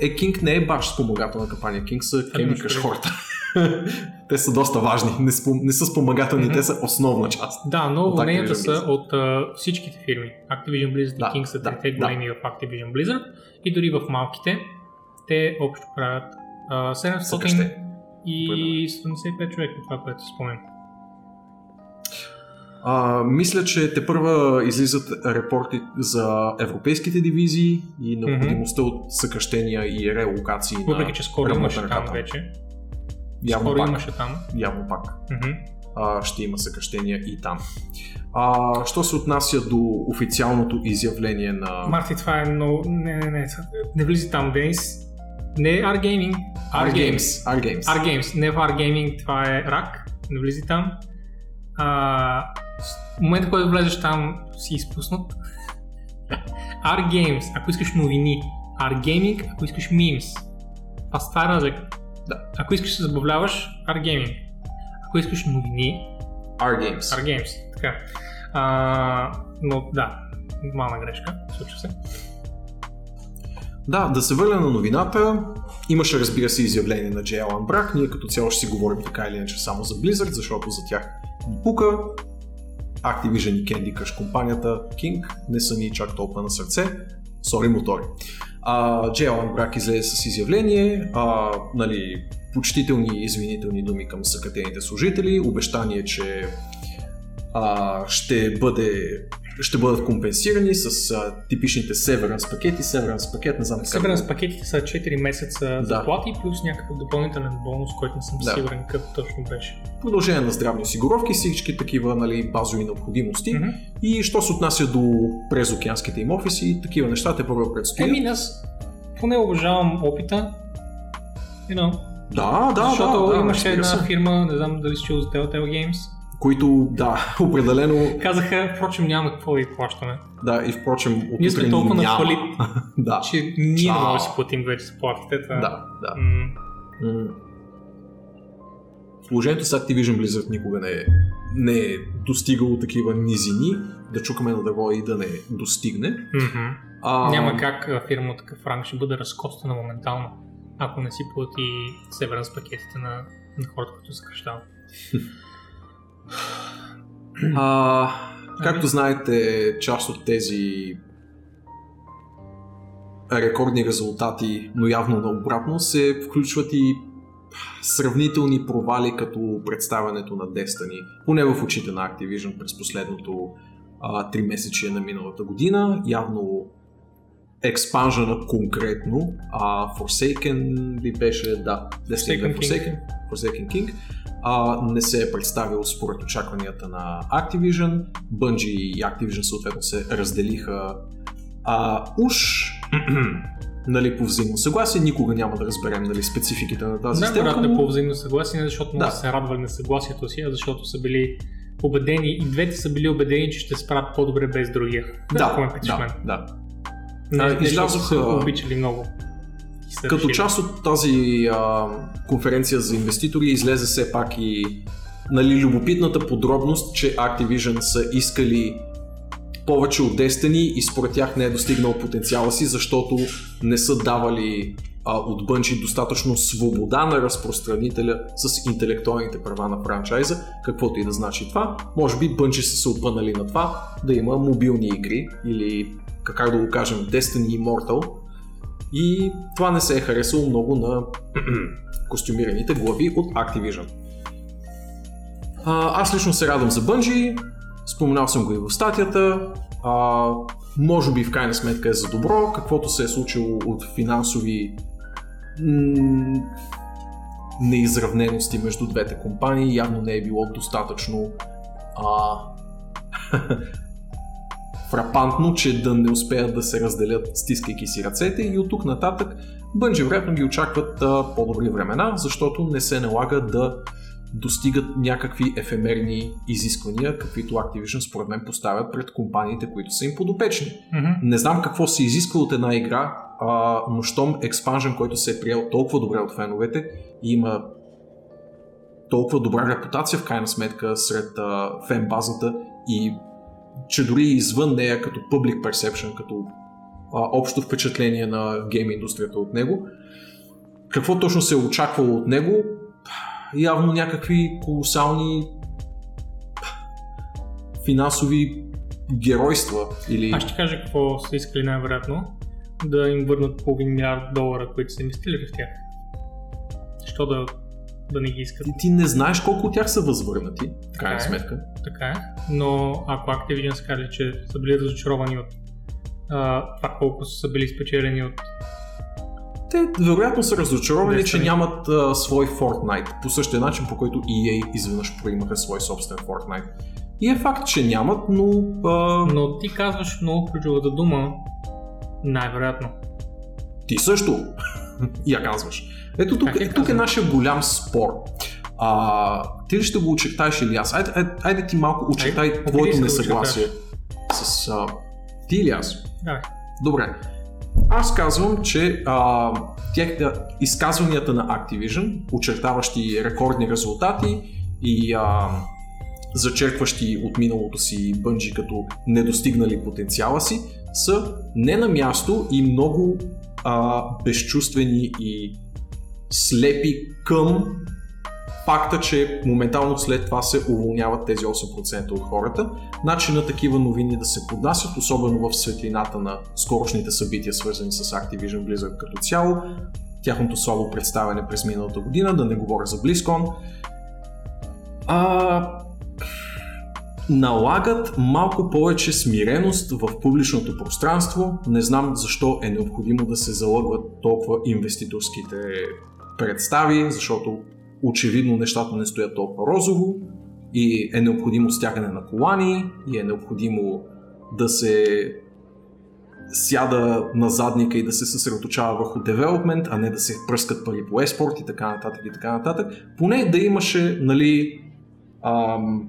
Е, King не е баш спомагателна кампания, King са Ами, кемикаш хората. те са доста важни, не, спом... не са спомагателни, Мгм. те са основна част. Да, но уволненията са от а, всичките фирми. Activision Blizzard Да, и King са да, трите да. големи в Activision Blizzard и дори в малките те общо правят а, 700 Съкръщение. и 75 човека, това, което спомням. А, мисля, че те първа излизат репорти за европейските дивизии и необходимостта от съкръщения и релокации Въпреки, че скоро имаше там вече. Явно скоро пак, имаше там. явно пак Мгм. а, ще има съкръщения и там. А, що се отнася до официалното изявление на... Марти, това е много... Не, не, не. Не влизи там, Денис. Не е R-Gaming. R-Games. R-Games. R-Games. Не в R-Gaming, това е рак. Не влизи там. А, в момента, който влезеш там, си изпуснат. R-Games, ако искаш новини. R-Gaming, ако искаш memes. С това е разлика. Да. Ако искаш да се забавляваш, R-Gaming. Ако искаш новини, R-Games. R-Games. Така. А, но да, мална грешка, случва се. Да, да се върна на новината. Имаше, разбира се, изявление на Алан Брак. Ние като цяло ще си говорим така или иначе само за Blizzard, защото за тях ни пука. Activision и Candy Crush компанията King не са ни чак толкова на сърце. Сори мотори. А, Джей Алан Брак излезе с изявление, а, нали, почтителни и извинителни думи към съкратените служители, обещание, че а, ще, бъде, ще бъдат компенсирани с а, типичните Severance пакети. Severance пакет, не знам как го- пакетите са 4 месеца Да. заплати, плюс някакъв допълнителен бонус, който не съм Да. сигурен какъв точно беше. продължение на здравни осигуровки, всички такива нали, базови необходимости. Мгм. И що се отнася до презокеанските им офиси, такива неща те първо предстоят. Еми, аз поне уважавам опита. You know, да, да, защото да, да, имаше разбира една се. фирма, не знам дали си чул за Telltale Games, Които, да, определено, казаха, впрочем няма какво ви плащаме. да, и впрочем, от Ние сме толкова на фалит, да, че ние не Чао. можем да си платим вече заплатите. та- да, да. М, М. Положението с Activision Blizzard никога не е, не е достигало такива низини, да чукаме на дърво и да не достигне. А, Няма как фирма от такъв ранг ще бъде разкостена моментално, ако не си плати северен с пакетите на, на хората, които се кръщават. А, Ами. както знаете, част от тези рекордни резултати, но явно наобратно, се включват и сравнителни провали като представянето на Destiny, поне в очите на Activision през последното а, 3 месече на миналата година. Явно експанжена конкретно, а Forsaken ли беше, да, Destiny Forsaken 2 King. Forsaken, Forsaken King, а, не се е представил според очакванията на Activision. Bungie и Activision съответно се разделиха а, уж нали, по взаимно съгласие. Никога няма да разберем нали, спецификите на тази Да, сделка. вероятно но- е по взаимно съгласие, не защото Да. да. се радвали на съгласието си, а защото са били убедени, и двете са били убедени, че ще спрат по-добре без другия. Ме Да, питаш да, да. Не, излязоха- са обичали много. Са Като част от тази а, конференция за инвеститори излезе все пак и нали, любопитната подробност, че Activision са искали повече от Destiny и според тях не е достигнал потенциала си, защото не са давали а, от Bungie достатъчно свобода на разпространителя с интелектуалните права на франчайза, каквото и да значи това. Може би Bungie са се опънали на това да има мобилни игри или как да го кажем Destiny Immortal, и това не се е харесало много на костюмираните глави от Activision. А, аз лично се радвам за Bungie, споменал съм го и в статията. А, може би в крайна сметка е за добро, каквото се е случило от финансови неизравнености между двете компании, явно не е било достатъчно а, фрапантно, че да не успеят да се разделят, стискайки си ръцете и от тук нататък Bungie вероятно ги очакват а, по-добри времена, защото не се налага да достигат някакви ефемерни изисквания, каквито Activision според мен поставят пред компаниите, които са им подопечни. Мгм. Не знам какво се изисква от една игра, а, но щом Expansion, който се е приел толкова добре от феновете и има толкова добра репутация в крайна сметка сред а, фен базата и че дори извън нея като public perception, като а, общо впечатление на гейм индустрията от него, какво точно се е очаквало от него? Явно някакви колосални финансови геройства или... Аз ще кажа какво са искали най-вероятно. Да им върнат половин милиард долара, които са инвестирали в тях. Що да, да не ги искат? Ти, ти не знаеш колко от тях са възвърнати, в крайна е. сметка. Така е. Но ако Activision са казали, че са били разочаровани от а, това колко са били спечелени от... Те вероятно са разочаровани, че нямат а, свой Fortnite, по същия начин, по който EA изведнъж проимаха свой собствен Fortnite. И е факт, че нямат, но... А, Но ти казваш много ключовата дума, най-вероятно. ти също я казваш. Ето тук, я е, тук е нашия голям спор. А, ти ли ще го очертаеш или аз? Айде, айде, айде ти малко очертай Айде, твоето да несъгласие. С, а, ти или аз? Давай. Добре. Аз казвам, че а, тях, а, изказванията на Activision, очертаващи рекордни резултати и а, зачеркващи от миналото си бънджи като недостигнали потенциала си, са не на място и много а, безчувствени и слепи към факта, че моментално след това се уволняват тези 8% от хората. Начина такива новини да се поднасят, особено в светлината на скорошните събития, свързани с Activision Blizzard като цяло, тяхното слабо представяне през миналата година, да не говоря за BlizzCon, а, налагат малко повече смиреност в публичното пространство. Не знам защо е необходимо да се залъгват толкова инвеститорските представи, защото очевидно нещата не стоят толкова розово и е необходимо стягане на колани и е необходимо да се сяда на задника и да се съсредоточава върху девелопмент, а не да се пръскат пари по еспорт и така нататък и така нататък. Поне да имаше, нали, ам,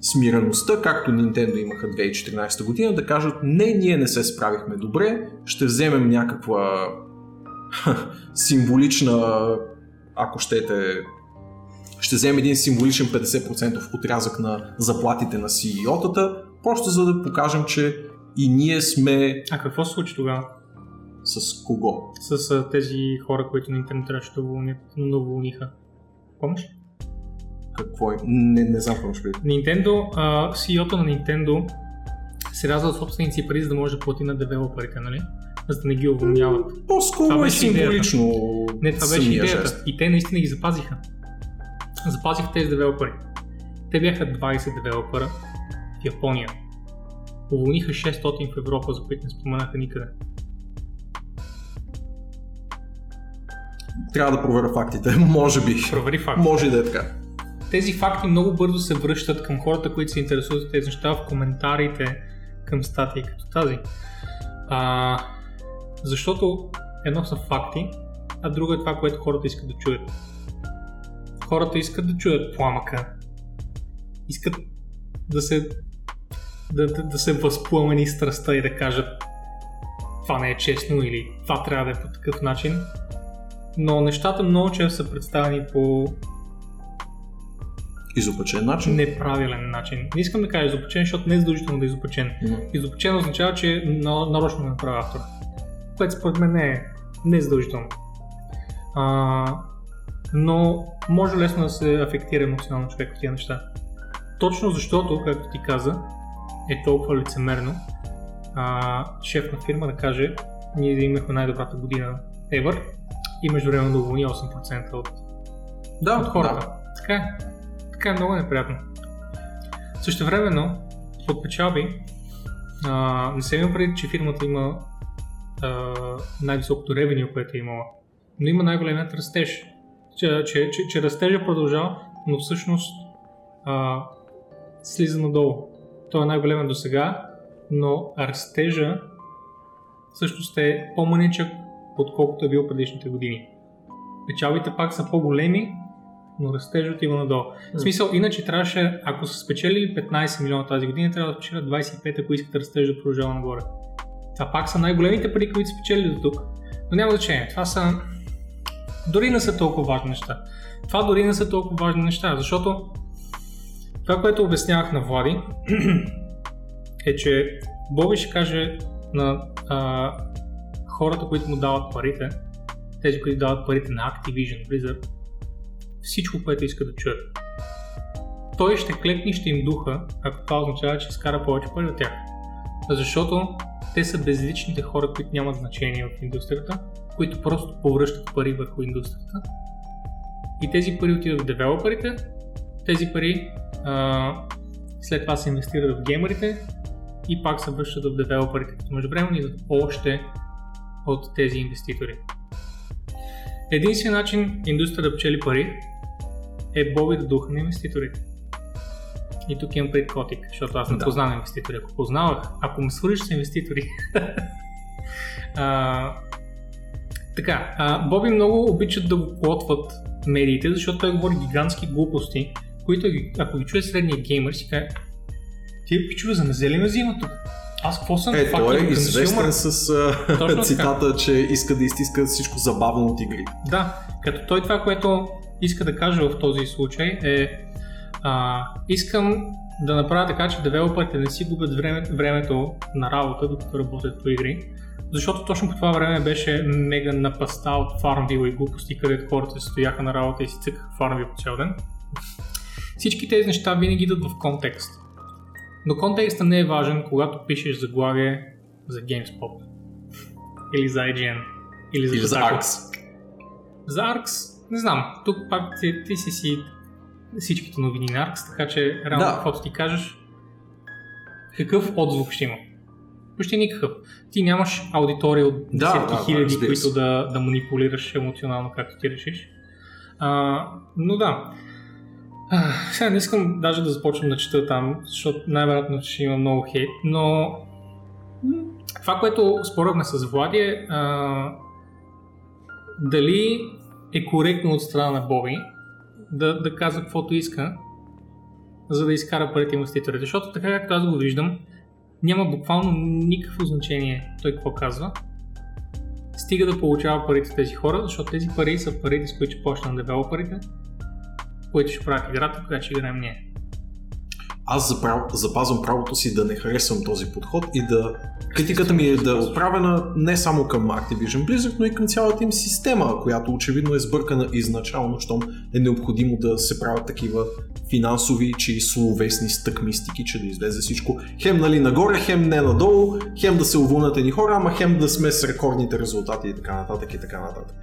смиреността, както Nintendo имаха 2014 година, да кажат не, ние не се справихме добре, ще вземем някаква символична, ако щете, ще вземем един символичен 50% отрязък на заплатите на CEO-тата, просто за да покажем, че и ние сме А какво се случи тогава с кого? с а, тези хора, които на интернет трябваше да уволнят, но да уволниха? Помниш? Какво е? Не, не знам какво ще. Nintendo, а, CEO-то на Nintendo се ряза от собственици пари, за да може да плати на девелоперите, нали? За да не ги уволняват. По-скоро е беше идеята. символично Не, това беше идеята. жест. И те наистина ги запазиха. Запазиха тези девелопери. Те бяха 20 девелопера в Япония. Уволниха 600 в Европа, за които не споменаха никъде. Трябва да проверя фактите. Може би. Провери факт. Може и да е така. Тези факти много бързо се връщат към хората, които се интересуват от тези неща в коментарите към статии като тази. А, защото едно са факти, а друго е това, което хората искат да чуят. Хората искат да чуят пламъка. Искат да се да, да, да се възпламени страстта и да кажат това не е честно или това трябва да е по такъв начин. Но нещата много често са представени по Изопачен начин. неправилен начин. Не искам да кажа изопачен, защото не е задължително да е изопачен. М. Изопачен означава, че на- нарочно го направи автора. Което според мен не е, не е задължително. А, но може лесно да се афектира емоционално човек от тия неща. Точно защото, както ти каза, е толкова лицемерно а, шеф на фирма да каже ние да имахме най-добрата година ever и междувременно да уволни 8% от Да, от хората. Така е. Така е много неприятно. Също времено, от печалби, а, не се има преди, че фирмата има а, най-високото ревеню, което е имала, но има най-големият растеж. Че, че, че, че растежа продължава, но всъщност а, слиза надолу. Той е най-големият до сега, но растежа всъщност е по-маничък, отколкото е бил предишните години. Печалбите пак са по-големи, но растеж отива надолу. В смисъл, иначе трябваше, ако са спечелили 15 милиона тази година, трябва да спечелят 25, ако искат растеж да продължава нагоре. Това пак са най-големите пари, които са спечелили до тук. Но няма значение. Това са... Дори не са толкова важни неща. Това дори не са толкова важни неща, защото това, което обяснявах на Влади, е, че Боби ще каже на а, хората, които му дават парите, тези, които дават парите на Activision Blizzard, всичко, което иска да чуят. Той ще клекне ще им духа, ако това означава, че изкара повече пари от тях. Защото те са безличните хора, които нямат значение в индустрията, които просто повръщат пари върху индустрията. И тези пари отиват в девелоперите, тези пари а, след това се инвестират в геймерите и пак се връщат в девелоперите, като междувременно идват още от тези инвеститори. Единственият начин индустрията да печели пари е Боби да духа на инвеститорите. И тук имам пред котик, защото аз не Да. познавам инвеститори. Ако познавах, ако ме свържиш с инвеститори. а, така, а, Боби много обичат да го клотват медиите, защото той говори гигантски глупости, които ако ги чуе средния геймер си каже Тия пичове за мезели ме взимат тук. Аз какво съм? Е, той е известен с а, цитата, че иска да изтиска всичко забавно от игри. Да, като той това, което иска да каже в този случай е а, искам да направя така, че девелоперите не си губят време, времето на работа, докато работят по игри. Защото точно по това време беше мега напаста от Farmville и глупости, където хората се стояха на работа и си цъкаха Farmville по цял ден. Всички тези неща винаги идват в контекст. Но контекстът не е важен, когато пишеш заглавие за GameSpot. Или за IGN. Или за, Или за. Arx. За Аркс, не знам, тук пак ти, ти си си всичките новини на Аркс, така че реално Да. каквото ти кажеш, какъв отзвук ще има? Почти никакъв. Ти нямаш аудитория от Да, десетки да, да, хиляди, разбира които да, да манипулираш емоционално, както ти решиш. А, но да. А, сега не искам даже да започвам да чета там, защото най-вероятно ще има много хейт, но това, което спорахме с Влади е а, дали е коректно от страна на Боби да, да казва каквото иска, за да изкара парите инвеститорите. Защото така както аз го виждам, няма буквално никакво значение той какво казва. Стига да получава парите тези хора, защото тези пари са парите, с които ще почнат девелоперите, които ще правят играта, която ще играем ние. Аз заправ... запазвам правото си да не харесвам този подход и да... Критиката ми е да е отправена не само към Activision Blizzard, но и към цялата им система, която очевидно е сбъркана изначално, щом е необходимо да се правят такива финансови, че и словесни стъкмистики, че да излезе всичко хем нали нагоре, хем не надолу, хем да се уволнят едни хора, ама хем да сме с рекордните резултати и така нататък и така нататък.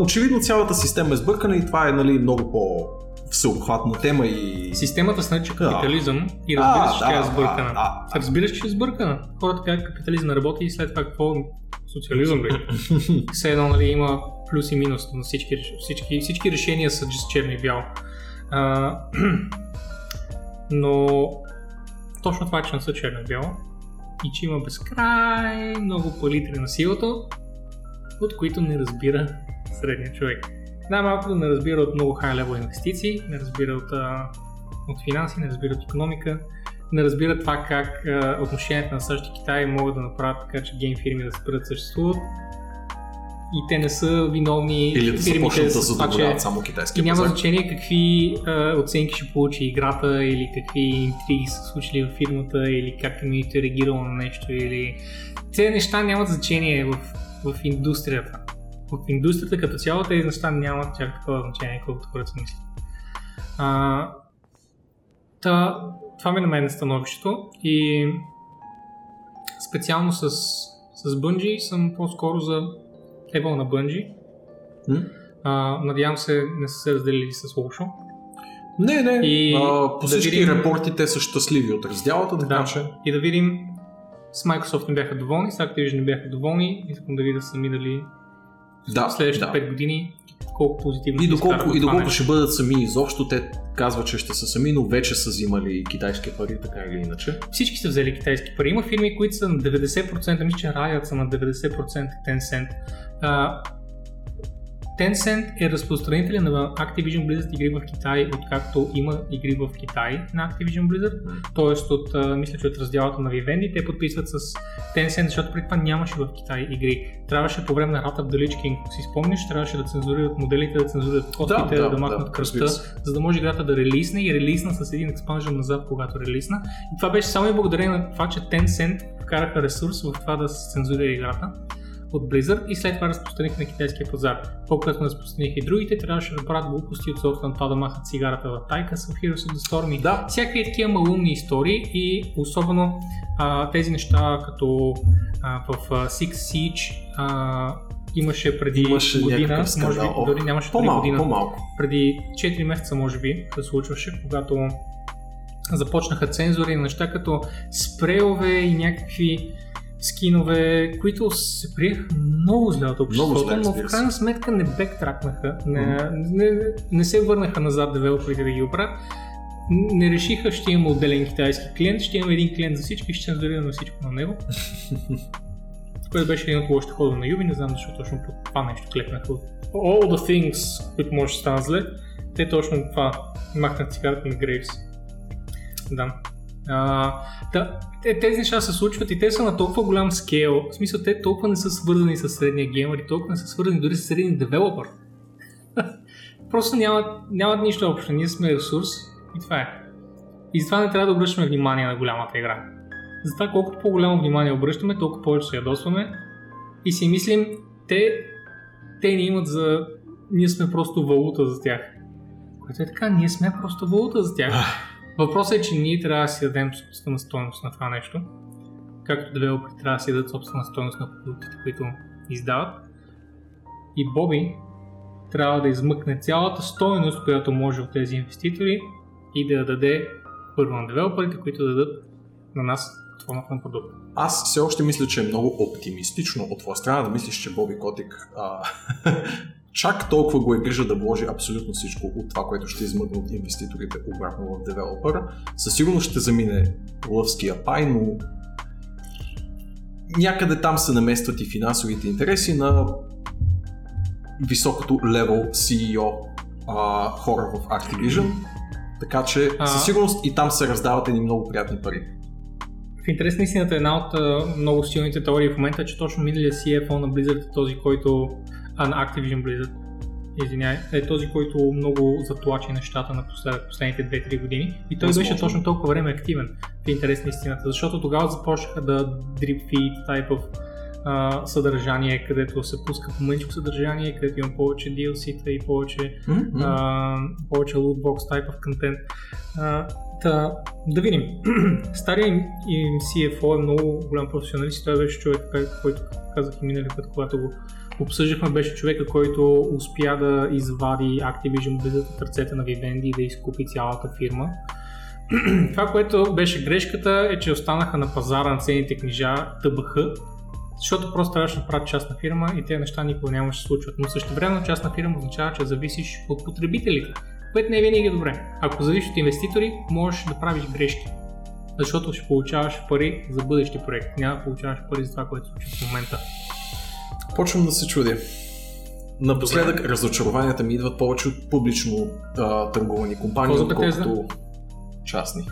Очевидно цялата система е сбъркана и това е нали, много по всеобхватна тема и Системата се нарича Да. капитализъм и разбираш, че А, тя е да, сбъркана. да, да. Разбираш, че е сбъркана. Хората казват капитализъм работи и след това какво социализъм бе. Все едно нали, има плюс и минус на всички, всички, всички решения са с черно и бяло. А, но точно това, че не са черно и бяло и че има безкрай много палитри на силата, от които не разбира средния човек. Най-малко не разбира от много high level инвестиции, не разбира от, от финанси, не разбира от економика, не разбира това как а, отношенията на САЩ и Китай могат да направят така, че гейм фирми да спрат да съществуват. И те не са виновни Или да започнат да задоволяват само китайски и няма пазар. значение какви а, оценки ще получи играта или какви интриги са случили в фирмата или как комьюнити е реагирало на нещо или... Тези неща нямат значение в, в индустрията. В индустрията като цяло тези неща нямат чак такова значение, колкото хората си мислят. А, та, това ми е на мен становището и специално с, с Bungie съм по-скоро за левел на Bungie. А, надявам се не са се разделили с лошо. Не, не. И а, по да всички видим- репорти те са щастливи от разделата, така Да. че... И да видим с Microsoft не бяха доволни, с Activision не бяха доволни. Искам да видя сами дали Да, в следващите да. 5 години колко позитивно И доколко, и доколко ще бъдат сами изобщо, те казват, че ще са сами, но вече са взимали китайски пари, така или иначе. Всички са взели китайски пари. Има фирми, които са на 90%, мисля, че Riot са на 90% Tencent. А, Tencent е разпространителя на Activision Blizzard игри в Китай, откакто има игри в Китай на Activision Blizzard. Тоест от, мисля, че от разделата на Vivendi, те подписват с Tencent, защото преди това нямаше в Китай игри. Трябваше по време на Rat of the Lich King, си спомниш, трябваше да цензурират моделите, да цензурират костите, да, да, да, махнат да, кръста, за да може играта да релисне и релисна с един експанжен назад, когато релисна. И това беше само и благодарение на това, че Tencent вкараха ресурс в това да се цензурира играта от Blizzard и след това разпространиха на китайския пазар. По-късно разпространиха и другите, трябваше да правят глупости от сорта на това да махат цигарата в тайка с Heroes of the Storm Да. всякакви такива малумни истории и особено а, тези неща като а, в а, Six Siege а, имаше преди Имаше година, може би дори нямаше По-малко, година, по-малко. преди 4 месеца може би се случваше, когато започнаха цензури на неща като спрейове и някакви скинове, които се приеха много зле от обществото, но в крайна сметка не бектракнаха, не, не, не се върнаха назад девелоперите да ги оправят. Не решиха, ще имаме отделен китайски клиент, ще имаме един клиент за всички ще цензурираме всичко на него. Което беше един от лошите ходове на Юби, не знам защо точно по това нещо клекнаха. All the things, които може да станат зле, те точно това махнат цигарата на Грейвс. Да. А, тези неща се случват и те са на толкова голям скейл. В смисъл, те толкова не са свързани с средния геймер и толкова не са свързани дори с средния девелопър. Просто нямат, нямат нищо общо. Ние сме ресурс и това е. И затова не трябва да обръщаме внимание на голямата игра. Затова колкото по-голямо внимание обръщаме, толкова повече се ядосваме и си мислим, те, те ни имат за... Ние сме просто валута за тях. Което е така, ние сме просто валута за тях. Въпросът е, че ние трябва да си дадем собствена стойност на това нещо. Както девелопери трябва да си дадат собствена стойност на продуктите, които издават. И Боби трябва да измъкне цялата стойност, която може от тези инвеститори и да я даде първо на девелоперите, които да дадат на нас формата на продукт. Аз все още мисля, че е много оптимистично от твоя страна да мислиш, че Боби Котик а, чак толкова го е грижа да вложи абсолютно всичко от това, което ще измъкне от инвеститорите обратно в девелопера. Със сигурност ще замине лъвския пай, но някъде там се наместват и финансовите интереси на високото левел CEO а, хора в Activision. Така че със сигурност и там се раздават едни много приятни пари. В интерес на истината една от много силните теории в момента е, че точно миналия CFO на Blizzard е този, който... А, на Activision Blizzard, извиняй, е този, който много затлачи нещата на послед, последните 2-3 години. И той Възможно. беше точно толкова време активен в интерес на истината, защото тогава започнаха да feed type of а, съдържание, където се пуска по съдържание, където има повече DLC-та и повече М-м. а, повече lootbox type of. А, та, да видим. Стария им, им CFO е много голям професионалист и той беше човек, кой- който, казах и минали път, когато го обсъждахме, беше човека, който успя да извади Activision Blizzard от ръцете на Vivendi и да изкупи цялата фирма. Това, което беше грешката е, че останаха на пазара на ценните книжа ТБХ, защото просто трябваше да направят частна фирма и тези неща никога няма да се случват. Но също време частна фирма означава, че зависиш от потребителите, което не е винаги добре. Ако зависиш от инвеститори, можеш да правиш грешки. Защото ще получаваш пари за бъдещи проекти, няма да получаваш пари за това, което се случва в момента. Почвам да се чудя. Напоследък разочарованията ми идват повече от публично а, търгувани компании, отколкото частни.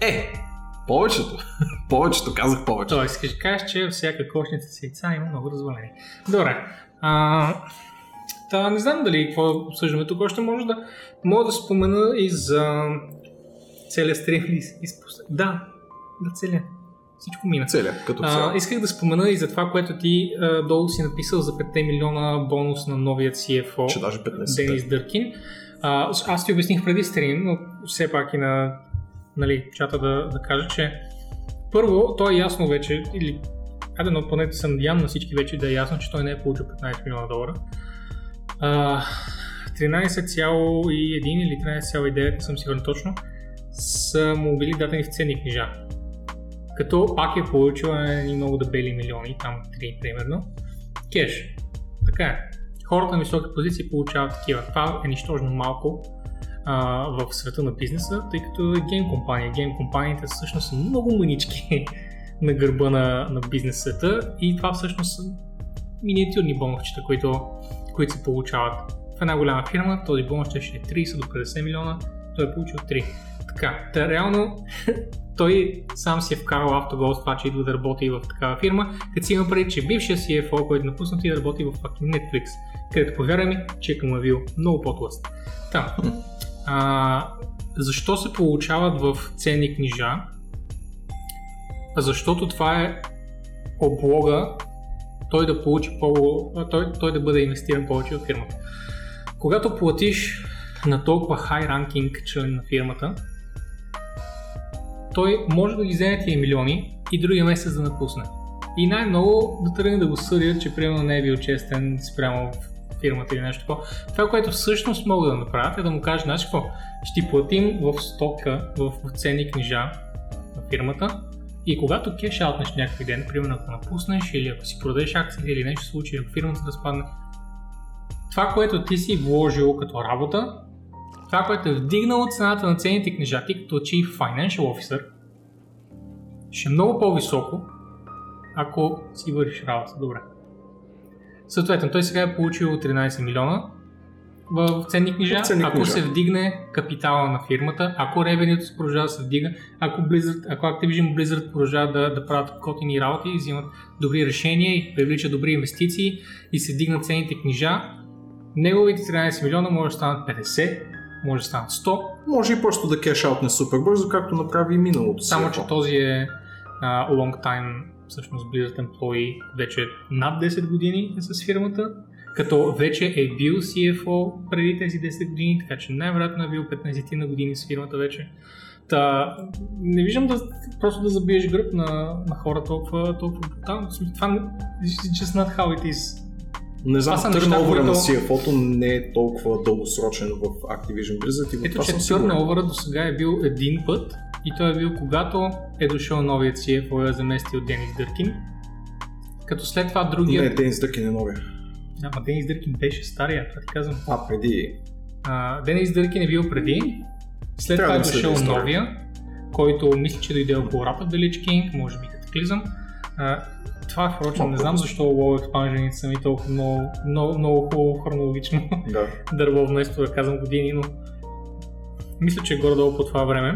Е, повечето. повечето, казах повече. Тоест, искаш да кажеш, че всяка кошница с яйца има много развалени. Добре. А, та, не знам дали какво да обсъждаме тук. Още може да, мога да спомена и за целият стрим. Да, да, целият. Всичко мина. Целя, като цяло. А, исках да спомена и за това, което ти а, долу си написал за 5 милиона бонус на новият CFO. Че даже 15. Денис Дъркин. А, аз ти обясних преди стрим, но все пак и на нали, чата да, да кажа, че първо, то е ясно вече, или айде, но поне се надявам на всички вече да е ясно, че той не е получил 15 милиона долара. А, 13,1 или 13,9, не съм сигурен точно, са му били дадени в ценни книжа. Като пак е получил едни много дебели милиони, там 3 примерно, кеш. Така е хората на високи позиции получават такива. Това е нищожно малко а, в света на бизнеса, тъй като е гейм компания. Гейм компаниите всъщност са много мънички на гърба на, на бизнес света и това всъщност са миниатюрни бонусчета, които които се получават. В една голяма фирма този бонус ще е 30 до 50 милиона, той е получил 3. Така, та реално той сам си е вкарал автогол с това, че идва да работи в такава фирма, като си има преди, че бившия CFO, който е напуснат и да работи в Netflix, където повярвай ми, чека му е бил много по-тлъст. Та, а, защо се получават в ценни книжа? Защото това е облога той да получи по... той, той да бъде инвестиран повече в фирмата. Когато платиш на толкова хай ранкинг член на фирмата, той може да ги вземе тия милиони и другия месец да напусне. И най-много да тръгне да го съдят, че примерно не е бил честен спрямо в фирмата или нещо такова. Това, което всъщност могат да направят е да му кажат, знаеш какво, ще ти платим в стока, в ценни книжа на фирмата и когато кеш аутнеш някакви ден, примерно ако напуснеш или ако си продадеш акции или нещо случи, ако фирмата да спадне, това, което ти си вложил като работа, това, което е вдигнало цената на ценните книжа ти като Chief Financial Officer, ще е много по-високо, ако си вършиш работа добре. Съответно, той сега е получил 13 милиона в ценни книжа, в ценни ако книжа. се вдигне капитала на фирмата, ако ревенюто се продължава да се вдига, ако, Blizzard, ако Activision Blizzard продължава да, да правят котини работи и взимат добри решения и привличат добри инвестиции и се вдигнат ценните книжа, неговите 13 милиона може да станат 50, може да станат 100. Може и просто да кеш аутне супер бързо, както направи и миналото. Само, че този е uh, long time, всъщност Blizzard Employee, вече над 10 години е с фирмата, като вече е бил CFO преди тези 10 години, така че най-вероятно е бил 15 на години с фирмата вече. Та, не виждам да просто да забиеш гръб на, на хора толкова, толкова брутално. Това is just not how it is. Не знам, търновъра на CFO-то не е толкова дългосрочен в Activision Blizzard и Ето, че търновъра до сега е бил един път и той е бил когато е дошъл новият CFO и е заместил Денис Дъркин. Като след това другия... Не, Денис Дъркин е новия. Да, ма Денис Дъркин беше стария, това ти казвам. А, преди. А, Денис Дъркин е бил преди, след Трябва това е дошъл новия, който мисля, че дойде около Rapid Village King, може би. А, това, впрочем, не знам защо Expansion са ми толкова много, много, много хубаво хронологично да. дърво, вместо да казвам години, но мисля, че горе-долу по това време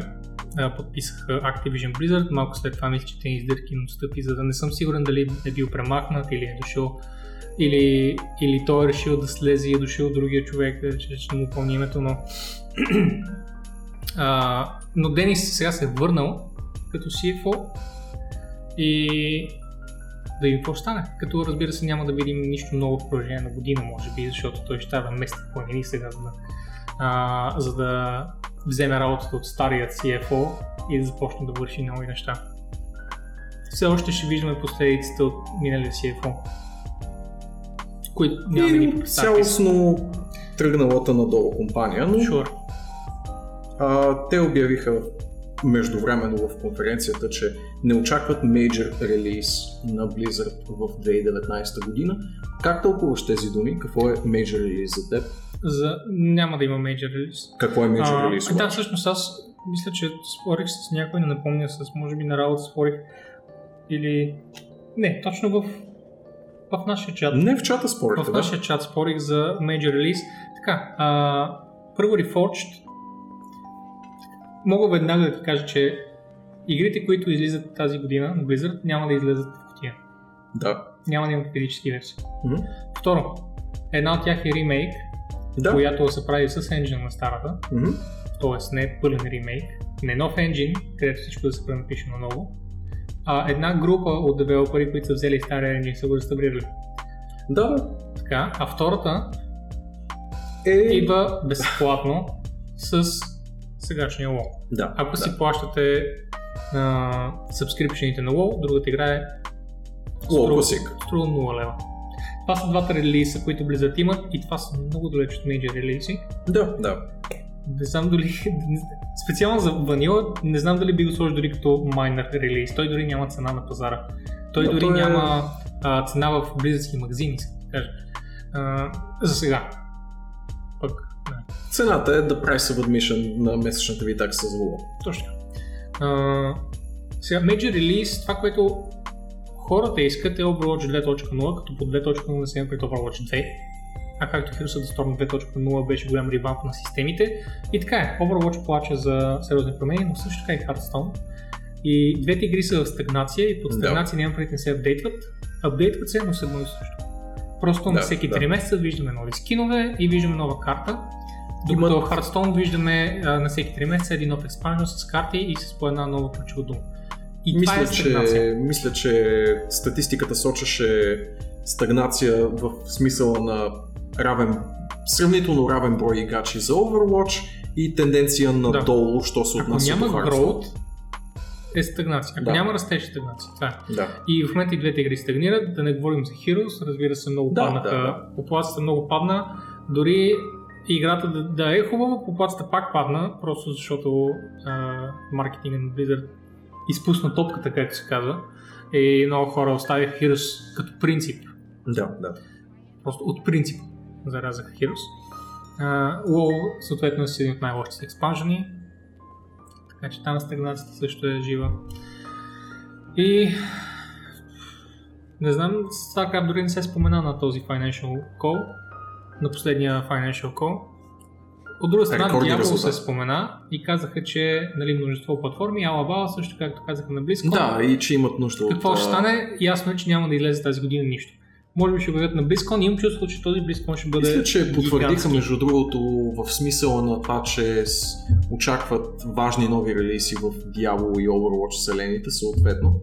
подписах Activision Blizzard, малко след това мисля, че те издърки отстъпи, за да не съм сигурен дали е бил премахнат или е дошъл или, или той е решил да слезе и е дошъл другия човек, че ще му помня името, но а, но Денис сега се е върнал като CFO и да видим какво стане. Като разбира се няма да видим нищо ново в продължение на година, може би, защото той ще трябва да мести планини сега, за да, а, за да вземе работата от старият CFO и да започне да върши нови неща. Все още ще виждаме последиците от миналия CFO, които няма да ни Цялостно тръгналата надолу компания, но sure. а, те обявиха междувременно в конференцията, че не очакват мейджор релиз на Blizzard в 2019 година. Как тълкуваш тези думи? Какво е мейджор релиз за теб? За... Няма да има мейджор релиз. Какво е мейджор релиз? Да, всъщност аз мисля, че спорих с някой, не напомня с, може би на работа спорих или... Не, точно в, в нашия чат. Не в чата спорих. В нашия чат спорих за мейджор релиз. Така, а, първо Reforged мога веднага да ти кажа, че игрите, които излизат тази година на Blizzard, няма да излезат в кутия. Да. Няма да имат физически версии. Mm-hmm. Второ, една от тях е ремейк, да. която се прави с енджин на старата. Mm-hmm. Тоест не е пълен ремейк, не нов енджин, където всичко да се пренапише на ново, а една група от девелопери, които са взели стария енджин са го реставрирали. Да. Така, а втората е... идва безплатно с сегашния WoW. Да, Ако да. си плащате а, сабскрипшените на WoW, другата игра е WoW Classic. Струва 0 лева. Това са двата релиза, които Blizzard имат и това са много далеч от мейджор релизи. Да, да. Не знам дали, специално за Vanilla, не знам дали би го сложил дори като майнер релиз. Той дори няма цена на пазара. Той Но дори той е- няма а, цена в близъцки магазини, да кажа. А, за сега. Цената е да price of admission на месечната ви такса за WoW. Точно. А, сега, Major Release, това, което хората искат е Overwatch 2.0, като по 2.0 не се има пред Overwatch 2. а както Heroes of the Storm 2.0 беше голям ревамп на системите. И така е, Overwatch плаче за сериозни промени, но също така и Hearthstone. И двете игри са в стагнация и под стагнация да. няма преди не се апдейтват. Апдейтват се, но се едно и също. Просто да, на всеки да. 3 месеца виждаме нови скинове и виждаме нова карта. Докато Имат... Hearthstone виждаме а, на всеки 3 месеца един нов експанжен с карти и с по една нова ключова дума. И мисля, това е че, мисля, че статистиката сочеше стагнация в смисъла на равен, сравнително равен брой играчи за Overwatch и тенденция надолу, да. що се отнася до Hearthstone. Growth, е стагнация. Ако да. няма растеж, стагнация. Това е. Да. И в момента и двете игри стагнират, да не говорим за Heroes, разбира се, много да, паднаха. Да, да. Популацията много падна. Дори играта да, да е хубава, популацията пак падна, просто защото а, маркетинга на Blizzard изпусна топката, както се казва. И много хора оставиха Heroes като принцип. Да, да. Просто от принцип зарязаха Heroes. WoW съответно е един от най-лошите експанжени, така че там стагнацията също е жива. И не знам, как дори не се спомена на този Financial Call, на последния Financial Call. От друга страна, Diablo се спомена и казаха, че нали, множество платформи, Alabama също както казаха на близко. Да, и че имат нужда от... Какво ще стане? Ясно е, че няма да излезе тази година нищо може би ще бъдат на BlizzCon. Имам чувство, че този BlizzCon ще бъде. Мисля, че потвърдиха между другото в смисъла на това, че очакват важни нови релиси в Diablo и Overwatch вселените съответно.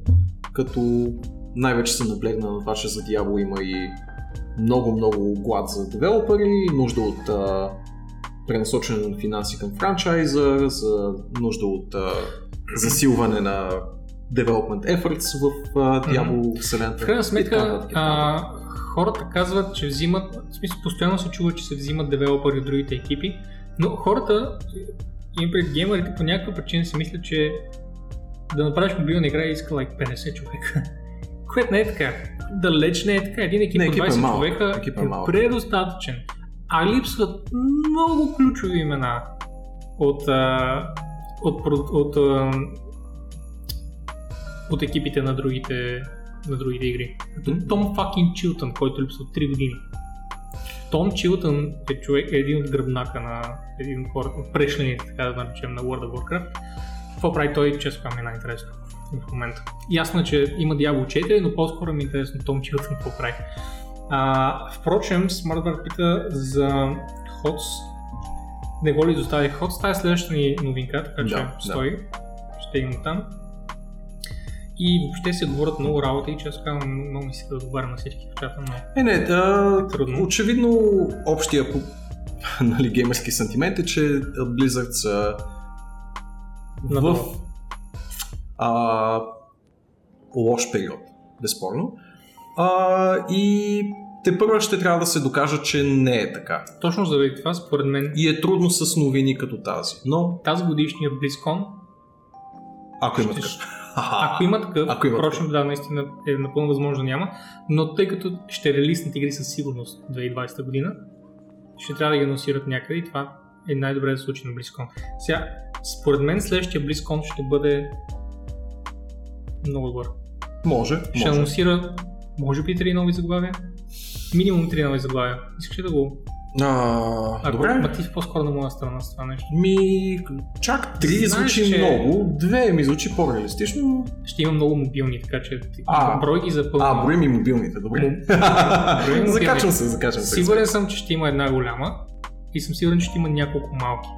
Като най-вече се наблегна на това, че за Diablo има и много-много глад за девелопери, нужда от а, пренасочване на финанси към франчайза, за нужда от а, засилване на development efforts в uh, Diablo вселената. В крайна сметка, а, хората казват, че взимат, в смисъл постоянно се чува, че се взимат девелопери от другите екипи, но хората, им пред геймерите по някаква причина си мислят, че да направиш мобилна игра иска like 50 човека. Което не е така. Далеч не е така. Един екип от 20 е малък. човека екип е, е предостатъчен. А липсват много ключови имена от, от, от, от, от от екипите на другите, на другите игри. Като mm-hmm. Том Факин Чилтън, който липсва от 3 години. Том Чилтън е, човек, е един от гръбнака на един от хората, прешлените, така да наречем, на World of Warcraft. Какво прави той, често казвам, е най-интересно в момента. Ясно е, че има Diablo 4, но по-скоро ми е интересно Том Чилтън какво прави. А, впрочем, Smartbar пита за HOTS. Не го ли достави HOTS? Това е следващата ни новинка, така че да, стои. Да. Ще има там. И въобще се говорят много работа и че аз казвам, много ми се да отговарям на всички в чата, но е, не, да, трудно. Очевидно общия нали, геймерски сантимент е, че Blizzard са в а, лош период, безспорно. А, и те първо ще трябва да се докажат, че не е така. Точно заради това, според мен. И е трудно с новини като тази. Но тази годишния BlizzCon ако има такъв. Ако има такъв, Ако има впрочем, да, наистина е напълно възможно няма, но тъй като ще релиснат игри със сигурност 2020 година, ще трябва да ги анонсират някъде и това е най-добре да случи на BlizzCon. Сега, според мен следващия BlizzCon ще бъде много добър. Може, Ще може. анонсира, може би, три нови заглавия. Минимум три нови заглавия. Искаш ли да го а, Ако, добре. Ма ти си по-скоро на моя страна с това нещо. Ми, чак три Знаеш, звучи че... много, две ми звучи по-реалистично. Ще има много мобилни, така че а, брой ги за пълно. А, брой ми мобилните, добре. закачвам се, закачвам се. Сигурен съм, че ще има една голяма и съм сигурен, че ще има няколко малки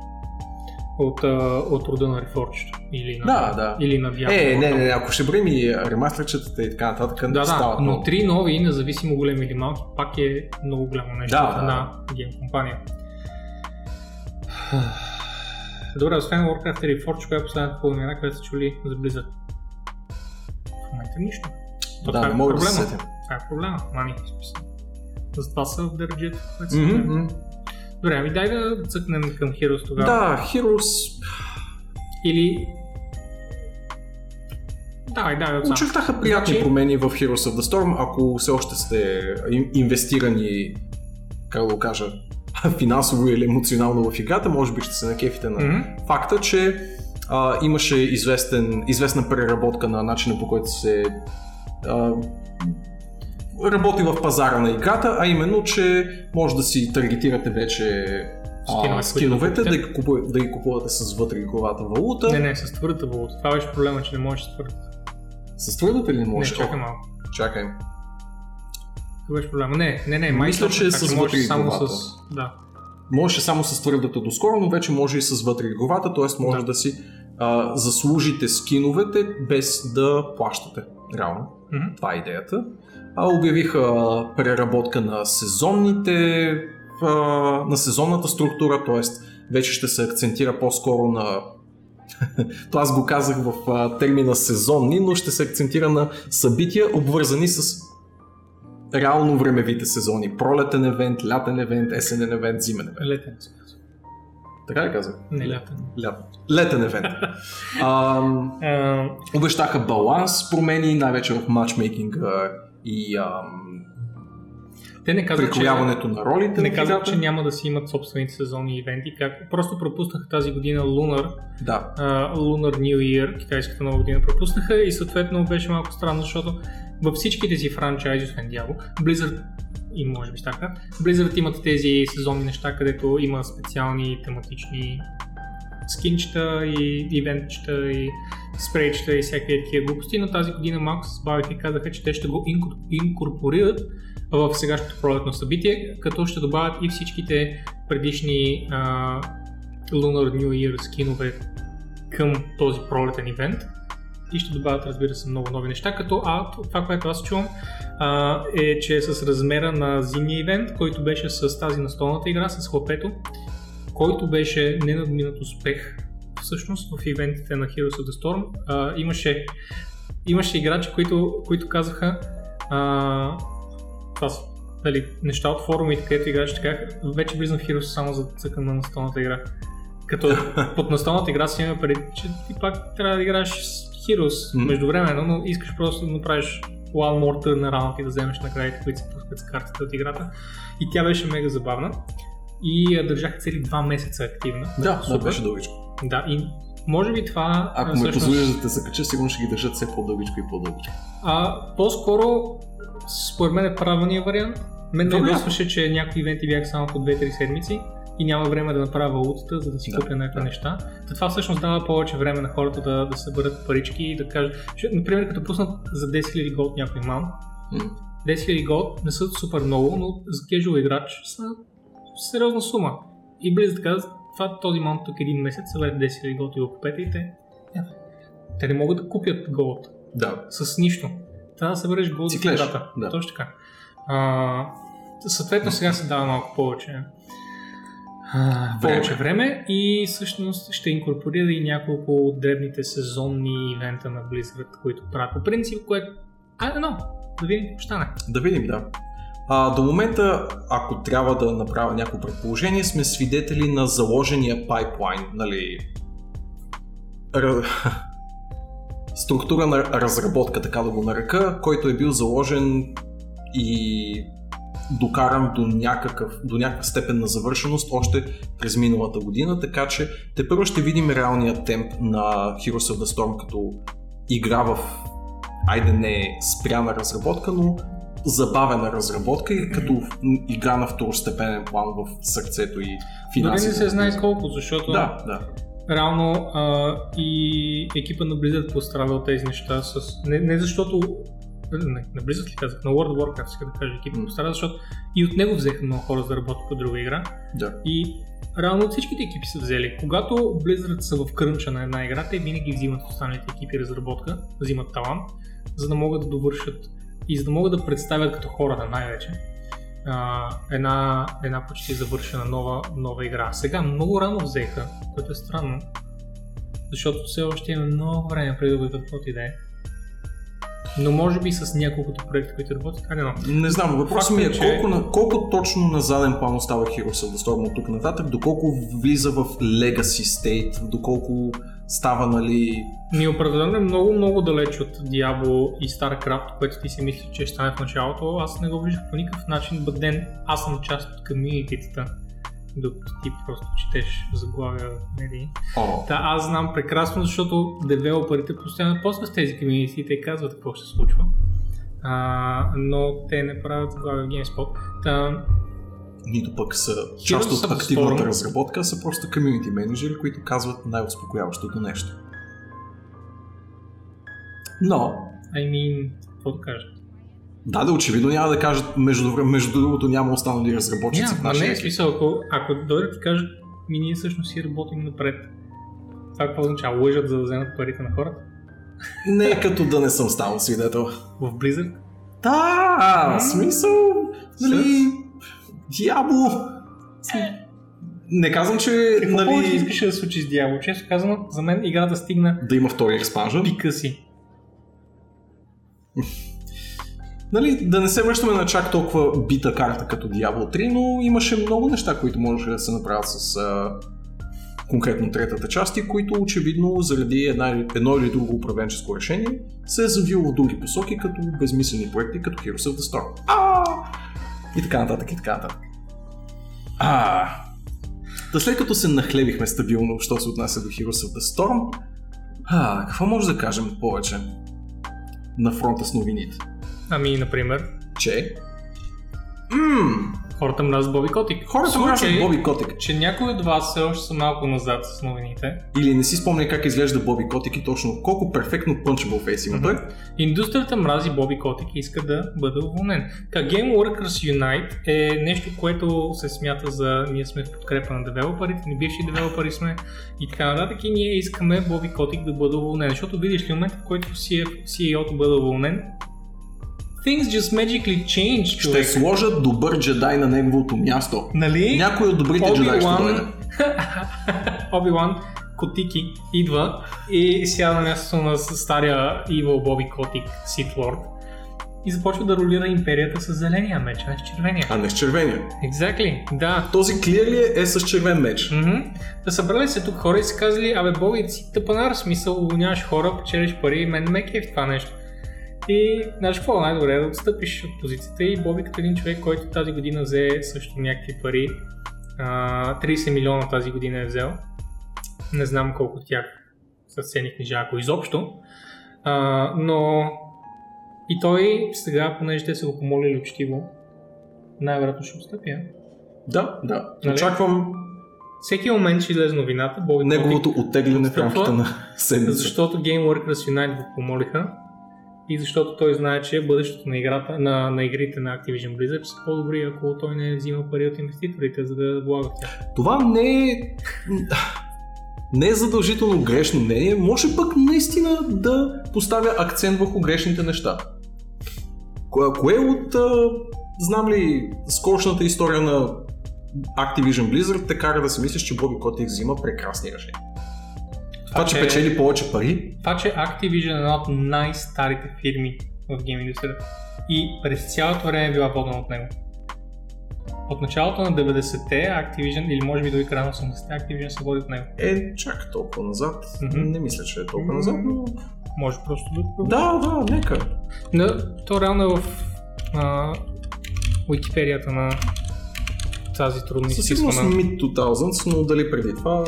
от, от рода на Reforged или на, да, да. Или на Diablo. Е, не, не, ако ще броим и ремастерчетата и така нататък, да, да, стават но три нови, независимо големи или малки, пак е много голямо нещо да, да. гейм компания. Добре, освен Warcraft и Reforged, коя е последната хубава която са чули за Blizzard? В момента нищо. То да, не мога да се Това е проблема, мани. Затова са в държите. Mm-hmm. Добре, ами дай да цъкнем към Heroes тогава. Да, Heroes... Или... Давай, давай. Очертаха приятни значи... промени в Heroes of the Storm, ако все още сте инвестирани, как да го кажа, финансово или емоционално в играта, може би ще се накефите на mm-hmm. факта, че а, имаше известен, известна преработка на начина по който се а, работи в пазара на играта, а именно, че може да си таргетирате вече а, скиновете, да ги, купувате, да ги купувате с вътре игровата валута. Не, не, с твърдата валута. Това беше проблема, че не можеш с твърдата. С твърдата ли не Не, може? чакай малко. Чакай. Това беше проблема. Не, не, не, май Мисля, че е с можеш вътре само игровата. с... Да. Можеше само с твърдата доскоро, но вече може и с вътре игровата, т.е. може да, Да. си а, заслужите скиновете без да плащате. Реално. Мгм. Това е идеята. А, обявиха преработка на сезонните а, на сезонната структура, т.е. вече ще се акцентира по-скоро на то аз го казах в а, термина сезонни, но ще се акцентира на събития, обвързани с реално времевите сезони. Пролетен евент, лятен евент, есенен евент, зимен евент. Летен. Така ли казах? Не, лятен. Лятен. Летен евент. А, обещаха баланс, промени, най-вече в матчмейкинга и ам, те не казват, че, на ролите. не казват, че няма да си имат собствените сезонни ивенти. Как... Просто пропуснаха тази година Lunar, Да, uh, Lunar New Year, китайската нова година пропуснаха и съответно беше малко странно, защото във всичките си франчайзи, освен Diablo, Blizzard и може би така, Blizzard имат тези сезонни неща, където има специални тематични скинчета и ивентчета и спрейчета и всякакви такива глупости, но тази година малко се забавиха и казаха, че те ще го инкор- инкорпорират в сегашното пролетно събитие, като ще добавят и всичките предишни а, Lunar New Year скинове към този пролетен ивент. И ще добавят, разбира се, много нови неща, като а, това, което аз чувам, а, е, че с размера на зимния ивент, който беше с тази настолната игра, с хлапето, който беше ненадминат успех всъщност в ивентите на Heroes of the Storm. А, имаше, имаше играчи, които, които казаха а, това са дали, неща от форумите, където играчите казаха, вече влизам в Heroes само за цъкам на настолната игра. Като под настолната игра си има преди, че ти пак трябва да играеш с Heroes Мгм. междувременно, но искаш просто да направиш one more turn на раунд и да вземеш наградите, които се пускат с картите от играта. И тя беше мега забавна. И я държах цели два месеца активна. да, да, Супер. беше дългичко. Да, и може би това... Ако а, ме всъщност- позволиш да те закача, сигурно ще ги държат все по-дългичко и по-дългичко. А, по-скоро, според мен е правилният вариант. Мен ме Добре. ядосваше, че някои ивенти бяха само по 2-3 седмици и няма време да направя валутата, за да си Да, купя някакви да. неща. Та това всъщност дава повече време на хората да, да съберат парички и да кажат, например, като пуснат за 10 000 голд някой ман, М. 10 000 голд не са супер много, но за кежуал играч са сериозна сума. И Blizzard казват, това този маунт тук един месец, съберете 10 000 голд и го купете и те, е, те не могат да купят голд Да, с нищо. Трябва да събереш гол за играта. да. Точно така. А, съответно сега се дава малко повече а, Време. повече време и всъщност ще инкорпорира и няколко от дребните сезонни ивента на Blizzard, които правят по принцип, което... Айде, но, да видим какво стане. да видим, да. А, до момента, ако трябва да направя някакво предположение, сме свидетели на заложения пайплайн, нали, структура на разработка, така да го нарека, който е бил заложен и докаран до, някакъв, до някаква степен на завършеност още през миналата година, така че те първо ще видим реалния темп на Heroes of the Storm като игра в айде не спряна разработка, но забавена разработка и като игра на второстепенен план в сърцето и Дори финансите. не се знае колко, защото Да, да. реално а, и екипа на Blizzard пострада от тези неща с... Не, не защото... Не, на Blizzard ли казах? На World of Warcraft, иска да кажа екипа М. пострада, защото и от него взеха много хора за да работят по друга игра. да. И реално от всичките екипи са взели. Когато Blizzard са в крънча на една игра, те винаги взимат останалите екипи разработка, взимат талант, за да могат да довършат и за да могат да представят като хората най-вече а, една, една почти завършена нова, нова игра. Сега много рано взеха, което е странно, защото все още има много време преди да бъдат каквото и да е. Но може би с няколкото проекта, които работят, а не, но. Не знам, въпросът ми е е, че- колко, на, колко точно на заден план остава Heroes of the Storm от тук нататък, доколко влиза в Legacy State, доколко става, нали... Ми определено е много, много далеч от Diablo и StarCraft, което ти си мисли, че ще стане в началото. Аз не го виждах по никакъв начин, then аз съм част от комьюнититата, докато ти просто четеш заглавия в медии. О, Та аз знам прекрасно, защото девелоперите постоянно после с тези комьюнити и те казват какво ще се случва. а, но те не правят глава в GameSpot. Та, Нито пък са част от активната разработка, са просто комьюнити менеджери, които казват най-успокояващото нещо. Но, I mean, какво да кажа? да, да, очевидно няма да кажат, между, между другото няма останали разработчици Няма, в нашия не е смисъл, ако, ако дойдат и кажат, ми ние всъщност си работим напред. Това какво означава? Лъжат за да вземат парите на хората? Не е като да не съм станал свидетел. В Blizzard? Да, М? смисъл, нали, дявол. Не казвам, че Какво повече нали, искаше да се случи с Diablo? Често казано, за мен играта стигна да има втори експанжен. пика си. Нали, да не се връщаме на чак толкова бита карта като Diablo 3, но имаше много неща, които можеше да се направят с а, конкретно третата част и които очевидно заради една, или- едно или друго управленческо решение се е завило в други посоки като безмислени проекти като Heroes of the Storm. А! И така нататък, и така нататък. А! Да след като се нахлебихме стабилно, що се отнася до Heroes of the Storm, а, какво може да кажем повече на фронта с новините? Ами, например, че м- хората мразят Боби Котик. хората случай, мразят Боби Котик. че някои от вас все още са малко назад с новините. Или не си спомня как изглежда Боби Котик и точно колко перфектно punchable face има той. Индустрията мрази Боби Котик и иска да бъде уволнен. Така, Game Workers Unite е нещо, което се смята за ние сме в подкрепа на девелоперите, ни бивши девелопери сме и така нататък и ние искаме Боби Котик да бъде уволнен, защото видиш ли момента, в който CEO-то бъде уволнен, things just magically change, Ще човек. сложат добър джедай на неговото място. Нали? Някой от добрите джедаи ще дойде. Оби-Лан Котики идва и сяда на мястото на стария Evil Боби Котик, Sith Lord и започва да ролира империята с зеления меч, а не с червения. А не с червения. Exactly, да. Този клирли е с червен меч. Мгм. Да събрали се тук хора и са казали, абе Боби, си тъпанар, смисъл, уволняваш хора, печелиш пари, мен ме е в това нещо. И знаеш какво, най-добре е да отстъпиш от позицията и Боби като един човек, който тази година взе също някакви пари, а, 30 милиона тази година е взел. Не знам колко от тях са ценни книжа, ако изобщо. А, но и той сега, понеже те са го помолили учтиво, най-вероятно ще отстъпи. Да, да. Нали? Очаквам Всеки момент ще излезе новината, Боби неговото оттегляне в рамките на седмица. защото Game Workers Unite го помолиха и защото той знае, че бъдещето на, играта, на, на игрите на Activision Blizzard са по-добри, ако той не взима пари от инвеститорите, за да влага в тях. Това не е... Не е задължително грешно мнение, може пък наистина да поставя акцент върху грешните неща. Кое, кое от, знам ли, скорошната история на Activision Blizzard те кара да си мислиш, че Боби Котик взима прекрасни решения. Това, че че- печели повече пари, Това, че Activision е една от най-старите фирми в гейм индустрията и през цялото време е била водена от него. От началото на 90-те Activision, или може би до края на 80-те, Activision се води от него. е чак толкова назад. Мгм. Не мисля, че е толкова назад, но... Може просто да... Да, да, нека. Да, то реално е в а, Уикипедията на тази трудно Със сигурност. Mid 2000, но дали преди това...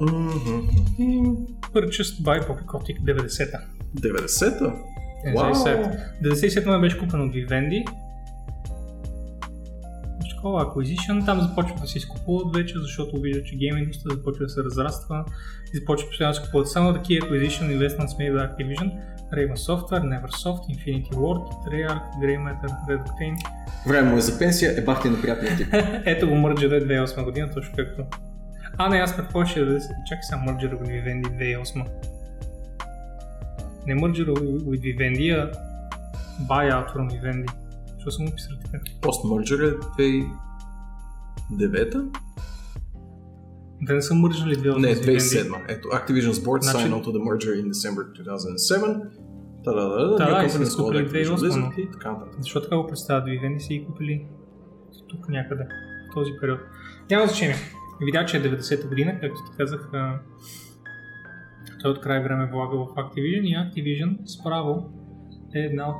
Мгм. Purchased by Bobby Kotick 90-та. 90-та? Е, Вау! 97 ме беше купен от Vivendi. Такова acquisition, там започват да се изкупуват вече, защото виждат, че гейм индустрията започва да се разраства и започва постоянно да се купуват само такива acquisition investments made by Activision, Raven Software, Neversoft, Infinity Ward, Treyarch, Grey Matter, Red Octane. Време му е за пенсия, е бахте на приятния тип. Ето го мърджера 2008 година, точно както. А, не, аз предположих, че да чакай сега мърджера от Vivendi 2008. Не мърджера от Vivendi, а buyout from Vivendi. Що съм го писал така? Post-merger е 2009-та? Те не са мържали 2008 Не, с Vivendi. 2007. Ето, Activision's board Значи- signed onto the merger in December 2007. Та-да-да-да, Да, да, и са Activision 2008, Blizzard и така нататък. Защо така го представят Vivendi си ги купили тук някъде, в този период. Няма значение. Видя, че е 90-та година, както ти казах, той от край време влага в Activision и Activision справо е една от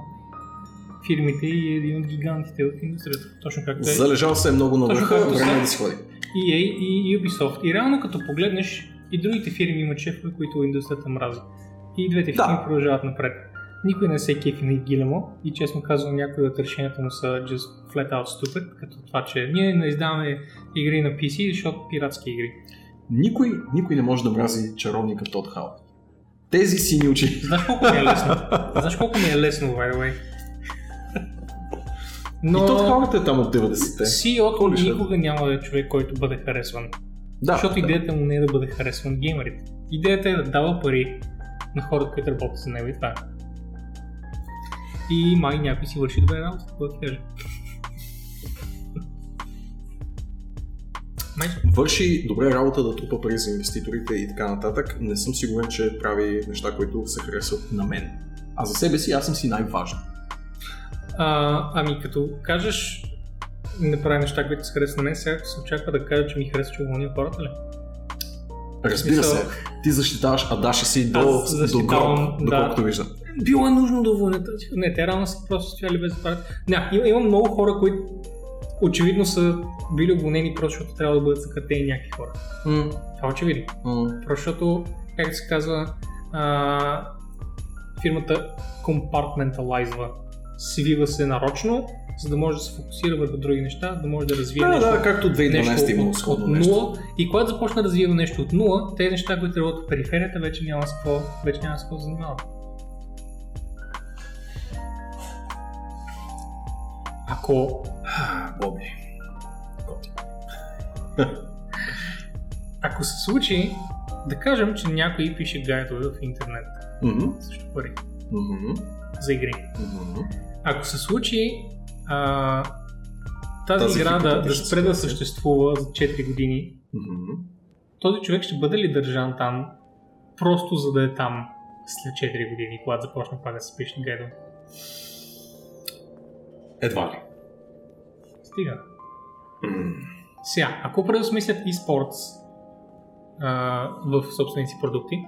фирмите и е един от гигантите в индустрията. Точно както е. Залежал се е много на върха, време да си ходи. EA и Ubisoft. И реално като погледнеш и другите фирми имат шефове, които индустрията мрази. И двете Да. фирми продължават напред. Никой не се кефи на Гилемо и честно казвам някои от решенията му са just flat out stupid, като това, че ние не издаваме игри на PC, защото пиратски игри. Никой, никой не може да мрази чаровника Тод Хал. Тези сини очи. Знаеш колко ми е лесно? Знаеш колко ми е лесно, by the way? Но... И Тод Халът е там от 90-те. CEO-то Holy shit. никога няма да е човек, който бъде харесван. Да, защото да. идеята му не е да бъде харесван геймерите. Идеята е да дава пари на хората, които работят за него и това И май някой си върши добре работа, какво ти кажа. Върши добре работа да трупа пари за инвеститорите и така нататък. Не съм сигурен, че прави неща, които се харесват на мен. А за себе си аз съм си най-важен. а, ами като кажеш не прави неща, които се харесват на мен, сега се очаква да кажа, че ми харесва, че уволня хората ли? Разбира се, ти защитаваш Адаша си до, до гроб, да. доколкото виждам. Било е нужно да уволнят. Не, те рано са просто стояли без да правят. Не, има, има много хора, които очевидно са били уволнени просто защото трябва да бъдат съкратени някакви хора. М, Това е очевидно. м. Просто защото, как се казва, а, фирмата компартменталайзва. Свива се нарочно, за да може да се фокусира върху други неща, да може да развие Да, нещо, да, както 2012 нещо имало от, сходно нещо. нула. И когато започна да развива нещо от нула, тези неща, които работят в периферията, вече няма с какво, вече няма с какво занимават. Ако А, Боби. Ако се случи, да кажем, че някой пише гайдове в интернет Мгм, срещу пари мгм, за игри. мгм. Ако се случи а, тази, Тази игра да, да спре да съществува за 4 години, Мгм. този човек ще бъде ли държан там, просто за да е там след 4 години, когато започне пак да се пише гайдове? Едва ли. Стига. М. Сега, ако преосмислят eSports а, в собствените си продукти,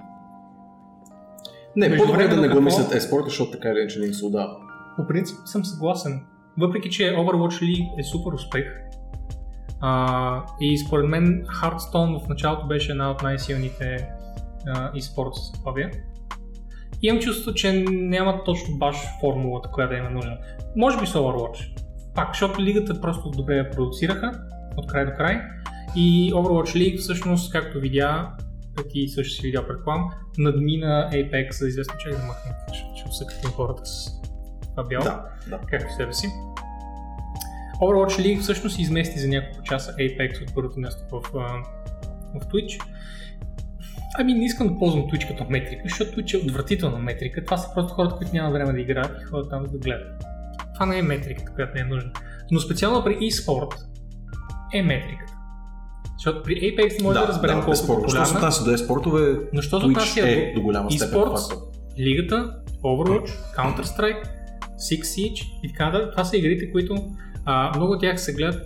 Не, по-добре да не го мислят еспорта, защото така или иначе не им се отдава. По принцип съм съгласен. Въпреки, че Overwatch League е супер успех. А, и според мен Hearthstone в началото беше една от най-силните e-sports съсловия. Имам чувство, че няма точно баш формулата, която да им е нужна. Може би Overwatch. Пак, защото лигата просто добре я продуцираха от край до край. И Overwatch League всъщност, както видя, а ти също си видял предполагам, надмина Apex за известно чак да махнем, защото ще усъкатим хората с това бяло Да, да. както себе си. Overwatch League всъщност измести за няколко часа Apex от първото място в, в Twitch. Ами не искам да ползвам Twitch като метрика, защото Twitch е отвратителна метрика. Това са просто хората, които нямат време да играят и ходят там да гледат. Това не е метриката, която не е нужна. Но специално при eSport е метриката. Защото при Apex може да, разберем колко е безспорно. Що се популярна, отнася до еспортове, но що Twitch отнася е до голяма степен eSports, фактор. Лигата, Overwatch, Counter-Strike, Six Siege и така. Това са игрите, които а, много от тях се гледат,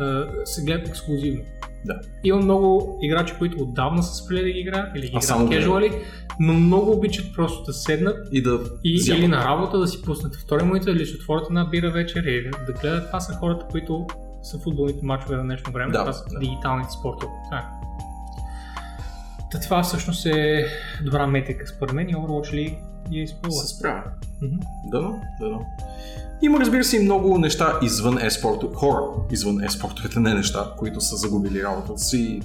а, се гледат ексклюзивно. Да. Има много играчи, които отдавна са спрели да ги играят или ги играят кежуали, но много обичат просто да седнат И да и, или на работа да си пуснат втори монитор или ще отворят една бира вечер или да гледат. Това са хората, които са футболните мачове на днешно време. Да, това са да. дигиталните спортове. Е. Та това всъщност е добра метрика според мен и Overwatch League я изпълва. се справя. Да, да, да. Има, разбира се, и много неща извън еспорто, хора извън еспортовете, не неща, които са загубили работата си.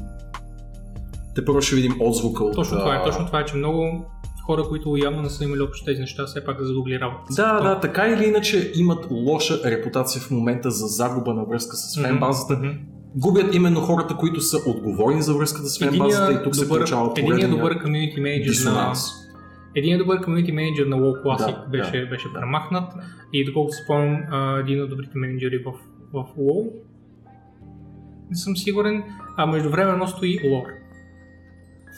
Те първо ще видим отзвука от... Точно това е, точно това е, че много хора, които явно не са имали общо тези неща, все пак да загубили работа. Да, да, така или иначе имат лоша репутация в момента за загуба на връзка с фенбазата. Губят именно хората, които са отговорни за връзката с фенбазата и тук се добър, получава единият поредния добър комьюнити менеджер на. Един добър комьюнити менеджер на WoW Classic Да, беше, да, беше да. премахнат и доколкото си спомням, един от добрите менеджери в, в WoW. Не съм сигурен, а междувременно стои лор.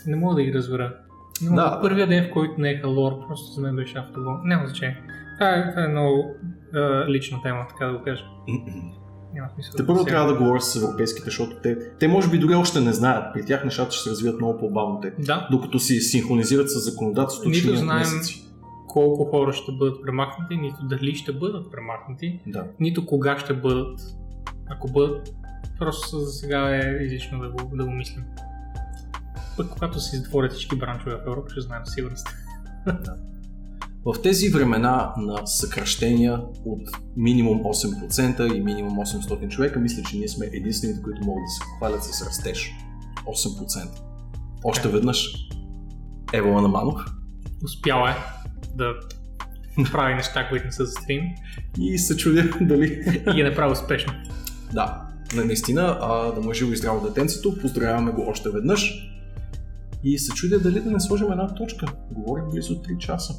Не мога да ги разбера. Мога. Да. Първия ден, в който не еха лор, просто за мен беше автогол. Няма значение. Това е, това е много а, лична тема, така да го кажа. Няма смисъл. Те първо трябва да говоря с европейските, защото те, те може би дори още не знаят. При тях нещата ще се развият много по-бавно те. Да, Докато си синхронизират с законодателството, Нито минат знаем- месеци. колко хора ще бъдат премахнати, нито дали ще бъдат премахнати. Да. нито кога ще бъдат, ако бъдат Просто за сега е излишно да го, да го мислим. Пък когато се затворят всички бранчове в Европа, ще знаем сигурност. В тези времена на съкръщения от минимум 8% и минимум 800 човека, мисля, че ние сме единствените, които могат да се похвалят с растеж. 8%. Още веднъж Ево Манов Успяла е да прави неща, които не са за стрим и се чудя дали... и ги направи успешно. Да, на- наистина, а, да му е живо и здраво детенцето, поздравяваме го още веднъж. И се чудя дали да не сложим една точка. Говорим близо 3 часа.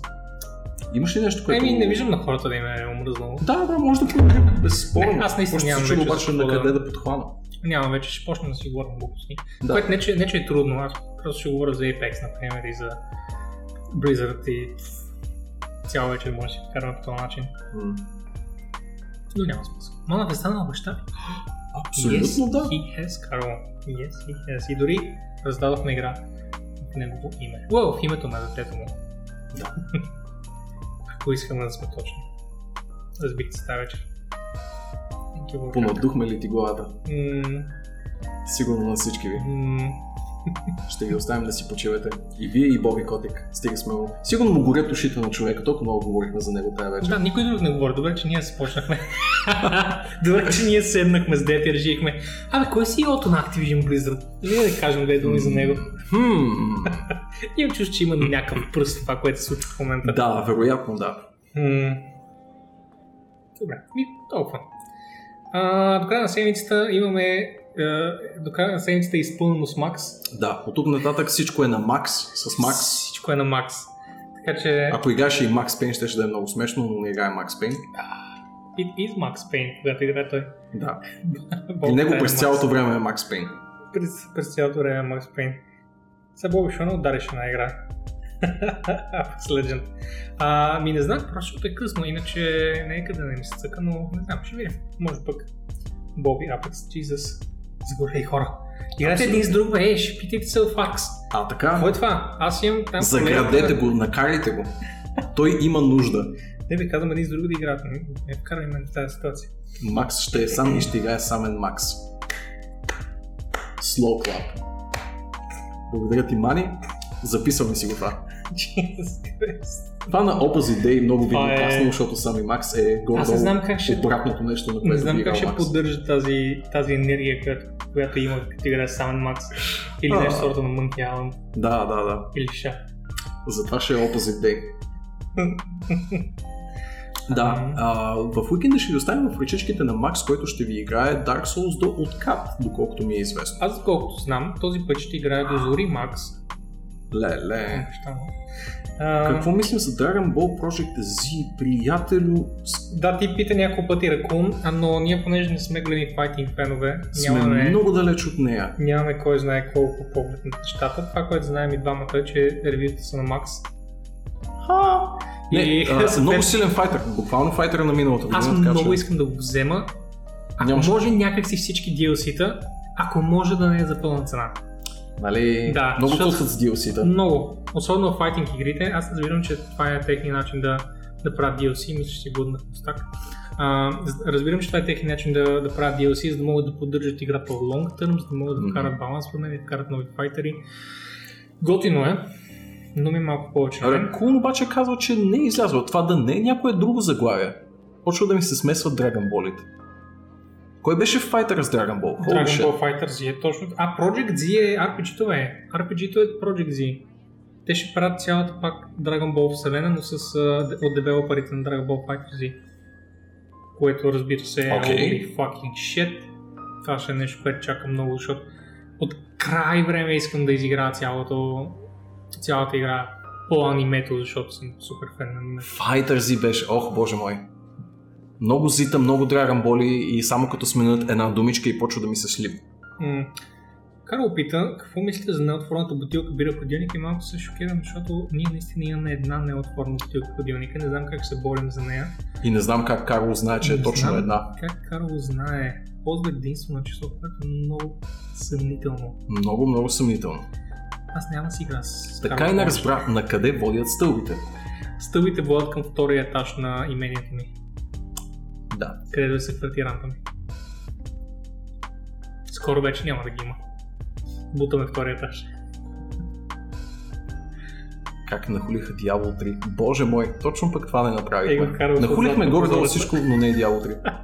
Имаш ли нещо, което... Еми, не виждам на хората да им е омръзнало. Да, да, може да продължим безспорно. Аз наистина нямам вече обаче на къде да- подхвана. Няма вече, ще почнем да си говорим глупости. Да. Което не че, не, че е трудно, аз просто ще говоря за Apex, например, и за Blizzard и цял вечер може да си вкараме по този начин. М, Но няма смисъл. Манав е станал баща? Абсолютно yes, да. he has, Карл. Yes, he has. И дори раздадохме игра в негово име. Уау, в името на детето му. Да. Ако искаме да сме точни. Разбихте се тази вечер. Понадухме ли ти главата? М, Сигурно на всички ви. м, Ще ги оставим да си почивате. И вие, и Боби Котик. Стига сме го. Сигурно му горят ушите на човека. Толкова много говорихме за него тази вечер. Да, никой друг не говори. Добре, че ние се почнахме. Добре, че ние седнахме с дете и решихме. Абе, кой си ото на Activision Blizzard? Или да кажем две думи за него. Имам чувство, че има някакъв пръст това, което се случва в момента. Да, вероятно да. Добре, ми толкова. А, до края на седмицата имаме до края на седмицата е изпълнено с Макс. Да, от тук нататък всичко е на Макс, с Макс. Всичко е на Макс. Така че Ако играеше и Макс Пейн, ще, ще да е много смешно, но не играе Макс Пейн. it is Max Payne, когато играе той. Да. И него е през цялото време е Макс Пейн. през, през цялото време е Макс Пейн. Сега Боби Шона удареше една игра. Apex Legend. А, ми не знам, просто защото е късно, иначе не е къде да не ми се цъка, но не знам, ще видим. Може пък Боби Apex, Jesus. Сгоре и хора. Играйте един с друг, ей, ще питайте се в Акс. А така, Какво е това? Аз имам там заградете го, накарайте го. Той има нужда. Не ви казвам един с друг да играят. Не, не вкарай мен в тази ситуация. Макс ще е сам и ще играе самен Макс. Slow Clap. Благодаря ти, Мани. Записваме си го това. Jesus Christ. Това на Opposite Day много ви е е- паснало, защото сами Макс е Аз горе не знам как ще обратното нещо, на Не което знам би как ще Макс. поддържа тази, тази енергия, която, която има като играе Самен Макс. Или А. нещо сорта на Monkey Island. Да, да, да. Или Ша. Затова ще е Opposite Day. Да, а, в уикенда ще ви оставим в ръчичките на Макс, който ще ви играе Dark Souls до откат, доколкото ми е известно. Аз доколкото знам, този път ще играя до Зори Макс. Леле. Баща му. А, Какво мислим за Dragon Ball Project Z, приятелю? Да, ти пита няколко пъти Ракун, а, но ние понеже не сме големи файтинг фенове, Сме нямаме, много далеч от нея. нямаме кой знае колко поглед на нещата. Това, което знаем и двамата е, че ревюта са на Макс. Ха! Не, И- а, съответно- много силен файтър, буквално файтъра на миналата година. Аз много че- искам да го взема. Ако Нямаш- може някакси всички DLC-та, ако може да не е за пълна цена. Нали, Да, много защото- с DLC-та. Много. Особено в файтинг игрите. Аз разбирам, че това е техния начин да, да правят DLC. Мисля, че си годна. А, з- разбирам, че това е техния начин да, да правят DLC, за да могат да поддържат играта в long term, за да могат да вкарат баланс в нея, да вкарат нови файтери. Готино е, но ми е малко повече. Абе, Кун обаче казва, че не е излязъл. Това да не е някое друго заглавие. Почва да ми се смесват Dragon Ball-ите. Кой беше с Dragon Ball? Dragon. Ball Fighter Z е точно. А, Project Z е RPG-то е. RPG-то е Project Z. Те ще правят цялата пак Dragon Ball вселена, но с, от девелоперите на Dragon Ball Fighter Z. Което разбира се е Окей. holy fucking shit. Това ще е нещо, което чакам много, защото от край време искам да изиграя цялото, цялата игра по анимето, защото съм супер фен на анимето. Fighter Z беше, ох боже мой. Много зита, много Ball и само като сменят една думичка и почва да ми се слип. М. Карл пита, какво мислите за неотворната бутилка бира ходилник и малко се шокирам, защото ние наистина имаме една неотворена бутилка ходилника, не знам как се борим за нея. И не знам как Карл знае, че е Не точно знам една. Как Карл знае? Ползва единствено число, което е много съмнително. Много, много съмнително. Аз няма си игра с Така Карл и не разбрах на къде водят стълбите. Стълбите водят към втория етаж на имението ми, Да. където се върти рампа ми. Скоро вече няма да ги има. Бутаме втория етаж. Как нахулиха Diablo 3. Боже мой, точно пък това не Е, направихме. вкарал Нахулихме горе-долу всичко, но не е Diablo 3.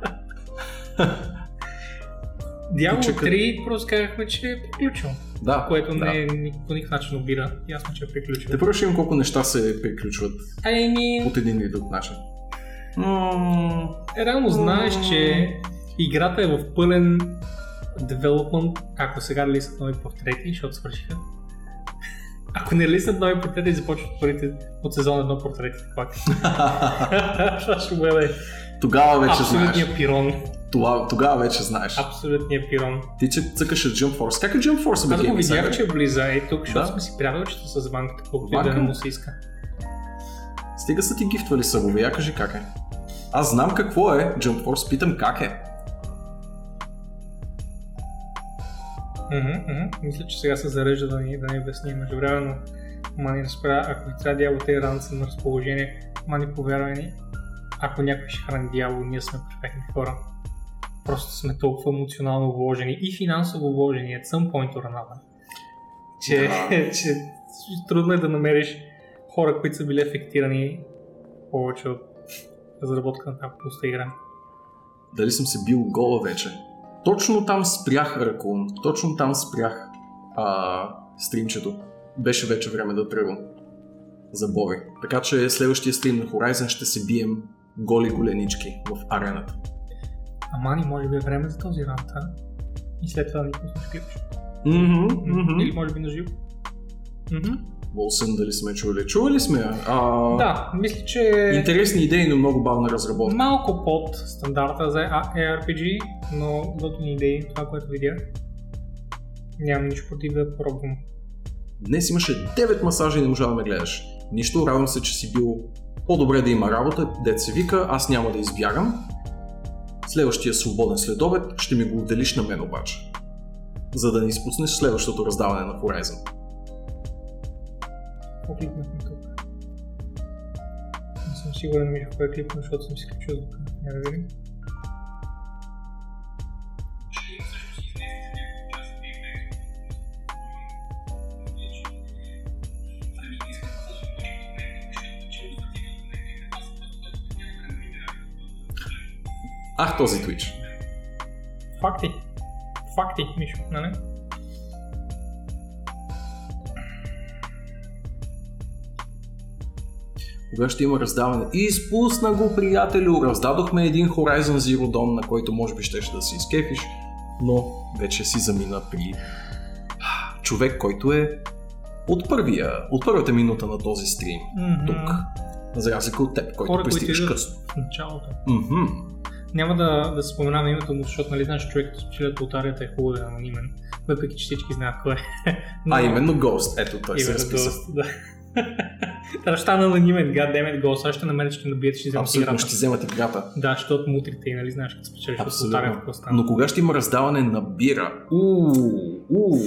Diablo Чакай. 3 просто казахме, че е приключил. Да, Което да. не е ни- по никакъв начин обира. Ясно, че е приключил. Те първо ще имам колко неща се приключват Ами, от един или друг начин. Е, реално знаеш, че играта е в пълен девелопмент, ако сега лиснат нови портрети, защото свършиха. Ако не лиснат нови портрети, започват първите от сезон едно портрети. Пак. Това ще бъде Тогава вече знаеш. абсолютния пирон. Това, тогава вече знаеш. Абсолютния пирон. Ти, че цъкаше Jump Force. Как е Jump Force? Аз го видях, че е близа и тук, защото Да. сме си приятелчета с банката, колкото и да не му се иска. Стига са ти гифтвали събове, я кажи как е. Аз знам какво е Jump Force, питам как е. Мгм, мгм. Мисля, че сега се зарежда да ни, да ни обясни междувременно. Мани спра, ако ви трябва дявол тези ран са на разположение, мани повярвай ни, ако някой ще храни дявол, ние сме перфектни хора. Просто сме толкова емоционално вложени и финансово вложени at some point or another. Че, Да. че трудно е да намериш хора, които са били ефектирани повече от разработка на пуста игра. Дали съм се бил гола вече. Точно там спрях Ракун, точно там спрях а, стримчето. Беше вече време да тръгвам за Боби. Така че следващия стрим на Horizon ще се бием голи голенички в арената. Ама ни може би е време за този а? И след това да ни пуснеш клипче. Mm-hmm, Или може би на живо. Мгм. Волсън, дали сме чули? Чували сме. А, Да, мисля, че Интересни идеи, но много бавна разработка. малко под стандарта за ARPG, но готини идеи, това, което видях. Нямам нищо против да пробвам. Днес имаше 9 масажа и не можа да ме гледаш. Нищо, радвам се, че си бил по-добре да има работа, дет се вика, аз няма да избягам. Следващия свободен следобед ще ми го отделиш на мен обаче. За да не изпуснеш следващото раздаване на Horizon. Какво кликнахме тук? Не съм сигурен, Мишо, кой е кликнал, защото съм си изключил звука. Я да видим. Ах, този Twitch. Факти. Факти, Мишо, нали? Кога ще има раздаване? Изпусна го, приятелю! Раздадохме един Horizon Zero Dawn, на който може би щеше да си изкефиш, но вече си замина при човек, който е от, първия, от първата минута на този стрим Мгм. тук. За разлика от теб, който Хора, пристигаш късно. в началото. Мгм. Няма да, да споменавам името му, защото нали знаеш, човек от лотарията е хубаво да е анонимен, въпреки че всички знаят кой е. Но- А именно Ghost, ето той се Именно разписа. Ghost, да. Да стана анонимен, goddammit Ghost, аз ще намеря, ще набият, ще вземат Абсолютно играта. ще вземат играта. Да, защото мутрите и нали знаеш, като спечелиш Абсолютно. какво става. Но кога ще има раздаване на бира? Ууу, уу.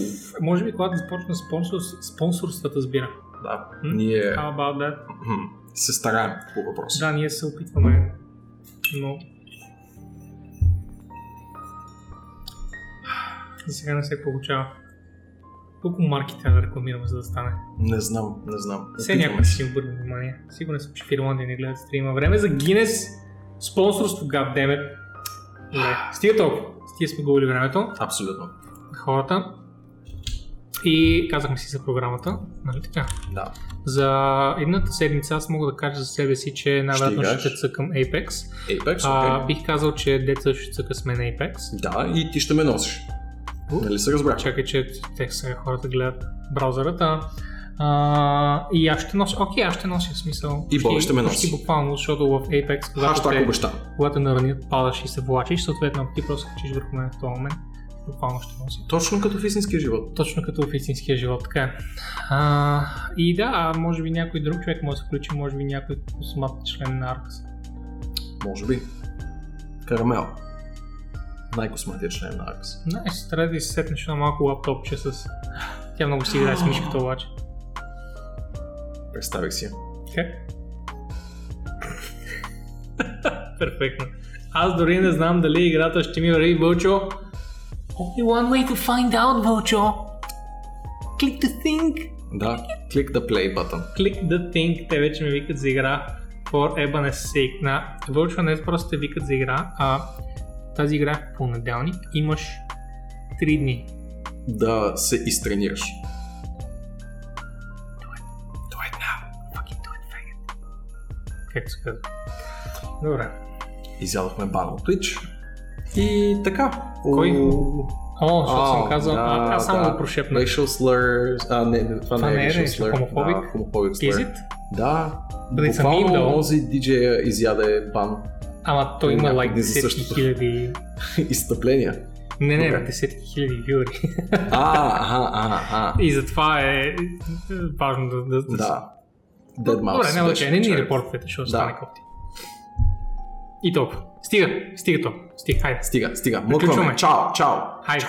Може би когато започна спонсор, спонсорствата с бира. Да, М? ние How about that? се стараем по въпроса. Да, ние се опитваме, но... За сега не се получава. Колко марки трябва да рекламираме, за да стане? Не знам, не знам. Все някой ще си обърне внимание. Сигурен съм, че в Ирландия не гледат стрима. Време за Гинес. Спонсорство, goddammit. Добре, стига толкова. Стига сме губили времето Абсолютно. хората. И казахме си за програмата, нали така? Да. За едната седмица аз мога да кажа за себе си, че най-вероятно Стигаш. ще цъкам Apex. Apex, А, окей. бих казал, че деца ще цъка с мен Apex. Да, и ти ще ме носиш. Нали се разбрах? Чакай, че те сега хората гледат браузърата. А, и аз ще нося, окей, аз ще нося смисъл. И Боби ще ме носи. Буквално, защото в Apex, когато Хаштаг те, обещан. когато наранят, падаш и се влачиш, съответно ти просто качиш върху мен в този момент, буквално ще носи. Точно като в истинския живот. Точно като в истинския живот, така е. А, и да, а може би някой друг човек може да се включи, може би някой космат член на Аркс. Може би. Карамел. Най-косматия член на Акс. Найс, трябва да си сетнеш на малко лаптопче с... Тя много си играе с мишката обаче. Представих си. Как? Перфектно. Аз дори не знам дали играта ще ми върви Вълчо. Only one way to find out, Вълчо. Click the thing. Да, click the play button. Click the thing. Те вече ме викат за игра. For Ebanes sake. На Вълчо не просто те викат за игра, а тази игра в понеделник. Имаш 3 дни. Да се изтренираш. Do it now. Fucking do it, faggot. Както се казва. Добре. Изядохме бан от Twitch. И така. Кой? О, О, защото съм казал, а, аз само да. го прошепнах. Racial slurs. А, не, това, Това не е е racial slur. homophobic? Да, Is slur. Да. Буквално този диджея изяде бан Ама той има лайк десетки хиляди... изстъпления. Не, не, бе, десетки хиляди вюри. А, аха, аха, аха. И затова е важно да... да, да Да. Dead Mouse. Добре, няма че не ни репортвайте, ще Да. остане кофти. И толкова. Стига, стига то. Стига, хайде. Стига, стига. Мъкваме. Чао, чао. Хайде.